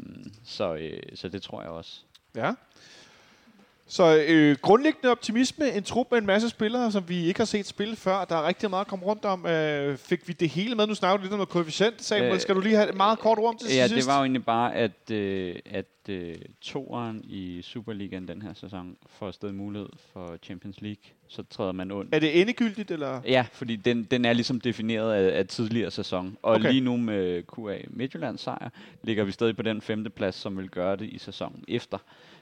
så, øh, så det tror jeg også. Ja. Så øh, grundlæggende optimisme, en trup med en masse spillere, som vi ikke har set spille før. Der er rigtig meget at komme rundt om. Øh, fik vi det hele med? Nu snakker du lidt om koefficient, Samuel. Øh, Skal du lige have et meget kort ord om det Ja, sidst? det var jo egentlig bare, at, øh, at øh, toeren i Superligaen den her sæson får stadig mulighed for Champions League. Så træder man under. Er det endegyldigt, eller? Ja, fordi den, den er ligesom defineret af, af tidligere sæson. Og okay. lige nu med QA Midtjyllands sejr, ligger vi stadig på den femte plads, som vil gøre det i sæsonen efter.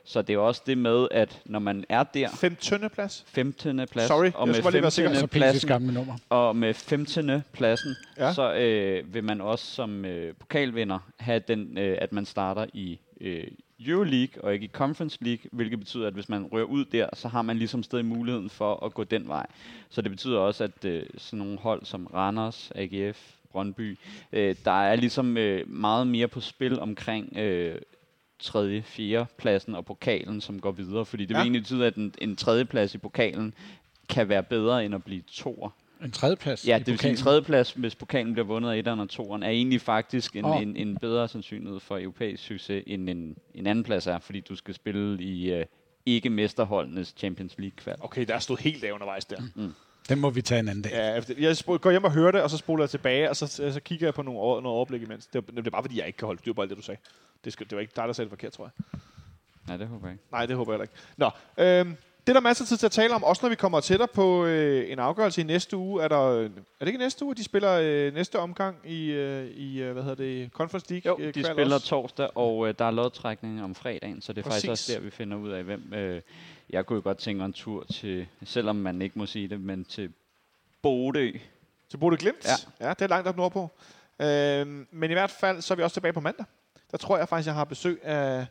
Så det er også det med, at når man er der, Femtende plads? 15. plads, Sorry, og jeg bare lige være sikker. 15. Pladsen, gamle nummer. og med 15. pladsen, Ja. ja. så øh, vil man også som øh, pokalvinder have den, øh, at man starter i øh, Euroleague og ikke i Conference League, hvilket betyder, at hvis man rører ud der, så har man ligesom stadig muligheden for at gå den vej. Så det betyder også, at øh, sådan nogle hold som Randers, AGF, Brøndby, øh, der er ligesom øh, meget mere på spil omkring øh, tredje, fjerde pladsen og pokalen, som går videre. Fordi det Ja. vil egentlig betyde, at en, en tredje plads i pokalen kan være bedre end at blive toer. En tredjeplads Ja, i det vil sige, en tredjeplads, hvis pokalen bliver vundet af etteren og toeren, er egentlig faktisk en, oh. en, en bedre sandsynlighed for europæisk succes, end en, en anden plads er, fordi du skal spille i uh, ikke-mesterholdenes Champions League-kval. Okay, der er stået helt af undervejs der. Den må vi tage en anden dag. Ja, jeg går hjem og hører det, og så spoler jeg tilbage, og så, så kigger jeg på nogle, over, noget overblik imens. Det, er- det er bare, fordi jeg ikke kan holde styr på alt det, du sagde. Det, skal, det var ikke dig, der sagde det forkert, tror jeg. Nej, det håber jeg ikke. Nej, det håber jeg heller ikke. Nå, øhm, Det er der masser af tid til at tale om, også når vi kommer tættere på øh, en afgørelse i næste uge. Er, der, er det ikke næste uge, de spiller øh, næste omgang i, øh, i øh, hvad hedder det, Conference League? Jo, øh, de spiller også? torsdag, og øh, der er lodtrækning om fredagen, så det er faktisk Præcis. også der, vi finder ud af, hvem... Øh, jeg kunne jo godt tænke mig en tur til, selvom man ikke må sige det, men til Bodø. Til Bodø Glimt? Ja. ja, det er langt op nordpå. Øhm, men i hvert fald, så er vi også tilbage på mandag. Der tror jeg faktisk, jeg har besøg af,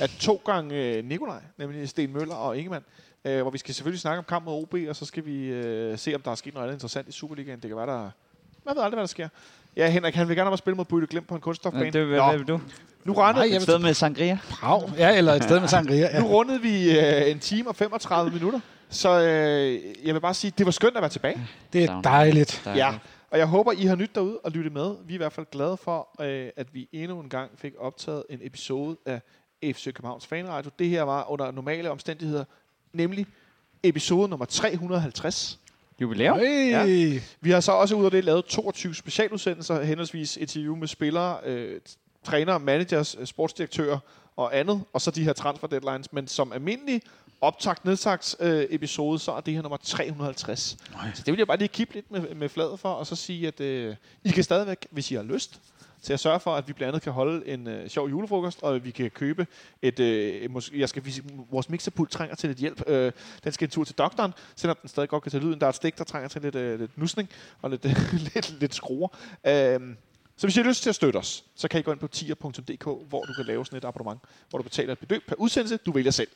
af to gange øh, Nikolaj, nemlig Sten Møller og Ingemann. Øh, hvor vi skal selvfølgelig snakke om kampen mod OB, og så skal vi øh, se, om der er sket noget andet interessant i Superligaen. Det kan være, der... Man ved aldrig, hvad der sker. Ja, Henrik, han vil gerne have mig spille mod Bodø Glimt på en kunststofbane. det, hvad, Nå, hvad vil du? nu rundede, Nej, Et vil sted med sangria? Prag. Ja, eller et sted med sangria. Ja. nu rundede vi øh, en time og 35 minutter. Så øh, jeg vil bare sige, det var skønt at være tilbage. Det er dejligt. Ja, og jeg håber, I har nyt derude og lyttet med. Vi er i hvert fald glade for, øh, at vi endnu en gang fik optaget en episode af FC Københavns Fanradio. Det her var under normale omstændigheder, nemlig episode nummer 350. Jubilæum? Hey. Vi har så også ud af det lavet 22 specialudsendelser, henholdsvis interview med spillere, øh, trænere, managers, øh, sportsdirektører og andet, og så de her transfer deadlines. Men som almindelig optagt nedsagt øh, episode, så er det her nummer 350. Nej. Så det vil jeg bare lige kippe lidt med, med fladet for, og så sige, at øh, I kan stadigvæk, hvis I har lyst, til at sørge for, at vi blandt andet kan holde en øh, sjov julefrokost, og vi kan købe et... Øh, måske, jeg skal vise, vores mixerpult trænger til lidt hjælp. Øh, den skal en tur til doktoren, selvom den stadig godt kan tage lyden. Der er et stik, der trænger til lidt, øh, lidt nusning og lidt, øh, [LAUGHS] lidt, lidt skruer. Øh, så hvis I har lyst til at støtte os, så kan I gå ind på tier.dk, hvor du kan lave sådan et abonnement, hvor du betaler et beløb per udsendelse. Du vælger selv.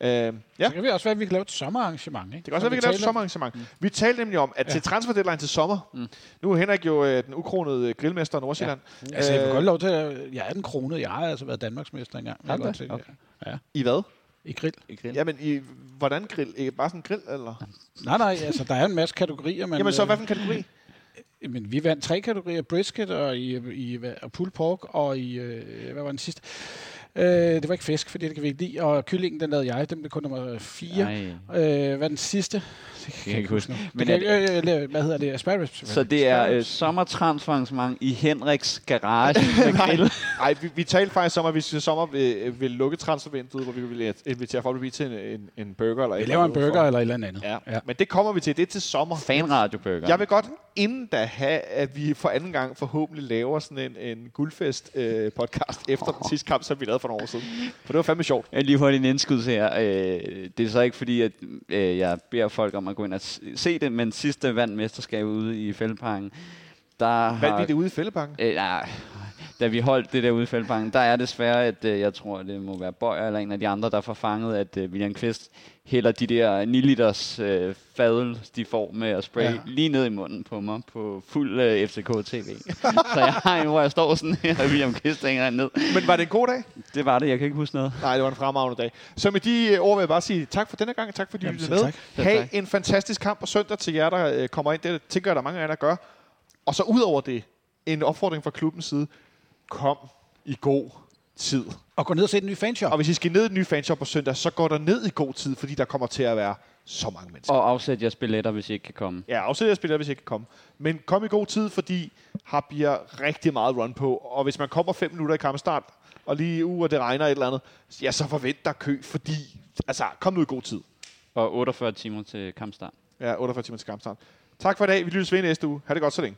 Øh, ja. Så kan vi også være, at vi kan lave et sommerarrangement. Ikke? Det kan også være, vi kan lave et sommerarrangement. Mm. Vi talte nemlig om, at ja. til transfer deadline til sommer, mm. nu er Henrik jo øh, den ukronede grillmester af Nordsjælland. Ja. Altså, jeg vil godt lov til at... Jeg er den kronet. Jeg har altså været Danmarksmester engang. Jeg godt til. Okay. Ja. I hvad? I grill. I grill. Jamen, i, hvordan grill? Ikke bare sådan en grill, eller? Nej, nej, altså, der er en masse kategorier. Men, Jamen, så øh, hvad for en kategori? [LAUGHS] Men vi vandt tre kategorier. Brisket og, i, i, hvad- og pulled pork og i... Øh, hvad var den sidste? Øh, det var ikke fisk, fordi det kan vi ikke lide. Og kyllingen, den lavede jeg. Den blev kun nummer fire. Nej. Øh, hvad er den sidste? Det kan jeg ikke huske. nu. Men er det, øh, øh, hvad hedder det? Asparagus. Så det er øh, sommertransferarrangement i Henriks [LAUGHS] garage med grill. Nej, vi, vi talte faktisk om, at vi til sommer vil, vil lukke transfervinduet, hvor vi vil invitere folk forbi til en, en, en burger. Eller Vi et laver en burger for- eller et eller andet. Ja. Ja. men det kommer vi til. Det er til sommer. Fanradioburger. Jeg vil godt inden da have, at vi for anden gang forhåbentlig laver sådan en, en guldfest øh, podcast efter den sidste kamp, som vi lavede for nogle år siden. For det var fandme sjovt. Jeg lige hurtigt en indskud her. Øh, det er så ikke fordi, at øh, jeg beder folk om at gå ind og se det, men sidste vandt mesterskab ude i Fældeparken, der Vandt har... vi det ude i fældepakken? Øh, nej, da vi holdt det der Fældeparken, der er desværre, at øh, jeg tror, det må være Bøjer eller en af de andre, der får fanget, at øh, William Kvist hælder de der 9 liters øh, fadel, de får med at spraye Ja. lige ned i munden på mig på fuld øh, FCK-TV. [LAUGHS] så jeg har en, hvor jeg står sådan her, og William Kvist hænger ned. Men var det en god dag? Det var det, jeg kan ikke huske noget. Nej, det var en fremragende dag. Så med de øh, ord vil jeg bare sige tak for denne gang, og tak fordi Jamen, lyttede med. tak. Ha' tak. en fantastisk kamp på søndag til jer, der øh, kommer ind. Det tænker jeg, der er mange af jer, der gør. Og så ud over det, en opfordring fra klubbens side. Kom i god tid. Og gå ned og se den nye fanshop. Og hvis I skal ned i den nye fanshop på søndag, så går der ned i god tid, fordi der kommer til at være så mange mennesker. Og afsæt jeres billetter, hvis I ikke kan komme. Ja, afsæt jeres billetter, hvis I ikke kan komme. Men kom i god tid, fordi har bliver rigtig meget run på. Og hvis man kommer fem minutter i kampstart, og lige uge, og det regner et eller andet, ja, så forvent der kø, fordi... Altså, kom nu i god tid. Og 48 timer til kampstart. Ja, 48 timer til kampstart. Tak for i dag. Vi lyttes ved næste uge. Ha' det godt så længe.